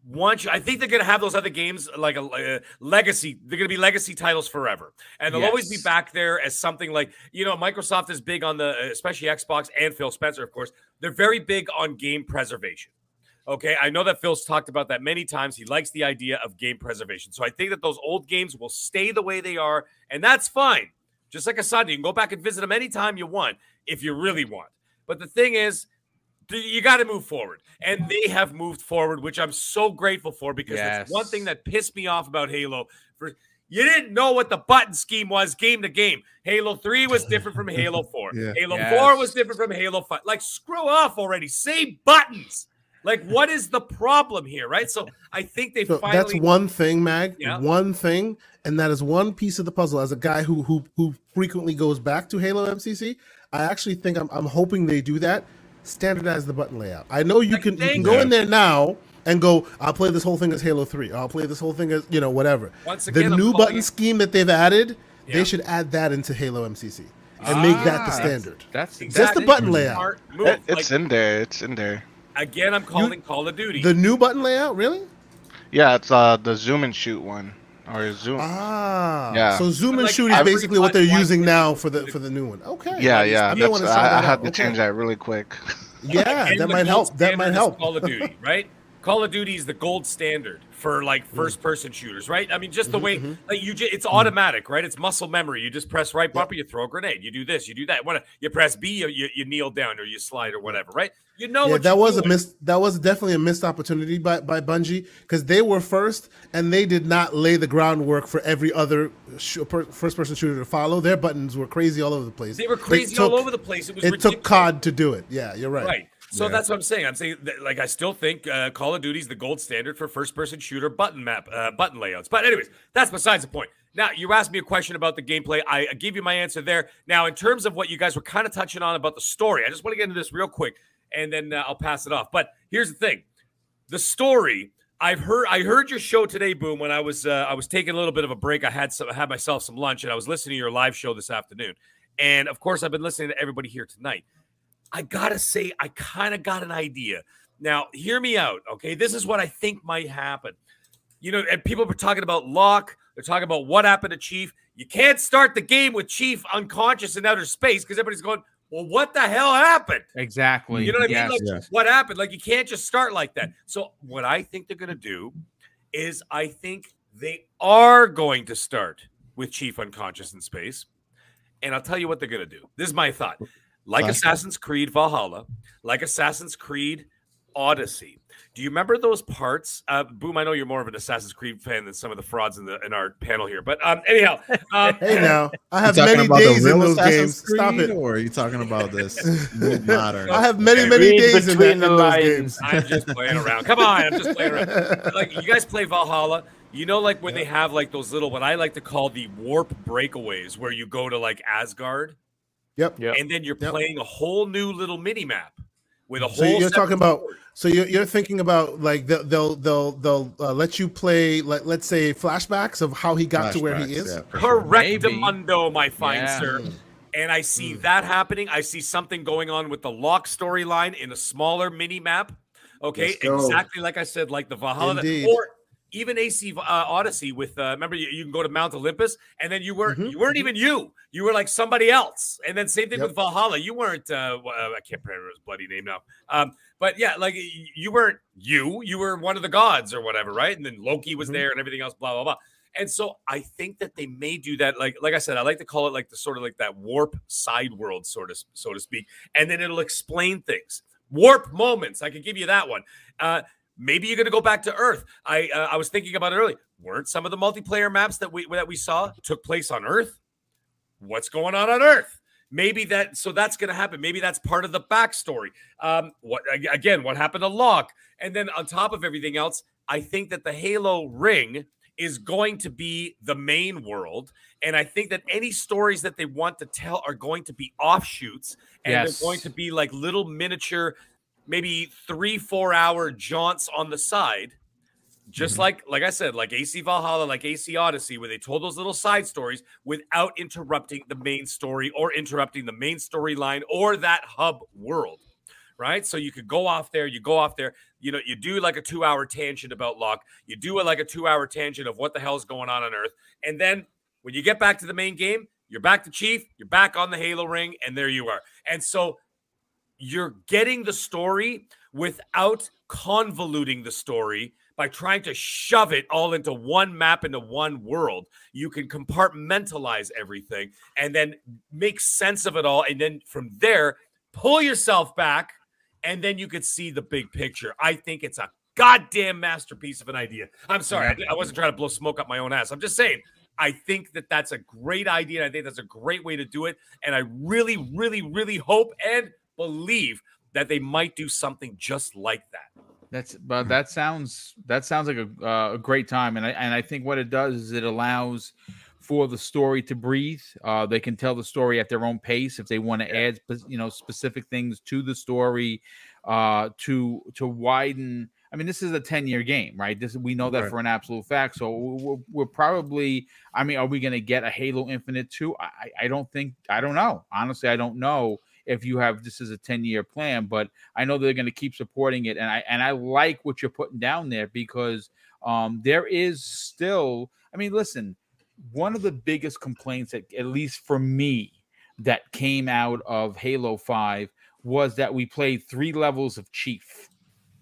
[SPEAKER 7] want you. I think they're gonna have those other games like a, uh legacy. They're gonna be legacy titles forever, and they'll always be back there as something like you know, Microsoft is big on the, especially Xbox and Phil Spencer, of course. They're very big on game preservation. Okay, I know that Phil's talked about that many times. He likes the idea of game preservation. So I think that those old games will stay the way they are, and that's fine. Just like a Sunday, you can go back and visit them anytime you want if you really want. But the thing is, you got to move forward, and they have moved forward, which I'm so grateful for because it's one thing that pissed me off about Halo. For you didn't know what the button scheme was game to game. Halo 3 was different from Halo 4.
[SPEAKER 4] Yeah.
[SPEAKER 7] Halo
[SPEAKER 1] Yes.
[SPEAKER 7] 4 was different from Halo 5. Like, screw off already. Say buttons. Like, what is the problem here, right? So I think they
[SPEAKER 4] So
[SPEAKER 7] finally.
[SPEAKER 4] that's one thing, Mag.
[SPEAKER 7] Yeah.
[SPEAKER 4] One thing, and that is one piece of the puzzle. As a guy who who who frequently goes back to Halo MCC, I actually think I'm I'm hoping they do that. Standardize the button layout. I know you can you can go
[SPEAKER 7] you.
[SPEAKER 4] in there now and go. I'll play this whole thing as Halo Three. I'll play this whole thing as you know whatever.
[SPEAKER 7] Once
[SPEAKER 4] the
[SPEAKER 7] again, I'm
[SPEAKER 4] new button
[SPEAKER 7] it-
[SPEAKER 4] scheme that they've added,
[SPEAKER 7] Yeah.
[SPEAKER 4] they should add that into Halo MCC and make that
[SPEAKER 1] Ah,
[SPEAKER 4] the standard.
[SPEAKER 1] That's
[SPEAKER 4] Just
[SPEAKER 7] Exactly.
[SPEAKER 4] the button layout.
[SPEAKER 2] It- it's
[SPEAKER 7] Like,
[SPEAKER 2] in there. It's in there.
[SPEAKER 7] again, I'm calling Call of Duty.
[SPEAKER 4] The new button layout, really?
[SPEAKER 2] Yeah, it's uh the zoom and shoot one or zoom.
[SPEAKER 4] Ah,
[SPEAKER 2] Yeah.
[SPEAKER 4] So zoom
[SPEAKER 7] But,
[SPEAKER 4] and
[SPEAKER 7] like,
[SPEAKER 4] shoot is
[SPEAKER 7] every
[SPEAKER 4] basically what they're using now for the for the new one. Okay.
[SPEAKER 2] yeah, yeah.
[SPEAKER 4] may
[SPEAKER 2] That's,
[SPEAKER 4] wanna
[SPEAKER 2] I, I had to
[SPEAKER 4] Okay.
[SPEAKER 2] change that really quick.
[SPEAKER 4] Yeah,
[SPEAKER 7] Again,
[SPEAKER 4] that
[SPEAKER 7] the
[SPEAKER 4] might help. That might help.
[SPEAKER 7] Call of Duty, right? Call of Duty is the gold standard for like
[SPEAKER 4] Mm-hmm.
[SPEAKER 7] first person shooters, right? I mean, just the mm-hmm, way mm-hmm. like you just it's mm-hmm. automatic, right? It's muscle memory. You just press right bumper, you throw a grenade, you do this, you do that. You press B, you, you, you kneel down or you slide or whatever, right? You know
[SPEAKER 4] yeah, that was a
[SPEAKER 7] doing.
[SPEAKER 4] miss. That was definitely a missed opportunity by by Bungie because they were first and they did not lay the groundwork for every other sh- per, first person shooter to follow. Their buttons were crazy all over the place.
[SPEAKER 7] They were crazy all over the place. It was
[SPEAKER 4] It
[SPEAKER 7] ridiculous.
[SPEAKER 4] took COD to do it. Yeah, you're right.
[SPEAKER 7] Right. So
[SPEAKER 4] Yeah.
[SPEAKER 7] that's what I'm saying. I'm saying that, like I still think uh, Call of Duty is the gold standard for first-person shooter button map uh, button layouts. But anyways, that's besides the point. Now you asked me a question about the gameplay. I, I gave you my answer there. Now in terms of what you guys were kind of touching on about the story, I just want to get into this real quick, and then uh, I'll pass it off. But here's the thing: the story. I've heard. I heard your show today, Boom. When I was uh, I was taking a little bit of a break. I had some, I had myself some lunch, and I was listening to your live show this afternoon. And of course, I've been listening to everybody here tonight. I gotta say, I kind of got an idea. Now, hear me out, okay? This is what I think might happen. You know, and people were talking about Locke. They're talking about what happened to Chief. You can't start the game with Chief unconscious in outer space because everybody's going, well, what the hell happened?
[SPEAKER 1] Exactly.
[SPEAKER 7] You know what I mean? Like,
[SPEAKER 8] Yes.
[SPEAKER 7] what happened? Like, you can't just start like that. So, what I think they're going to do is I think they are going to start with Chief unconscious in space. And I'll tell you what they're going to do. This is my thought. Like
[SPEAKER 8] Flashback.
[SPEAKER 7] Assassin's Creed Valhalla, like Assassin's Creed Odyssey. Do you remember those parts? Uh, Boom, I know you're more of an Assassin's Creed fan than some of the frauds in the in our panel here. But um, anyhow, um,
[SPEAKER 4] Hey now, I have many days in those
[SPEAKER 8] Assassin's
[SPEAKER 4] games. Stop it.
[SPEAKER 8] Or are you talking about this modern?
[SPEAKER 4] I have many
[SPEAKER 7] Okay.
[SPEAKER 4] many
[SPEAKER 5] Read
[SPEAKER 4] days in, that,
[SPEAKER 5] between
[SPEAKER 4] in
[SPEAKER 5] the
[SPEAKER 4] those
[SPEAKER 5] lines.
[SPEAKER 4] games.
[SPEAKER 7] I'm just playing around. Come on, I'm just playing around. Like you guys play Valhalla. You know, like when they have like those little what I like to call the warp breakaways, where you go to like Asgard,
[SPEAKER 4] Yep.
[SPEAKER 5] Yeah.
[SPEAKER 7] and then you're
[SPEAKER 4] Yep.
[SPEAKER 7] playing a whole new little mini map with a whole.
[SPEAKER 4] So
[SPEAKER 7] whole.
[SPEAKER 4] you're talking about.
[SPEAKER 7] story.
[SPEAKER 4] So you're, you're thinking about like they'll they'll they'll, they'll uh, let you play let let's say flashbacks of how he got to where he is.
[SPEAKER 8] yeah, for sure.
[SPEAKER 7] Correct, mundo, my fine
[SPEAKER 1] Yeah.
[SPEAKER 7] sir. And I see that happening. I see something going on with the Locke storyline in a smaller mini map. Okay, exactly like I said, like the Valhalla,
[SPEAKER 4] Indeed.
[SPEAKER 7] or even AC uh, Odyssey. With uh, remember, you, you can go to Mount Olympus, and then you weren't
[SPEAKER 4] Mhm.
[SPEAKER 7] you weren't even you. You were like somebody else. And then same thing
[SPEAKER 4] Yep.
[SPEAKER 7] with Valhalla. You weren't. Uh, uh, I can't remember his bloody name now. Um, but yeah, like you weren't you. You were one of the gods or whatever, right? And then Loki was
[SPEAKER 4] Mhm.
[SPEAKER 7] there, and everything else. Blah blah blah. And so I think that they may do that. Like, like I said, I like to call it like the sort of like that warp side world, sort of, so to speak. And then it'll explain things. Warp moments. I can give you that one. Uh, maybe you're gonna go back to Earth. I uh, I was thinking about it early. Weren't some of the multiplayer maps that we that we saw took place on Earth? What's going on on Earth? Maybe that. So that's gonna happen. Maybe that's part of the backstory. Um, what again? What happened to Locke? And then on top of everything else, I think that the Halo ring is going to be the main world. And I think that any stories that they want to tell are going to be offshoots and
[SPEAKER 1] Yes.
[SPEAKER 7] they're going to be like little miniature, maybe three, four hour jaunts on the side. Just mm-hmm. like, like I said, like AC Valhalla, like AC Odyssey, where they told those little side stories without interrupting the main story or interrupting the main storyline or that hub world right? So you could go off there, you go off there, you know, you do like a two hour tangent about Locke, you do a, like a two hour tangent of what the hell's going on on Earth. And then when you get back to the main game, you're back to Chief, you're back on the Halo ring, and there you are. And so you're getting the story without convoluting the story by trying to shove it all into one map into one world you can compartmentalize everything and then make sense of it all and then from there pull yourself back and then you could see the big picture i think it's a goddamn masterpiece of an idea i'm sorry I, I wasn't trying to blow smoke up my own ass i'm just saying I think that that's a great idea. and I think that's a great way to do it. And I really, really, really hope and believe that they might do something just like that.
[SPEAKER 1] That's but that sounds that sounds like a, uh, a great time, and I and I think what it does is it allows for the story to breathe. Uh, they can tell the story at their own pace if they want to add you know specific things to the story uh, to to widen. I mean, this is a ten year game, right? This we know that
[SPEAKER 8] Right.
[SPEAKER 1] for an absolute fact. So we're, we're probably. I mean, are we going to get a Halo Infinite two? I- I don't think. I don't know. Honestly, I don't know if you have this is a 10 year plan but i know they're going to keep supporting it and i and i like what you're putting down there because um there is still i mean listen one of the biggest complaints that at least for me that came out of halo 5 was that we played three levels of chief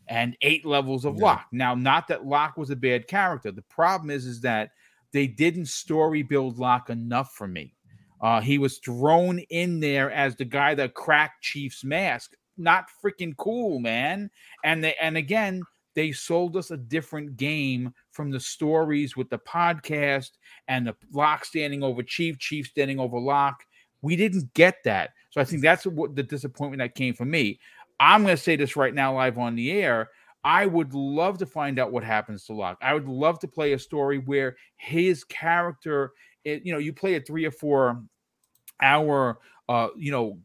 [SPEAKER 1] and eight levels of
[SPEAKER 8] Yeah.
[SPEAKER 1] Locke. Now, not that Locke was a bad character. The problem is, is that they didn't story build Locke enough for me. Uh, he was thrown in there as the guy that cracked Chief's mask. Not freaking cool, man. And they and again, they sold us a different game from the stories with the podcast and the Locke standing over Chief, Chief standing over Locke. We didn't get that. So I think that's what the disappointment that came from me. I'm going to say this right now, live on the air. I would love to find out what happens to Locke. I would love to play a story where his character, it, you know, you play a three or four hour, uh, you know,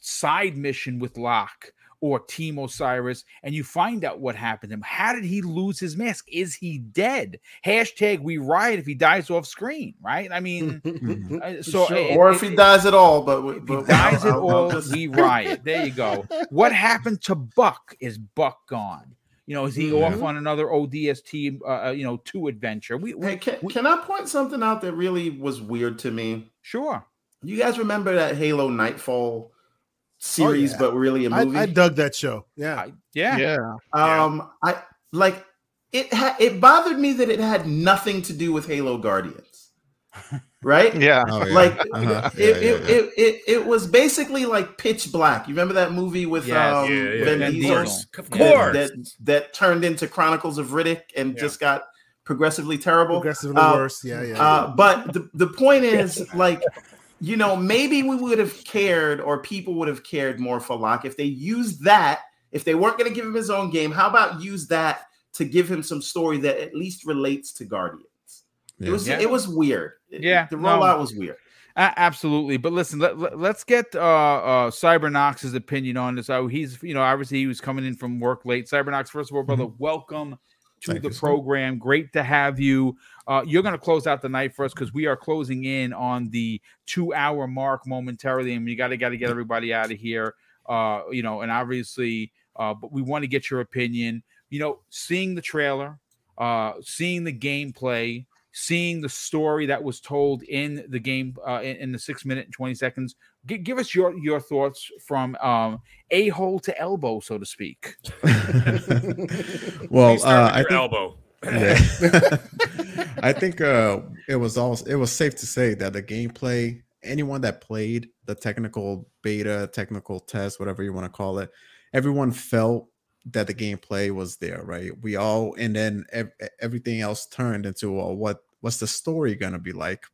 [SPEAKER 1] side mission with Locke or Team Osiris, and you find out what happened to him. How did he lose his mask? Is he dead? Hashtag we riot if he dies off screen, right? I mean, uh, so
[SPEAKER 4] Sure.
[SPEAKER 1] it-
[SPEAKER 6] or
[SPEAKER 1] it-
[SPEAKER 6] if he dies at all, but, we-
[SPEAKER 1] if he
[SPEAKER 6] but
[SPEAKER 1] dies at
[SPEAKER 6] I'll- I'll
[SPEAKER 1] all,
[SPEAKER 6] just-
[SPEAKER 1] we riot. There you go. What happened to Buck? Is Buck gone? You know, is he off on another ODST, uh, uh, you know, two adventure? We, we
[SPEAKER 6] Hey, can, can I point something out that really was weird to me?
[SPEAKER 1] sure.
[SPEAKER 6] You guys remember that Halo Nightfall series,
[SPEAKER 4] yeah.
[SPEAKER 6] but really a
[SPEAKER 4] I,
[SPEAKER 6] movie?
[SPEAKER 4] I dug that show. Yeah.
[SPEAKER 1] I, yeah.
[SPEAKER 2] Yeah.
[SPEAKER 6] Um, I like it. Ha- it bothered me that it had nothing to do with Halo Guardians, right?
[SPEAKER 2] Yeah.
[SPEAKER 8] Oh, yeah.
[SPEAKER 6] Like
[SPEAKER 8] Uh-huh.
[SPEAKER 6] it,
[SPEAKER 8] Yeah,
[SPEAKER 6] it,
[SPEAKER 8] yeah, yeah.
[SPEAKER 6] It, it, it was basically like Pitch Black. You remember that movie with
[SPEAKER 1] Yes.
[SPEAKER 6] um,
[SPEAKER 7] Yeah, yeah,
[SPEAKER 6] Vin
[SPEAKER 1] Vin
[SPEAKER 6] Diesel?
[SPEAKER 1] Diesel.
[SPEAKER 7] Of
[SPEAKER 6] that-
[SPEAKER 7] course.
[SPEAKER 6] that, that turned into Chronicles of Riddick and
[SPEAKER 7] Yeah.
[SPEAKER 6] just got progressively terrible.
[SPEAKER 4] Progressively
[SPEAKER 6] Uh,
[SPEAKER 4] worse. Yeah, yeah.
[SPEAKER 6] Uh, but the, the point is, like, you know, maybe we would have cared or people would have cared more for Locke if they used that. If they weren't going to give him his own game, how about use that to give him some story that at least relates to Guardians? It was
[SPEAKER 1] Yeah.
[SPEAKER 6] it was weird.
[SPEAKER 1] Yeah,
[SPEAKER 6] the
[SPEAKER 1] no.
[SPEAKER 6] rollout was weird.
[SPEAKER 1] A- absolutely. But listen, let, let, us get uh, uh, Cybernox's opinion on this. Uh, he's, you know, obviously he was coming in from work late. Cybernox, first of all, brother, welcome to
[SPEAKER 8] Thank
[SPEAKER 1] the
[SPEAKER 8] you, sir.
[SPEAKER 1] program. Great to have you. Uh, you're going to close out the night for us because we are closing in on the two hour mark momentarily, and we got to got to get everybody out of here. Uh, you know, and obviously, uh, but we want to get your opinion. You know, seeing the trailer, uh, seeing the gameplay, seeing the story that was told in the game uh, in, in the six minute and 20 seconds G- give us your your thoughts from um a hole to elbow so to speak
[SPEAKER 8] well, uh, I
[SPEAKER 7] your
[SPEAKER 8] think
[SPEAKER 7] elbow.
[SPEAKER 8] Yeah. I think uh, it was all it was safe to say that the gameplay, anyone that played the technical beta, technical test, whatever you want to call it, everyone felt that the gameplay was there, right? We all, and then ev- everything else turned into well, what what's the story gonna be like?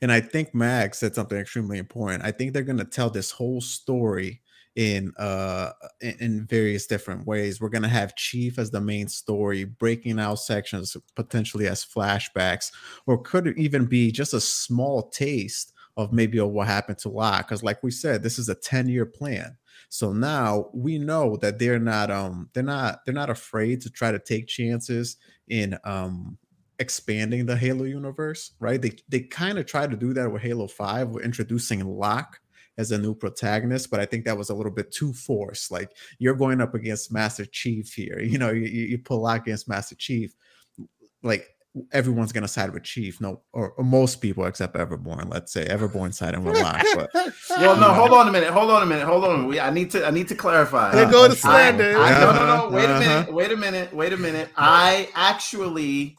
[SPEAKER 8] And I think Mag said something extremely important. I think they're gonna tell this whole story in uh in, various different ways. We're gonna have Chief as the main story, breaking out sections potentially as flashbacks, or could it even be just a small taste of maybe of what happened to Locke? Because like we said, this is a 10-year plan. So now we know that they're not um they're not they're not afraid to try to take chances in um expanding the Halo universe, right? They they kind of try to do that with Halo 5 with introducing Locke as a new protagonist, but I think that was a little bit too forced. Like you're going up against Master Chief here. You know, you, you you pull out against Master Chief. Like everyone's gonna side with Chief, no, or, or most people except Everborn. Let's say Everborn siding with Locke, but
[SPEAKER 6] Well, no, hold on a minute. Hold on a minute. Hold on. We, I need to. I need to clarify.
[SPEAKER 4] There go the
[SPEAKER 8] I-
[SPEAKER 4] slander.
[SPEAKER 6] I, no, no, no.
[SPEAKER 8] Uh-huh,
[SPEAKER 6] Wait a minute.
[SPEAKER 8] uh-huh.
[SPEAKER 6] Wait a minute. Wait a minute. I actually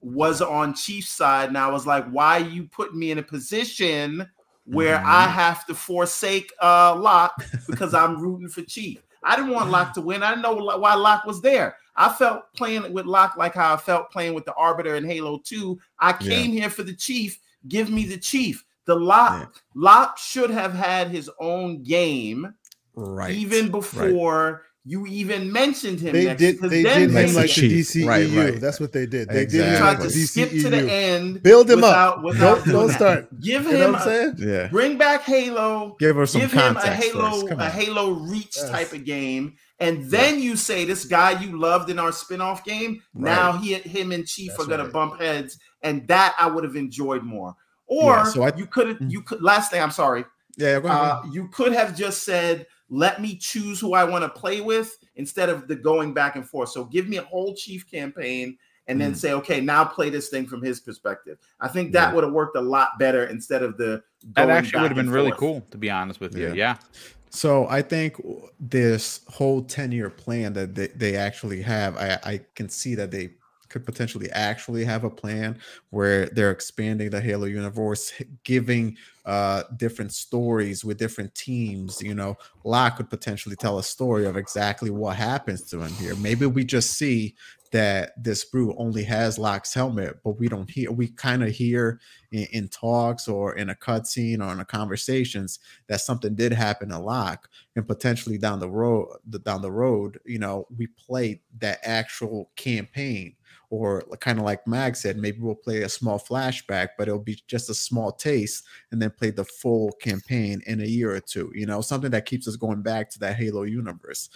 [SPEAKER 6] was on Chief's side, and I was like, "Why you putting me in a position where
[SPEAKER 8] Mm-hmm.
[SPEAKER 6] I have to forsake uh Locke because I'm rooting for Chief? I didn't want Locke to win. I didn't know why Locke was there. I felt playing with Locke like how I felt playing with the Arbiter in Halo 2. I
[SPEAKER 8] Yeah.
[SPEAKER 6] came here for the Chief. Give me the Chief. The Locke
[SPEAKER 8] Yeah.
[SPEAKER 6] Locke should have had his own game
[SPEAKER 8] right,
[SPEAKER 6] even before you even mentioned him.
[SPEAKER 4] They
[SPEAKER 6] next,
[SPEAKER 4] did. They
[SPEAKER 6] then
[SPEAKER 4] did
[SPEAKER 8] Like
[SPEAKER 4] him like the
[SPEAKER 8] chief.
[SPEAKER 4] DCEU.
[SPEAKER 8] Right, right.
[SPEAKER 4] That's what they did. They did him
[SPEAKER 8] Exactly.
[SPEAKER 6] tried to
[SPEAKER 4] the
[SPEAKER 6] skip to the end.
[SPEAKER 4] Build him
[SPEAKER 6] without,
[SPEAKER 4] up.
[SPEAKER 6] Without
[SPEAKER 4] Don't don't start.
[SPEAKER 6] Give
[SPEAKER 4] You know
[SPEAKER 6] him.
[SPEAKER 4] what I'm
[SPEAKER 6] a-
[SPEAKER 8] Yeah,
[SPEAKER 6] Bring back Halo.
[SPEAKER 8] give her some
[SPEAKER 6] Give him a Halo, a. Halo Reach
[SPEAKER 4] Yes.
[SPEAKER 6] type of game, and then you say this guy you loved in our spin-off game. Now he, him, and Chief
[SPEAKER 4] That's
[SPEAKER 6] are gonna
[SPEAKER 4] right.
[SPEAKER 6] bump heads, and that I would have enjoyed more. Or
[SPEAKER 8] Yeah, so I-
[SPEAKER 6] you could have.
[SPEAKER 8] Mm.
[SPEAKER 6] You could. Last thing, I'm sorry.
[SPEAKER 8] Yeah, go ahead.
[SPEAKER 6] Uh, you could have just said, "Let me choose who I want to play with," instead of the going back and forth. So give me a whole chief campaign, and then
[SPEAKER 8] Mm.
[SPEAKER 6] say, "Okay, now play this thing from his perspective." I think that
[SPEAKER 8] Yeah.
[SPEAKER 6] would have worked a lot better instead of the.
[SPEAKER 1] that
[SPEAKER 6] going
[SPEAKER 1] actually would have been
[SPEAKER 6] and
[SPEAKER 1] really cool to be honest with you
[SPEAKER 8] Yeah.
[SPEAKER 1] yeah
[SPEAKER 8] So I think this whole 10 year plan that they, they actually have, I, I can see that they could potentially actually have a plan where they're expanding the Halo universe, giving uh, different stories with different teams. You know, Locke could potentially tell a story of exactly what happens to him here. Maybe we just see that this brew only has Locke's helmet, but we don't hear. We kind of hear in, in, talks or in a cutscene or in a conversations that something did happen to Locke, and potentially down the road, down the road, you know, we play that actual campaign or kind of like Mag said, maybe we'll play a small flashback, but it'll be just a small taste, and then play the full campaign in a year or two. You know, something that keeps us going back to that Halo universe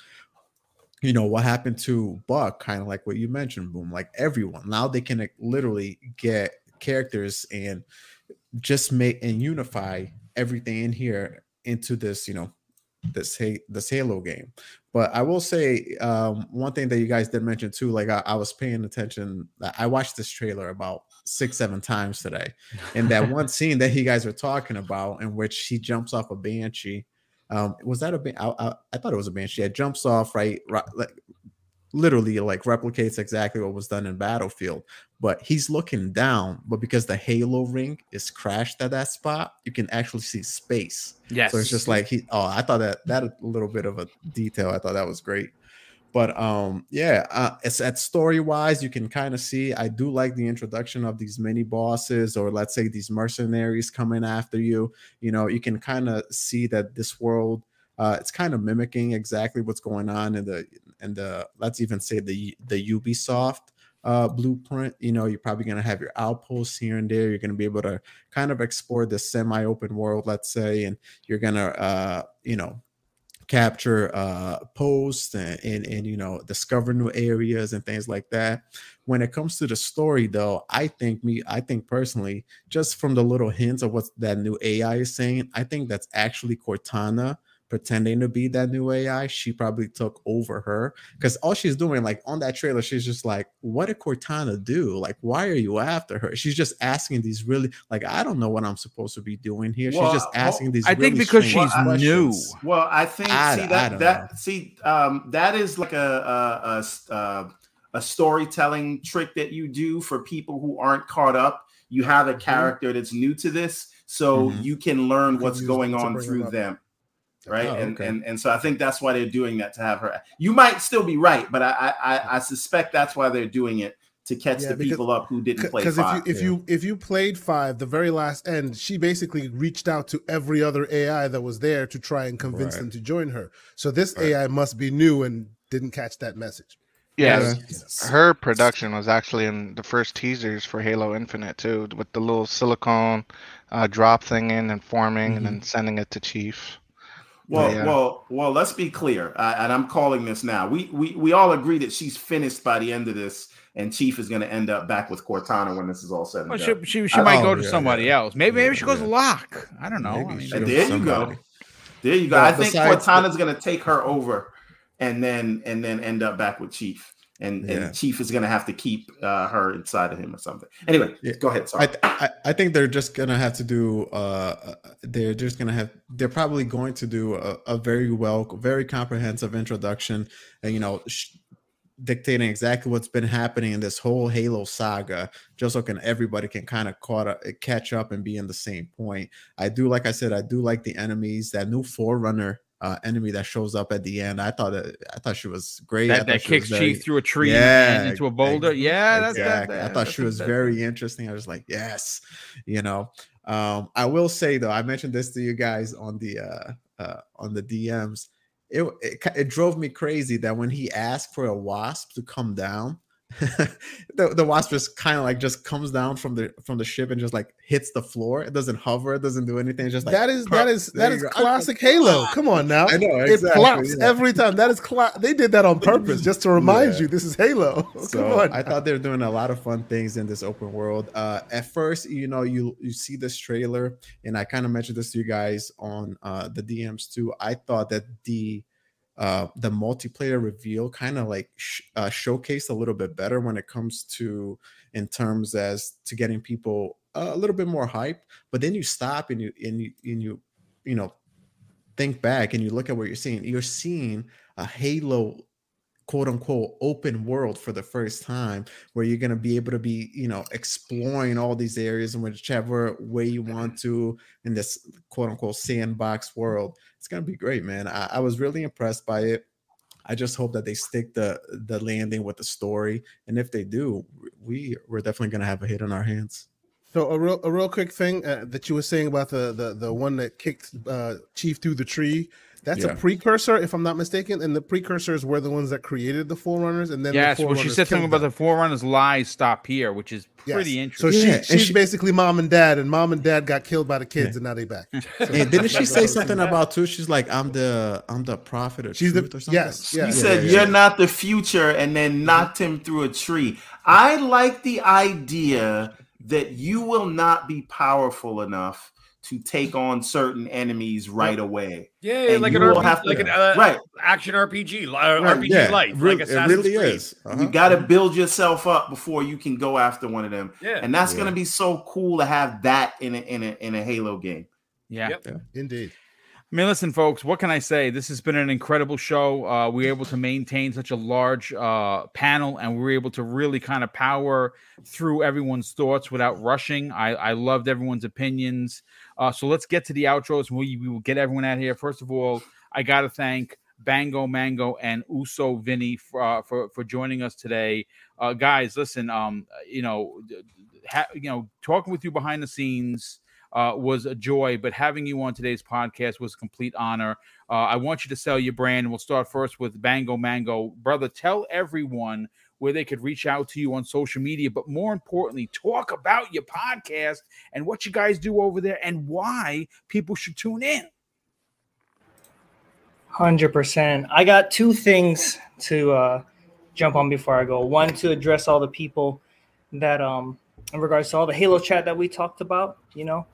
[SPEAKER 8] you know what happened to buck kind of like what you mentioned boom like everyone now they can literally get characters and just make and unify everything in here into this you know this this halo game but i will say um, one thing that you guys did mention too like I, I was paying attention i watched this trailer about six seven times today and that one scene that you guys are talking about in which he jumps off a banshee um, was that a? I, I, I thought it was a banshee. It jumps off right, right, like literally like replicates exactly what was done in Battlefield. But he's looking down, but because the halo ring is crashed at that spot, you can actually see space.
[SPEAKER 1] Yes.
[SPEAKER 8] So it's just like he. Oh, I thought that that a little bit of a detail. I thought that was great. But um, yeah, uh, it's at story wise, you can kind of see. I do like the introduction of these mini bosses, or let's say these mercenaries coming after you. You know, you can kind of see that this world, uh, it's kind of mimicking exactly what's going on in the in the let's even say the the Ubisoft uh, blueprint. You know, you're probably going to have your outposts here and there. You're going to be able to kind of explore the semi-open world, let's say, and you're going to, uh, you know, capture uh, posts and, and, and you know discover new areas and things like that. When it comes to the story, though, I think me, I think personally, just from the little hints of what that new AI is saying, I think that's actually Cortana pretending to be that new AI, she probably took over her because all she's doing, like on that trailer, she's just like, "What did Cortana do? Like, why are you after her?" She's just asking these really, like, I don't know what I'm supposed to be doing here. Well, she's just asking well, these.
[SPEAKER 1] I
[SPEAKER 8] really
[SPEAKER 1] think because she's new.
[SPEAKER 6] Well, I think I, see that that know. see um, that is like a a, a a storytelling trick that you do for people who aren't caught up. You have a mm-hmm. character mm-hmm. that's new to this, so mm-hmm. you can learn what's going on through them right? Oh, and, okay. and and so I think that's why they're doing that to have her. You might still be right, but I I, I suspect that's why they're doing it to catch yeah, the because, people up who didn't play. Because
[SPEAKER 4] if you if yeah. you if you played five, the very last end, she basically reached out to every other AI that was there to try and convince right. them to join her. So this right. AI must be new and didn't catch that message.
[SPEAKER 2] Yeah, her production was actually in the first teasers for Halo Infinite too, with the little silicone uh, drop thing in and forming, mm-hmm. and then sending it to Chief.
[SPEAKER 6] Well, yeah. well, well. Let's be clear, uh, and I'm calling this now. We we we all agree that she's finished by the end of this, and Chief is going to end up back with Cortana when this is all said and
[SPEAKER 1] well,
[SPEAKER 6] done.
[SPEAKER 1] She she, she might go to yeah, somebody yeah. else. Maybe maybe she goes to Locke. I don't know. I
[SPEAKER 6] mean, there you go. There you go. I think Cortana's going to take her over, and then and then end up back with Chief and, yeah. and Chief is going to have to keep uh, her inside of him or something. Anyway, yeah. go ahead. Sorry.
[SPEAKER 8] I, I, I think they're just going to have to do. Uh, uh they're just going to have. They're probably going to do a, a, very well, very comprehensive introduction, and you know, sh- dictating exactly what's been happening in this whole Halo saga, just so can everybody can kind of caught up, catch up and be in the same point. I do, like I said, I do like the enemies. That new Forerunner uh, enemy that shows up at the end. I thought it, I thought she was great.
[SPEAKER 1] That, that kicks very, Chief through a tree yeah, and into a boulder. yeah, that's exactly.
[SPEAKER 8] That, I thought she was very interesting. I was like, yes, you know. Um, I will say though, I mentioned this to you guys on the uh, uh, on the DMs. It, it it drove me crazy that when he asked for a wasp to come down, the, the wasp just kind of like just comes down from the from the ship and just like hits the floor. It doesn't hover. It doesn't do anything. It's just like
[SPEAKER 4] that is that is that is classic Halo. Come on now.
[SPEAKER 8] I know exactly,
[SPEAKER 4] it plops yeah. every time. That is cla- they did that on purpose just to remind yeah. you this is Halo.
[SPEAKER 8] So I thought they were doing a lot of fun things in this open world. Uh, at first, you know, you you see this trailer, and I kind of mentioned this to you guys on uh, the DMs too. I thought that the uh, the multiplayer reveal kind of like sh- uh, showcased a little bit better when it comes to in terms as to getting people a little bit more hype. But then you stop and you and you and you you know think back and you look at what you're seeing, you're seeing a Halo quote unquote open world for the first time where you're going to be able to be you know exploring all these areas in whichever way you want to in this quote unquote sandbox world it's going to be great man I, I was really impressed by it I just hope that they stick the the landing with the story, and if they do, we we're definitely gonna have a hit on our hands.
[SPEAKER 4] So a real a real quick thing uh, that you were saying about the the the one that kicked uh, Chief through the tree. That's
[SPEAKER 1] Yeah.
[SPEAKER 4] a precursor, if I'm not mistaken, and the precursors were the ones that created the Forerunners, and then
[SPEAKER 1] yes,
[SPEAKER 4] the
[SPEAKER 1] well, she said something
[SPEAKER 4] killed
[SPEAKER 1] about
[SPEAKER 4] them.
[SPEAKER 1] the Forerunners lies stop here, which is
[SPEAKER 4] Yes.
[SPEAKER 1] pretty
[SPEAKER 4] So
[SPEAKER 1] interesting.
[SPEAKER 4] she,
[SPEAKER 8] Yeah, and
[SPEAKER 4] she's
[SPEAKER 8] she-
[SPEAKER 4] basically mom and dad, and mom and dad got killed by the kids, and now they're back.
[SPEAKER 8] And didn't she say something about too? She's like, "I'm the I'm the prophet of
[SPEAKER 4] She's the-
[SPEAKER 8] truth" or something.
[SPEAKER 4] yes,
[SPEAKER 6] You
[SPEAKER 4] yeah.
[SPEAKER 6] said
[SPEAKER 8] yeah,
[SPEAKER 6] you're
[SPEAKER 8] yeah.
[SPEAKER 6] not the future and then mm-hmm. knocked him through a tree. I like the idea that you will not be powerful enough to take on certain enemies right away.
[SPEAKER 7] Yeah,
[SPEAKER 6] And
[SPEAKER 7] like an RPG,
[SPEAKER 6] have to-
[SPEAKER 7] like an uh,
[SPEAKER 6] right.
[SPEAKER 7] action RPG, uh,
[SPEAKER 8] Right,
[SPEAKER 7] RPG
[SPEAKER 8] yeah,
[SPEAKER 7] light,
[SPEAKER 8] re-
[SPEAKER 7] like
[SPEAKER 8] it really
[SPEAKER 7] Creed.
[SPEAKER 8] is. Uh-huh.
[SPEAKER 6] You got to build yourself up before you can go after one of them,
[SPEAKER 7] Yeah,
[SPEAKER 6] and that's
[SPEAKER 8] Yeah.
[SPEAKER 6] going to be so cool to have that in a in a in a Halo game.
[SPEAKER 1] yeah.
[SPEAKER 7] Yep.
[SPEAKER 4] Indeed.
[SPEAKER 1] I mean, listen, folks, what can I say? This has been an incredible show. Uh, we were able to maintain such a large uh, panel and we were able to really kind of power through everyone's thoughts without rushing. I, I loved everyone's opinions. Uh, so let's get to the outros. We, we will get everyone out here. First of all, I got to thank Bango Mango and Uso Vinny for, uh, for, for joining us today. Uh, guys, listen, um, you know, ha- you know, talking with you behind the scenes uh, was a joy, but having you on today's podcast was a complete honor. Uh, I want you to sell your brand. We'll start first with Bango Mango. Brother, tell everyone where they could reach out to you on social media, but more importantly, talk about your podcast and what you guys do over there and why people should tune in.
[SPEAKER 3] Hundred percent. I got two things to uh, jump on before I go. One to address all the people that, um, in regards to all the Halo chat that we talked about. You know,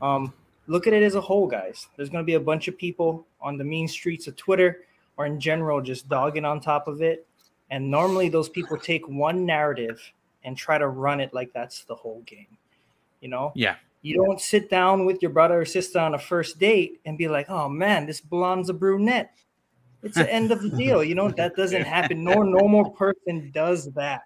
[SPEAKER 3] um, look at it as a whole, guys. There's going to be a bunch of people on the mean streets of Twitter or in general just dogging on top of it, and normally those people take one narrative and try to run it like that's the whole game. You know,
[SPEAKER 1] Yeah.
[SPEAKER 3] you don't sit down with your brother or sister on a first date and be like, "Oh man, this blonde's a brunette." It's the end of the deal. You know that doesn't happen. No normal person does that.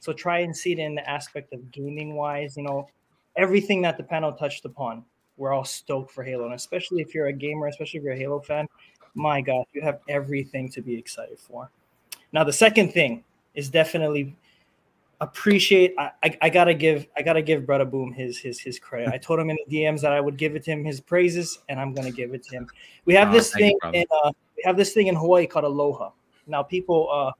[SPEAKER 3] So try and see it in the aspect of gaming wise. You know, everything that the panel touched upon. We're all stoked for Halo, and especially if you're a gamer, especially if you're a Halo fan. My God, you have everything to be excited for. Now, the second thing is definitely appreciate I, I, I gotta give I gotta give Brother Boom his his his credit. I told him in the DMs that I would give it to him his praises, and I'm gonna give it to him. We have
[SPEAKER 1] Oh,
[SPEAKER 3] this
[SPEAKER 1] thank you,
[SPEAKER 3] thing in uh, we have this thing in Hawaii called Aloha. Now people uh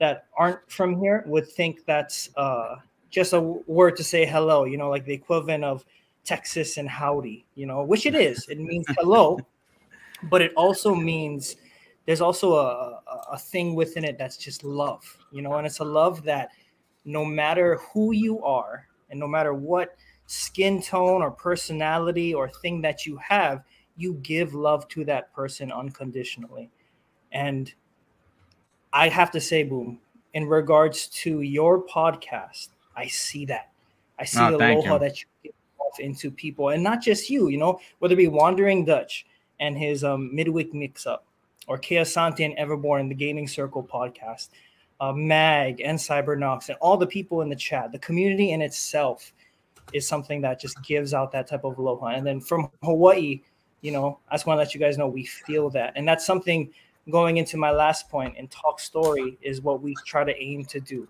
[SPEAKER 3] that aren't from here would think that's uh just a word to say hello, you know, like the equivalent of Texas and howdy, you know, which it is. It means hello, but it also means there's also a, a, thing within it that's just love, you know, and it's a love that no matter who you are and no matter what skin tone or personality or thing that you have, you give love to that person unconditionally. And I have to say, Boom, in regards to your podcast, I see that. I see
[SPEAKER 1] Oh,
[SPEAKER 3] the aloha
[SPEAKER 1] you.
[SPEAKER 3] that you give off into people, and not just you, you know, whether it be Wandering Dutch and his um, midweek mix up, or Kea Santi and Everborn in the Gaming Circle podcast, uh, Mag and Cybernox, and all the people in the chat, the community in itself is something that just gives out that type of aloha. And then from Hawaii, you know, I just want to let you guys know we feel that. And that's something going into my last point in Talk Story is what we try to aim to do.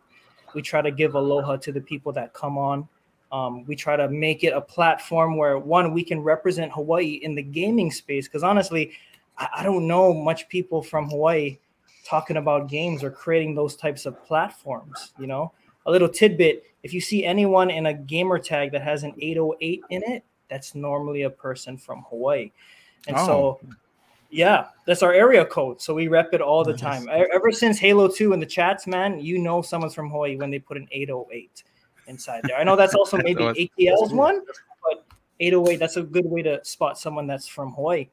[SPEAKER 3] We try to give aloha to the people that come on. Um, we try to make it a platform where one, we can represent Hawaii in the gaming space. Because honestly, I, I don't know much people from Hawaii talking about games or creating those types of platforms. You know, a little tidbit if you see anyone in a gamer tag that has an 808 in it, that's normally a person from Hawaii. And so, yeah, that's our area code. So we rep it all the
[SPEAKER 8] Nice.
[SPEAKER 3] time. E- Ever since Halo 2 in the chats, man, you know someone's from Hawaii when they put an 808 inside there. I know that's also maybe. ATL's one, but 808, that's a good way to spot someone that's from Hawaii.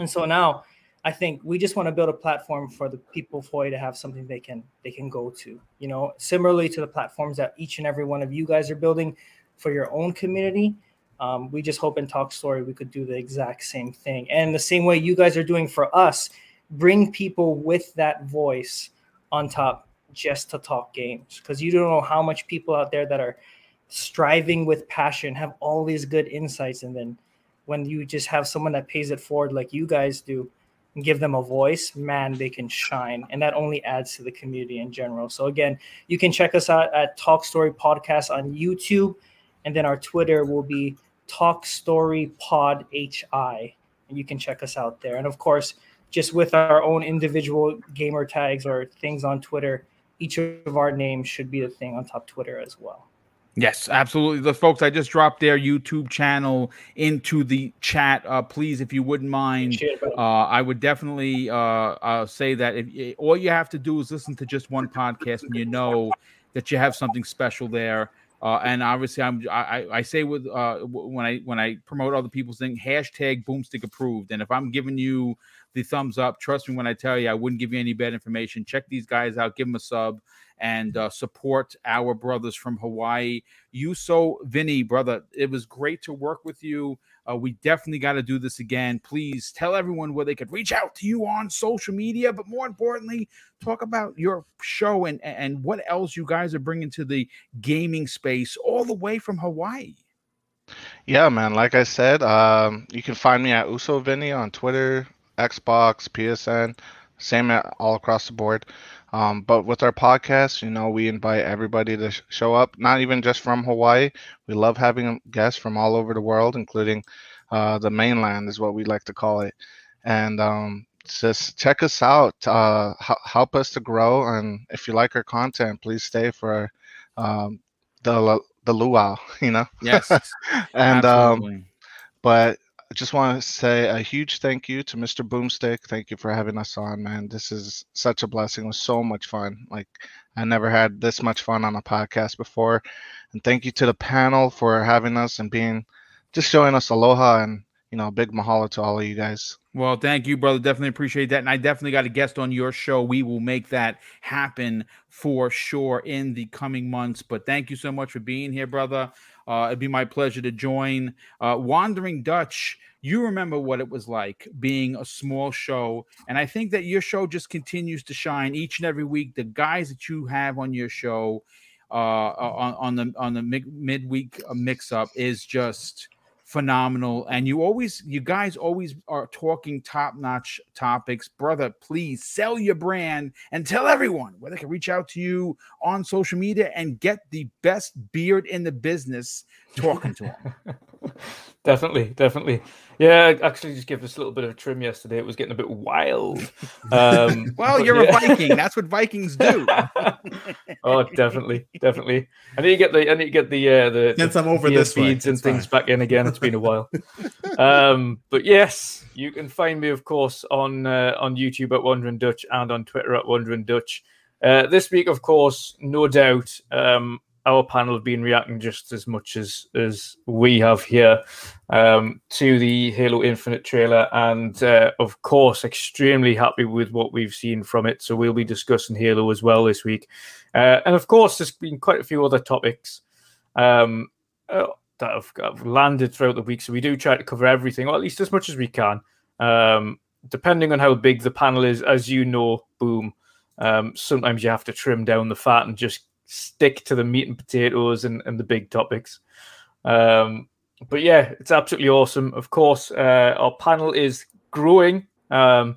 [SPEAKER 3] And so now I think we just want to build a platform for the people for you to have something they can they can go to. You know, similarly to the platforms that each and every one of you guys are building for your own community. Um, we just hope in Talk Story we could do the exact same thing. And the same way you guys are doing for us, bring people with that voice on top just to talk games. Because you don't know how much people out there that are striving with passion have all these good insights. And then when you just have someone that pays it forward like you guys do, and give them a voice, man, they can shine. And that only adds to the community in general. So, again, you can check us out at Talk Story Podcast on YouTube. And then our Twitter will be Talk Story Pod HI. And you can check us out there. And of course, just with our own individual gamer tags or things on Twitter, each of our names should be the thing on top Twitter as well.
[SPEAKER 1] Yes, absolutely. The folks, I just dropped their YouTube channel into the chat. Uh, please, if you wouldn't mind, uh, I would definitely uh, uh, say that if all you have to do is listen to just one podcast, and you know that you have something special there. Uh, and obviously, I'm I, I say with uh, when I when I promote other people's thing, hashtag Boomstick approved. And if I'm giving you the thumbs up, trust me when I tell you, I wouldn't give you any bad information. Check these guys out, give them a sub and uh, support our brothers from Hawaii. Uso Vinny, brother, it was great to work with you. Uh, we definitely got to do this again. Please tell everyone where they could reach out to you on social media, but more importantly, talk about your show and and what else you guys are bringing to the gaming space all the way from Hawaii.
[SPEAKER 2] Yeah, man. Like I said, um, you can find me at Uso Vinny on Twitter, Xbox, PSN, same at all across the board. Um, but with our podcast, you know, we invite everybody to sh- show up, not even just from Hawaii. We love having guests from all over the world, including uh, the mainland, is what we like to call it. And um, just check us out, uh, h- help us to grow. And if you like our content, please stay for um, the the luau, you know.
[SPEAKER 1] Yes.
[SPEAKER 2] and um, but I just want to say a huge thank you to Mr. Boomstick. Thank you for having us on, man. This is such a blessing. It was so much fun. Like I never had this much fun on a podcast before. And thank you to the panel for having us and being just showing us aloha and you know, big mahalo to all of you guys.
[SPEAKER 1] Well, thank you, brother. Definitely appreciate that. And I definitely got a guest on your show. We will make that happen for sure in the coming months. But thank you so much for being here, brother. Uh, it'd be my pleasure to join. Uh, Wandering Dutch, you remember what it was like being a small show. And I think that your show just continues to shine each and every week. The guys that you have on your show uh, on, on the on the mid- midweek mix up is just phenomenal and you always you guys always are talking top-notch topics. Brother please sell your brand and tell everyone where they can reach out to you on social media and get the best beard in the business talking to them
[SPEAKER 5] definitely definitely yeah actually just give us a little bit of a trim yesterday. It was getting a bit wild. Um,
[SPEAKER 1] well you're yeah. a viking. That's what vikings do.
[SPEAKER 5] Oh definitely definitely. I need to get the i need to get the uh the
[SPEAKER 8] since i'm over this
[SPEAKER 5] feeds and things back in again. It's been a while. Um but yes you can find me of course on uh, on youtube at wandering dutch and on twitter at wandering dutch. Uh, this week of course no doubt um our panel have been reacting just as much as as we have here um, to the Halo Infinite trailer, and uh, of course, extremely happy with what we've seen from it. So we'll be discussing Halo as well this week, uh, and of course, there's been quite a few other topics um, uh, that have, have, landed throughout the week. So we do try to cover everything, or at least as much as we can, um, depending on how big the panel is. As you know, boom. Um, sometimes you have to trim down the fat and just stick to the meat and potatoes and, and the big topics. Um, but yeah, it's absolutely awesome. Of course, uh, our panel is growing. Um,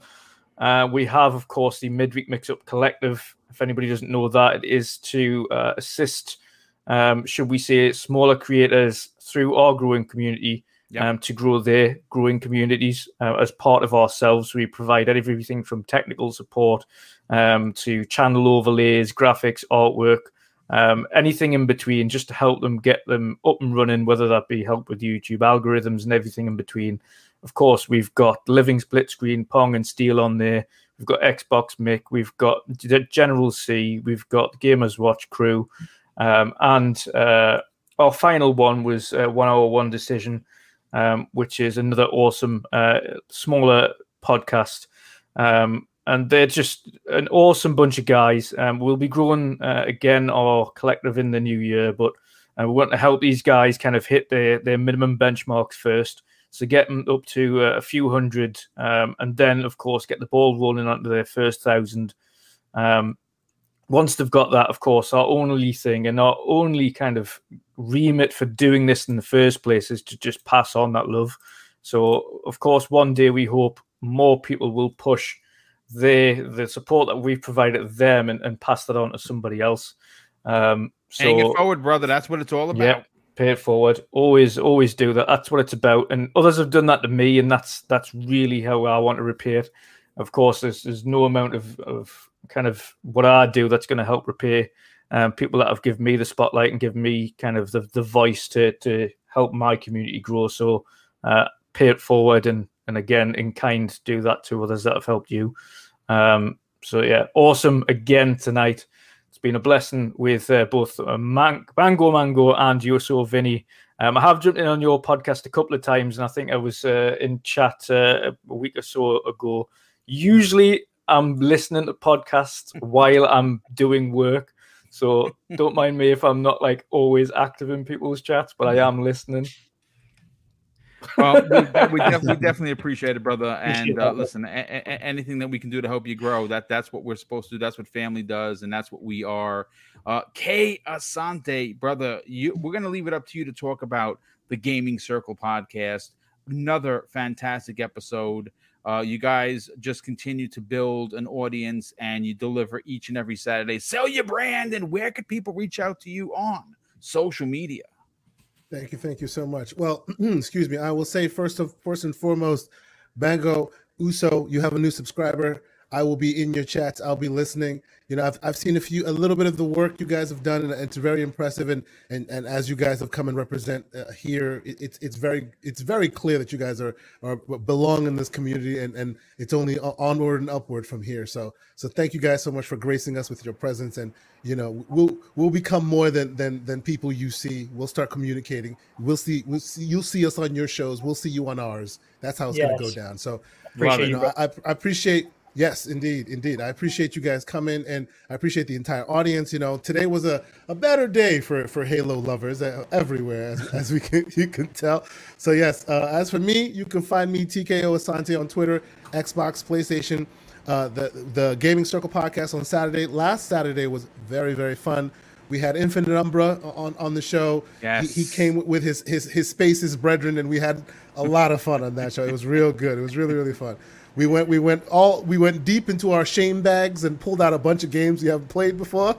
[SPEAKER 5] uh, we have, of course, the Midweek Mix-Up Collective. If anybody doesn't know that, it is to uh, assist, um, should we say, smaller creators through our growing community yep. um, to grow their growing communities. Uh, as part of ourselves, we provide everything from technical support um, to channel overlays, graphics, artwork, um, anything in between just to help them get them up and running, whether that be help with YouTube algorithms and everything in between. Of course, we've got Living Split Screen, Pong, and Steel on there. We've got Xbox Mick, we've got General C, we've got Gamers Watch Crew, um, and uh, our final one was uh, One Hour One Decision, um, which is another awesome, uh, smaller podcast. Um, and they're just an awesome bunch of guys. Um, we'll be growing uh, again our collective in the new year, but and we want to help these guys kind of hit their their minimum benchmarks first. So get them up to uh, a few hundred, um, and then of course get the ball rolling onto their first thousand. Um, once they've got that, of course, our only thing and our only kind of remit for doing this in the first place is to just pass on that love. So, of course, one day we hope more people will push the the support that we've provided them and, and pass that on to somebody else. Um, so,
[SPEAKER 1] Hang it forward, brother. That's what it's all about.
[SPEAKER 5] yeah, pay it forward. Always, always do that. That's what it's about. And others have done that to me, and that's that's really how I want to repay it. Of course, there's there's no amount of of kind of what I do that's going to help repay um, people that have given me the spotlight and given me kind of the, the voice to to help my community grow. So uh, pay it forward and and again in kind do that to others that have helped you. Um, so yeah, awesome again tonight. It's been a blessing with uh, both uh, Man- Mango Mango and Uso Vinny. Um, I have jumped in on your podcast a couple of times, and I think I was uh, in chat uh, a week or so ago. Usually, I'm listening to podcasts while I'm doing work, so don't mind me if I'm not like always active in people's chats, but I am listening.
[SPEAKER 1] Well, we, we, def- we definitely appreciate it, brother. And uh, listen, a- a- anything that we can do to help you grow, that that's what we're supposed to do. That's what family does, and that's what we are. Uh, Kay Asante, brother, you we're gonna leave it up to you to talk about the Gaming Circle podcast. Another fantastic episode. Uh, you guys just continue to build an audience, and you deliver each and every Saturday. Sell your brand, and where could people reach out to you on social media?
[SPEAKER 4] Thank you, thank you so much. Well, excuse me. I will say first of first and foremost, Bango Uso, you have a new subscriber. I will be in your chats. I'll be listening. You know, I've, I've seen a few, a little bit of the work you guys have done, and it's very impressive. And and and as you guys have come and represent uh, here, it, it's it's very it's very clear that you guys are are belong in this community, and and it's only onward and upward from here. So so thank you guys so much for gracing us with your presence, and you know we'll we'll become more than than than people you see. We'll start communicating. We'll see we'll see you'll see us on your shows. We'll see you on ours. That's how it's gonna go down. So you
[SPEAKER 3] you,
[SPEAKER 4] know, I, I appreciate yes indeed indeed i appreciate you guys coming and i appreciate the entire audience you know today was a, a better day for for halo lovers uh, everywhere as, as we can you can tell so yes uh, as for me you can find me tko asante on twitter xbox playstation uh, the the gaming circle podcast on saturday last saturday was very very fun we had Infinite Umbra on, on the show.
[SPEAKER 1] Yes.
[SPEAKER 4] He, he came with his, his his spaces brethren, and we had a lot of fun on that show. It was real good. It was really really fun. We went we went all we went deep into our shame bags and pulled out a bunch of games we haven't played before.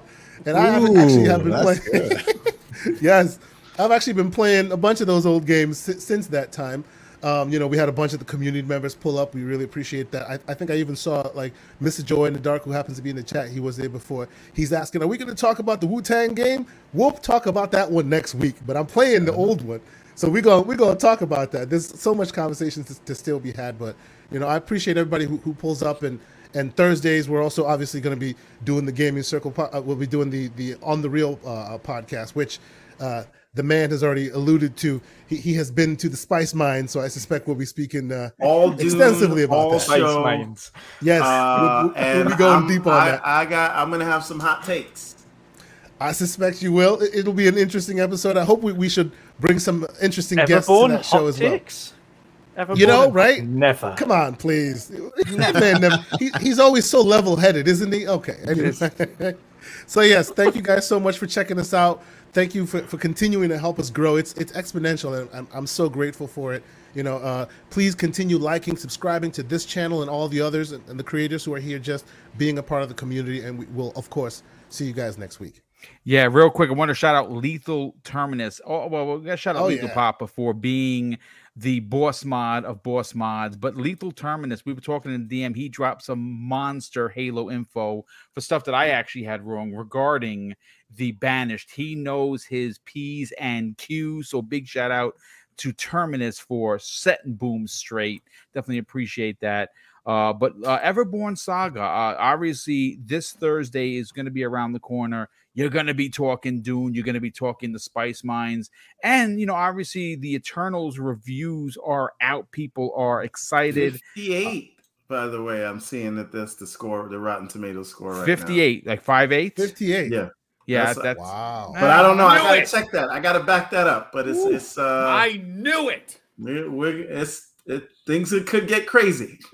[SPEAKER 4] And I haven't actually have been playing. yes, I've actually been playing a bunch of those old games si- since that time. Um, you know, we had a bunch of the community members pull up. We really appreciate that. I, I think I even saw like Mr. Joy in the Dark, who happens to be in the chat. He was there before. He's asking, "Are we going to talk about the Wu Tang game?" We'll talk about that one next week. But I'm playing the old one, so we're going we're going to talk about that. There's so much conversation to, to still be had. But you know, I appreciate everybody who, who pulls up and. And Thursdays, we're also obviously going to be doing the gaming circle. Po- uh, we'll be doing the the on the real uh, podcast, which uh, the man has already alluded to. He, he has been to the Spice Mine, so I suspect we'll be speaking uh,
[SPEAKER 6] All Dune,
[SPEAKER 4] extensively about
[SPEAKER 6] all
[SPEAKER 4] that.
[SPEAKER 5] Spice mines.
[SPEAKER 4] Yes,
[SPEAKER 6] Uh,
[SPEAKER 4] we'll, we'll- we'll be going
[SPEAKER 6] I'm-
[SPEAKER 4] deep on
[SPEAKER 6] I,
[SPEAKER 4] that.
[SPEAKER 6] I got. I'm gonna have some hot takes.
[SPEAKER 4] I suspect you will. It- It'll be an interesting episode. I hope we, we should bring some interesting guests to that show
[SPEAKER 5] hot
[SPEAKER 4] as well.
[SPEAKER 5] takes. Everborn?
[SPEAKER 4] You know, right?
[SPEAKER 5] Never.
[SPEAKER 4] Come on, please. That man never, he, he's always so level headed, isn't he? Okay. Anyway. so yes, thank you guys so much for checking us out. Thank you for, for continuing to help us grow. It's it's exponential, and I'm, I'm so grateful for it. You know, uh, please continue liking, subscribing to this channel and all the others, and, and the creators who are here just being a part of the community. And we will, of course, see you guys next week.
[SPEAKER 1] Yeah, real quick, I want to shout out Lethal Terminus. Oh, well, we're gonna shout out
[SPEAKER 4] Oh,
[SPEAKER 1] Lethal
[SPEAKER 4] yeah.
[SPEAKER 1] Papa for being the boss mod of boss mods. But Lethal Terminus, we were talking in the DM. He dropped some monster Halo info for stuff that I actually had wrong regarding the banished. He knows his P's and Q's. So big shout out to Terminus for setting boom straight. Definitely appreciate that. Uh, but uh, Everborn Saga, uh, obviously, this Thursday is going to be around the corner. You're going to be talking Dune. You're going to be talking the Spice Mines. And, you know, obviously, the Eternals reviews are out. People are excited.
[SPEAKER 6] 58. By the way, I'm seeing that that's the score, the Rotten Tomatoes score right now.
[SPEAKER 1] 58, like five eighths.
[SPEAKER 4] 58.
[SPEAKER 6] Yeah.
[SPEAKER 1] Yeah,
[SPEAKER 6] That's-
[SPEAKER 1] that's,
[SPEAKER 4] Wow.
[SPEAKER 6] But I don't know. I
[SPEAKER 7] Knew
[SPEAKER 6] gotta
[SPEAKER 7] it.
[SPEAKER 6] check that. I gotta back that up. But it's it's uh
[SPEAKER 7] I knew it.
[SPEAKER 6] we're, we're it's it, things that could get crazy.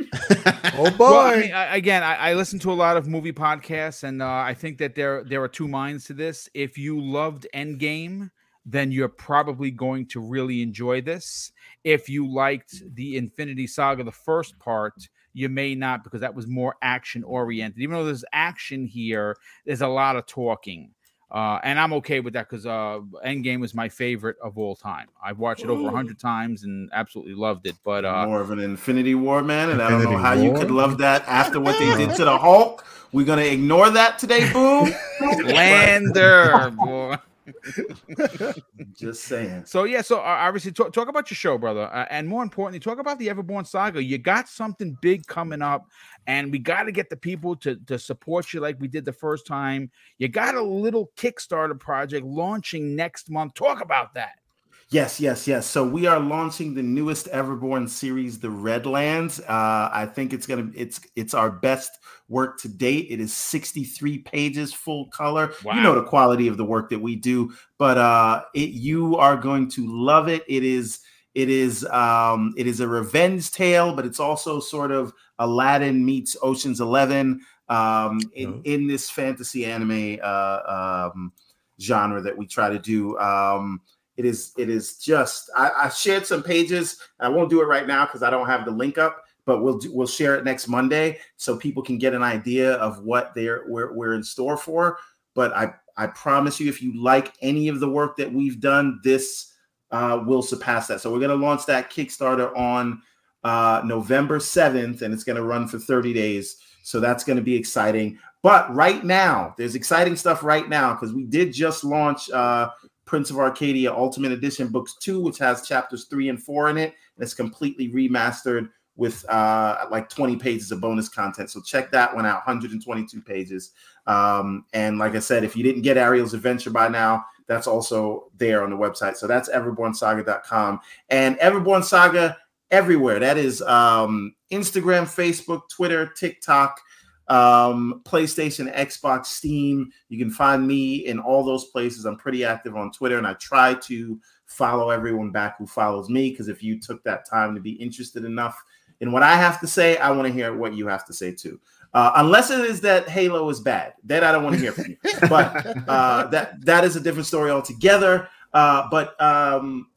[SPEAKER 4] Oh boy.
[SPEAKER 1] Well, I mean, I, again, I, I listen to a lot of movie podcasts, and uh, I think that there there are two minds to this. If you loved Endgame, then you're probably going to really enjoy this. If you liked the Infinity Saga, the first part, you may not because that was more action oriented. Even though there's action here, there's a lot of talking. Uh, and I'm okay with that because uh, Endgame is my favorite of all time. I've watched it over a hundred times and absolutely loved it. But uh,
[SPEAKER 6] More of an Infinity War man, and I don't know
[SPEAKER 8] Infinity
[SPEAKER 6] how you could love that after what they did to the Hulk. We're gonna ignore that today, boom.
[SPEAKER 1] Lander, boy.
[SPEAKER 6] Just saying.
[SPEAKER 1] So yeah, so uh, obviously talk, talk about your show, brother, uh, and more importantly, talk about the Everborn saga. You got something big coming up, and we got to get the people to to support you like we did the first time. You got a little Kickstarter project launching next month. Talk about that.
[SPEAKER 6] Yes, yes, yes. So we are launching the newest Everborn series, the Redlands. Uh, I think it's gonna it's it's our best work to date. It is 63 pages, full color. You know the quality of the work that we do, but uh, it you are going to love it. It is it is um, it is a revenge tale, but it's also sort of Aladdin meets Ocean's Eleven um, in
[SPEAKER 8] Oh.
[SPEAKER 6] in this fantasy anime uh, um, genre that we try to do. Um, it is it is just I, I shared some pages. I won't do it right now because I don't have the link up, but we'll do, we'll share it next Monday so people can get an idea of what they're we're, we're in store for. But I I promise you, if you like any of the work that we've done, this uh, will surpass that. So we're gonna launch that Kickstarter on uh, November seventh, and it's gonna run for thirty days. So that's gonna be exciting. But right now, there's exciting stuff right now because we did just launch. Uh, Prince of Arcadia Ultimate Edition Books 2, which has chapters 3 and 4 in it. And it's completely remastered with uh, like 20 pages of bonus content. So check that one out 122 pages. Um, and like I said, if you didn't get Ariel's Adventure by now, that's also there on the website. So that's everbornsaga.com. And Everborn Saga everywhere. That is um, Instagram, Facebook, Twitter, TikTok um playstation xbox steam you can find me in all those places i'm pretty active on twitter and i try to follow everyone back who follows me because if you took that time to be interested enough in what i have to say i want to hear what you have to say too uh, unless it is that halo is bad then i don't want to hear from you. But uh that that is a different story altogether. Uh but um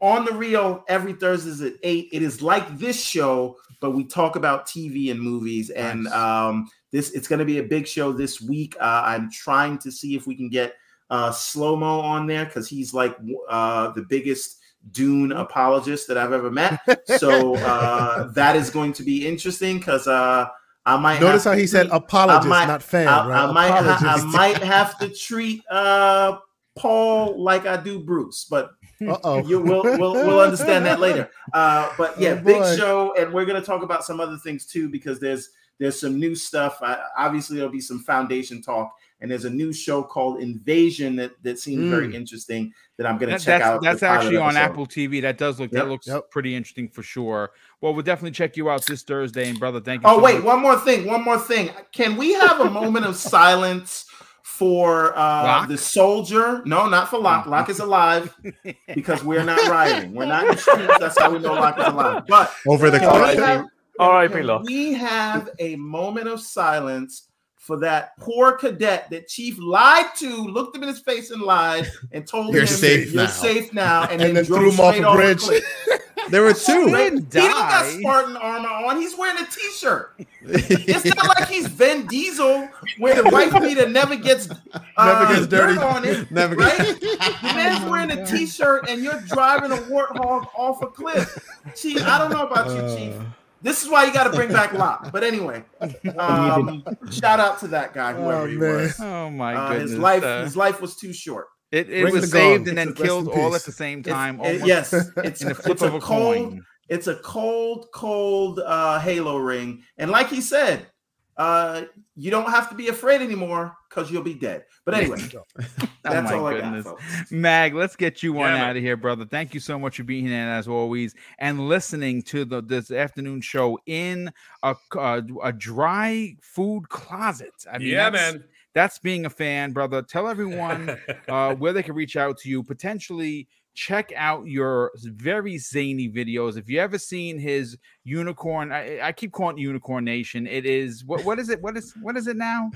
[SPEAKER 6] on the real every thursdays at 8 it is like this show but we talk about tv and movies. And um this it's going to be a big show this week. Uh, i'm trying to see if we can get uh slow mo on there because he's like uh the biggest dune apologist that i've ever met. So uh that is going to be interesting because uh i might
[SPEAKER 4] Notice how he said
[SPEAKER 6] treat-
[SPEAKER 4] apologist,
[SPEAKER 6] might-
[SPEAKER 4] not fan,
[SPEAKER 6] I,
[SPEAKER 4] right?
[SPEAKER 6] I might I might have to treat uh Paul like I do Bruce, but
[SPEAKER 4] Uh-oh.
[SPEAKER 6] you will we'll, we'll understand that later. Uh, but yeah,
[SPEAKER 4] Oh,
[SPEAKER 6] big show, and we're gonna talk about some other things too because there's there's some new stuff. I, obviously, there'll be some foundation talk, and there's a new show called Invasion that that seems
[SPEAKER 4] Mm.
[SPEAKER 6] very interesting that I'm gonna
[SPEAKER 1] That-
[SPEAKER 6] check
[SPEAKER 1] that's
[SPEAKER 6] out.
[SPEAKER 1] that's actually on. Apple TV. That does look
[SPEAKER 6] Yep.
[SPEAKER 1] that looks
[SPEAKER 4] Yep.
[SPEAKER 1] pretty interesting for sure. Well, we'll definitely check you out this Thursday, and brother, thank you.
[SPEAKER 6] Oh
[SPEAKER 1] so
[SPEAKER 6] wait,
[SPEAKER 1] much.
[SPEAKER 6] one more thing. One more thing. Can we have a moment of silence for uh the soldier? No, not for Locke. Locke is alive because we're not rioting. We're not in the streets. That's how we know Locke is alive. But
[SPEAKER 8] Over the
[SPEAKER 6] can we
[SPEAKER 8] couch.
[SPEAKER 5] R.I.P.
[SPEAKER 6] can we have a moment of silence for that poor cadet that Chief lied to, looked him in his face and lied, and told
[SPEAKER 8] You're
[SPEAKER 6] him
[SPEAKER 8] safe
[SPEAKER 6] you're
[SPEAKER 8] now."
[SPEAKER 6] safe now, and,
[SPEAKER 4] And
[SPEAKER 6] then,
[SPEAKER 4] then threw him off a
[SPEAKER 6] the
[SPEAKER 4] bridge.
[SPEAKER 6] cliff.
[SPEAKER 8] There were
[SPEAKER 1] He
[SPEAKER 8] two.
[SPEAKER 1] didn't
[SPEAKER 6] He don't got. Spartan armor on. He's wearing a t-shirt. It's not like he's Vin Diesel, where the wife beater never gets uh,
[SPEAKER 4] Never gets
[SPEAKER 6] dirt
[SPEAKER 4] dirty.
[SPEAKER 6] on it.
[SPEAKER 8] Never
[SPEAKER 6] right?
[SPEAKER 8] gets-
[SPEAKER 6] The man's wearing a t-shirt and you're driving a warthog off a cliff. Chief, I don't know about you, Chief. This is why you got to bring back Locke. But anyway, um, shout out to that guy, whoever
[SPEAKER 4] Oh,
[SPEAKER 6] he
[SPEAKER 4] man.
[SPEAKER 6] was.
[SPEAKER 1] Oh my
[SPEAKER 6] Uh,
[SPEAKER 1] goodness!
[SPEAKER 6] his life,
[SPEAKER 1] uh,
[SPEAKER 6] his life was too short.
[SPEAKER 1] it it was saved
[SPEAKER 4] gong.
[SPEAKER 1] and then
[SPEAKER 4] Rest
[SPEAKER 1] killed all at the same
[SPEAKER 6] It's-
[SPEAKER 1] time.
[SPEAKER 6] it- yes, it's
[SPEAKER 1] in the
[SPEAKER 6] it's
[SPEAKER 1] flip
[SPEAKER 6] a
[SPEAKER 1] of a
[SPEAKER 6] cold,
[SPEAKER 1] coin.
[SPEAKER 6] it's a cold, cold uh, Halo ring, and like he said, uh, you don't have to be afraid anymore because you'll be dead. But anyway,
[SPEAKER 1] Oh
[SPEAKER 6] that's
[SPEAKER 1] my
[SPEAKER 6] all I got. Folks.
[SPEAKER 1] Mag, let's get you on
[SPEAKER 7] Yeah,
[SPEAKER 1] out of here, brother. Thank you so much for being here as always and listening to the this afternoon show in a a, a dry food closet. I mean,
[SPEAKER 7] yeah,
[SPEAKER 1] that's-
[SPEAKER 7] man.
[SPEAKER 1] that's being a fan, brother. Tell everyone uh, where they can reach out to you. Potentially check out your very zany videos. If you ever seen his unicorn, I, I keep calling it Unicorn Nation. It is what what is it? What is what is it now?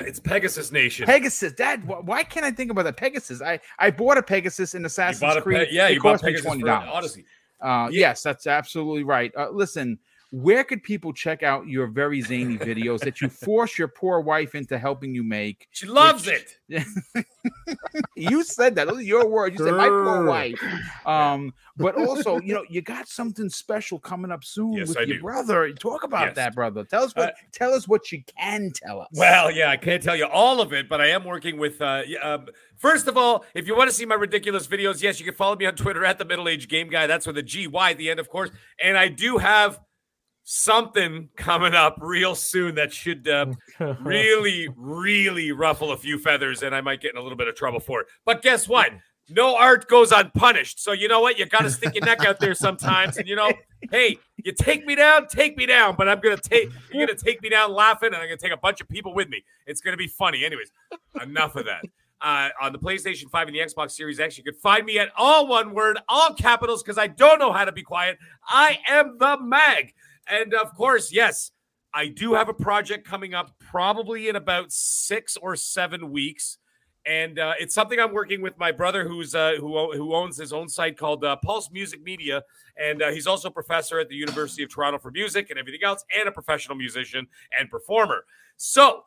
[SPEAKER 7] It's Pegasus Nation.
[SPEAKER 1] Pegasus. Dad, why can't I think about that? Pegasus. I I bought a Pegasus in Assassin's Creed.
[SPEAKER 7] Pe- yeah,
[SPEAKER 1] It
[SPEAKER 7] you bought Pegasus for
[SPEAKER 1] $20.
[SPEAKER 7] Odyssey.
[SPEAKER 1] Uh,
[SPEAKER 7] Yeah.
[SPEAKER 1] Yes, that's absolutely right. Uh, listen, where could people check out your very zany videos that you force your poor wife into helping you make?
[SPEAKER 7] She loves
[SPEAKER 1] Which-
[SPEAKER 7] it.
[SPEAKER 1] you said that. Those are your words. You said my poor wife. Um, but also, you know, you got something special coming up soon
[SPEAKER 7] Yes,
[SPEAKER 1] with
[SPEAKER 7] I
[SPEAKER 1] your
[SPEAKER 7] do.
[SPEAKER 1] brother. Talk about
[SPEAKER 7] Yes.
[SPEAKER 1] that, brother. Tell us what.
[SPEAKER 7] Uh,
[SPEAKER 1] tell us what you can tell us.
[SPEAKER 7] Well, yeah, I can't tell you all of it, but I am working with. Uh, um, first of all, if you want to see my ridiculous videos, yes, you can follow me on Twitter at the Middle Age Game Guy. That's with a G Y at the end, of course. And I do have something coming up real soon that should uh, really, really ruffle a few feathers, and I might get in a little bit of trouble for it. But guess what? No art goes unpunished. So you know what? You got to stick your neck out there sometimes, and you know, hey, you take me down, take me down. But I'm gonna take you're gonna take me down laughing, and I'm gonna take a bunch of people with me. It's gonna be funny. Anyways, enough of that. Uh, on the PlayStation 5 and the Xbox Series X, you could find me at all one word, all capitals, because I don't know how to be quiet. I am the mag. And of course, yes, I do have a project coming up probably in about six or seven weeks. And uh, it's something I'm working with my brother, who's uh, who who owns his own site called uh, Pulse Music Media, and uh, he's also a professor at the University of Toronto for music and everything else, and a professional musician and performer. So,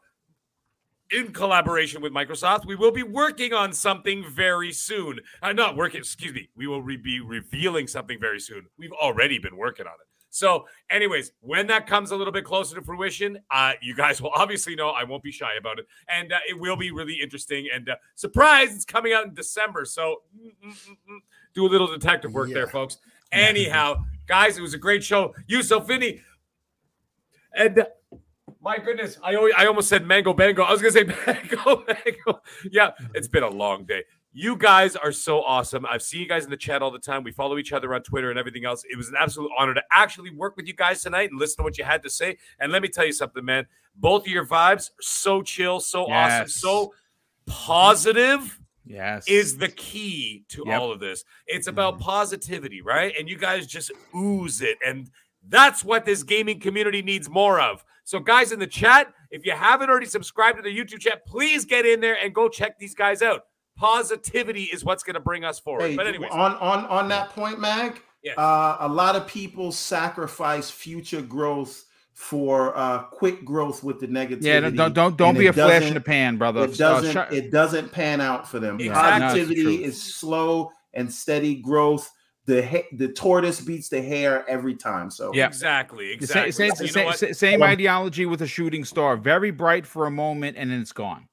[SPEAKER 7] in collaboration with Microsoft, we will be working on something very soon. Uh, not working, excuse me. We will re- be revealing something very soon. We've already been working on it. So, anyways, when that comes a little bit closer to fruition, uh, you guys will obviously know I won't be shy about it, and uh, it will be really interesting. And uh, surprise, it's coming out in December. So, do a little detective work there, folks. Anyhow, guys, it was a great show. You, so Finney, and uh, my goodness, I always, I almost said mango bango. I was gonna say mango mango. Yeah, it's been a long day. You guys are so awesome. I've seen you guys in the chat all the time. We follow each other on Twitter and everything else. It was an absolute honor to actually work with you guys tonight and listen to what you had to say. And let me tell you something, man. Both of your vibes are so chill, so awesome, so positive
[SPEAKER 1] yes,
[SPEAKER 7] is the key to
[SPEAKER 1] Yep.
[SPEAKER 7] all of this. It's about mm-hmm. positivity, right? And you guys just ooze it. And that's what this gaming community needs more of. So, guys in the chat, if you haven't already subscribed to the YouTube chat, please get in there and go check these guys out. Positivity is what's going to bring us forward.
[SPEAKER 6] Hey,
[SPEAKER 7] but, anyways,
[SPEAKER 6] on on on that point, Mag,
[SPEAKER 7] Yes.
[SPEAKER 6] uh, a lot of people sacrifice future growth for uh, quick growth with the negativity.
[SPEAKER 1] yeah. Don't don't don't, don't be a flash in the pan, brother.
[SPEAKER 6] It
[SPEAKER 1] Uh,
[SPEAKER 6] doesn't.
[SPEAKER 1] shut-
[SPEAKER 6] it doesn't pan out for them.
[SPEAKER 7] Exactly.
[SPEAKER 1] No, it's
[SPEAKER 6] Positivity
[SPEAKER 1] true.
[SPEAKER 6] is slow and steady growth. The ha- the tortoise beats the hare every time. So
[SPEAKER 1] Yeah.
[SPEAKER 7] exactly, exactly.
[SPEAKER 1] Same, same,
[SPEAKER 7] you know
[SPEAKER 1] same,
[SPEAKER 7] what?
[SPEAKER 1] same- same ideology with a shooting star. Very bright for a moment, and then it's gone.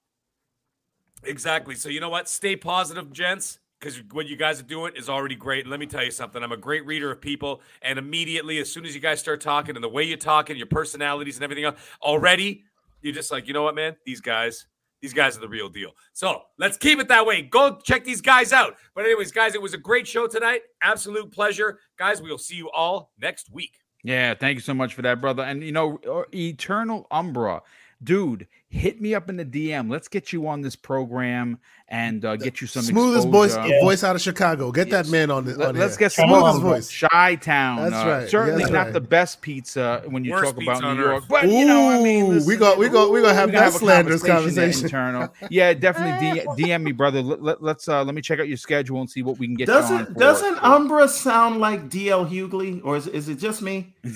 [SPEAKER 7] Exactly. So you know what? Stay positive, gents, because what you guys are doing is already great. And let me tell you something. I'm a great reader of people, and immediately, as soon as you guys start talking and the way you talk and your personalities and everything else, already you're just like, you know what, man? These guys, these guys are the real deal. So let's keep it that way. Go check these guys out. But anyways, guys, it was a great show tonight. Absolute pleasure, guys. We'll see you all next week.
[SPEAKER 1] Yeah, thank you so much for that, brother. And you know, uh, Eternal Umbra, dude, hit me up in the DM. Let's get you on this program and uh, get you some
[SPEAKER 4] Smoothest voice
[SPEAKER 1] exposure.
[SPEAKER 4] voice out of Chicago. Get that man on the.
[SPEAKER 1] Let,
[SPEAKER 4] on
[SPEAKER 1] us
[SPEAKER 4] here.
[SPEAKER 1] get
[SPEAKER 4] smoothest
[SPEAKER 1] some
[SPEAKER 4] voice.
[SPEAKER 1] Chi-Town.
[SPEAKER 4] That's
[SPEAKER 1] uh,
[SPEAKER 4] right,
[SPEAKER 1] Certainly
[SPEAKER 4] that's
[SPEAKER 1] not
[SPEAKER 4] right.
[SPEAKER 1] the best pizza when you
[SPEAKER 7] Worst
[SPEAKER 1] talk about New York,
[SPEAKER 7] earth.
[SPEAKER 1] but you know, I mean,
[SPEAKER 4] Ooh,
[SPEAKER 1] listen,
[SPEAKER 4] we got- we got- we gonna have
[SPEAKER 1] we're gonna
[SPEAKER 4] that slanderous
[SPEAKER 1] there,
[SPEAKER 4] conversation.
[SPEAKER 1] Internal, yeah, definitely D- DM me, brother. Let, us uh, let me check out your schedule and see what we can get. you on
[SPEAKER 6] doesn't
[SPEAKER 1] for.
[SPEAKER 6] doesn't Umbra sound like DL Hughley, or is, is it just me?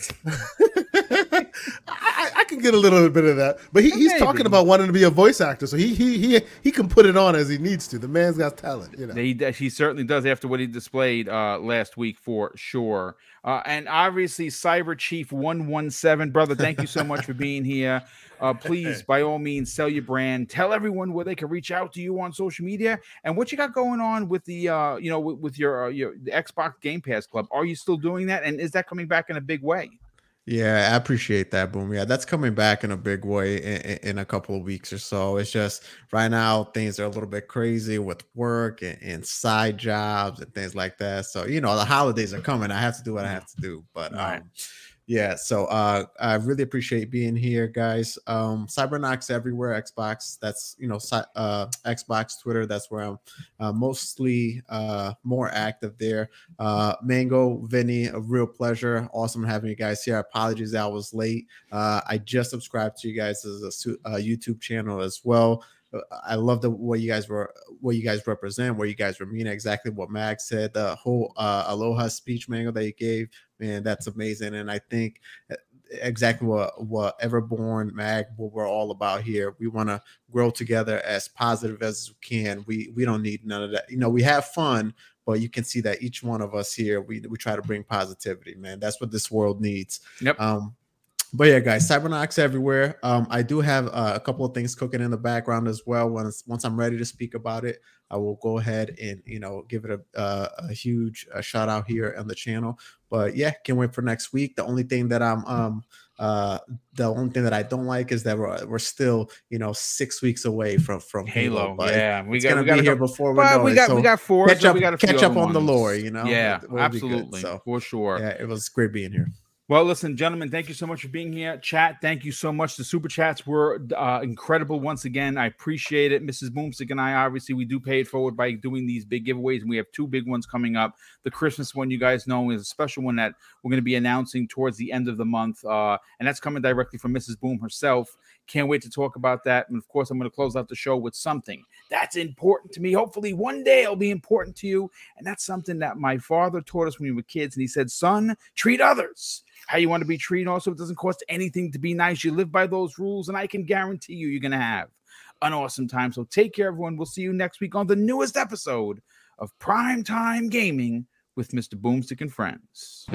[SPEAKER 4] Can get a little bit of that, but he, he's
[SPEAKER 1] Maybe.
[SPEAKER 4] talking about wanting to be a voice actor, so he he he he can put it on as he needs to. The man's got talent, you know.
[SPEAKER 1] He, he certainly does after what he displayed uh, last week for sure. Uh, and obviously, Cyber Chief 117, brother, thank you so much for being here. Uh, please, by all means, sell your brand. Tell everyone where they can reach out to you on social media and what you got going on with the, uh, you know, with, with your uh, your the Xbox Game Pass Club. Are you still doing that? And is that coming back in a big way?
[SPEAKER 8] Yeah, I appreciate that, Boom. Yeah, that's coming back in a big way in, in, a couple of weeks or so. It's just right now things are a little bit crazy with work and, and side jobs and things like that. So you know the holidays are coming. I have to do what I have to do. But um, yeah, so uh, I really appreciate being here, guys. Um, Cyberknox everywhere, Xbox. That's you know, uh, Xbox, Twitter. That's where I'm uh, mostly uh, more active there. Uh, Mango, Vinny, a real pleasure. Awesome having you guys here. Apologies, I was late. Uh, I just subscribed to you guys as a, a YouTube channel as well. I love the what you guys were what you guys represent, where you guys were meaning exactly what Mag said. The whole uh, Aloha speech mango that you gave, man, that's amazing. And I think uh, exactly what what Everborn Mag, what we're all about here. We want to grow together as positive as we can. We we don't need none of that. You know, we have fun, but you can see that each one of us here, we we try to bring positivity, man. That's what this world needs.
[SPEAKER 1] Yep.
[SPEAKER 8] Um, but yeah, guys, Cyberknox everywhere. Um, I do have uh, a couple of things cooking in the background as well. Once once I'm ready to speak about it, I will go ahead and you know give it a uh, a huge uh, shout out here on the channel. But yeah, can't wait for next week. The only thing that I'm um uh the only thing that I don't like is that we're we're still you know six weeks away from from
[SPEAKER 1] Halo.
[SPEAKER 8] Halo but
[SPEAKER 1] yeah,
[SPEAKER 8] we got to be here before we know
[SPEAKER 1] we
[SPEAKER 8] it.
[SPEAKER 1] got
[SPEAKER 8] so
[SPEAKER 1] we got four.
[SPEAKER 8] catch
[SPEAKER 1] so
[SPEAKER 8] up,
[SPEAKER 1] we got
[SPEAKER 8] catch up on
[SPEAKER 1] ones.
[SPEAKER 8] the lore. You know,
[SPEAKER 1] Yeah,
[SPEAKER 8] It will good.
[SPEAKER 1] absolutely,
[SPEAKER 8] So
[SPEAKER 1] for sure.
[SPEAKER 8] yeah, it was great being here.
[SPEAKER 1] Well, listen, gentlemen, thank you so much for being here. Chat, thank you so much. The super chats were uh, incredible once again. I appreciate it. Mrs. Boomstick and I, obviously, we do pay it forward by doing these big giveaways, and we have two big ones coming up. The Christmas one, you guys know, is a special one that we're going to be announcing towards the end of the month, uh, and that's coming directly from Mrs. Boom herself. Can't wait to talk about that. And of course, I'm going to close out the show with something that's important to me. Hopefully, one day it'll be important to you. And that's something that my father taught us when we were kids. And he said, Son, treat others how you want to be treated. Also, it doesn't cost anything to be nice. You live by those rules, and I can guarantee you, you're going to have an awesome time. So take care, everyone. We'll see you next week on the newest episode of Prime Time Gaming with Mr. Boomstick and Friends.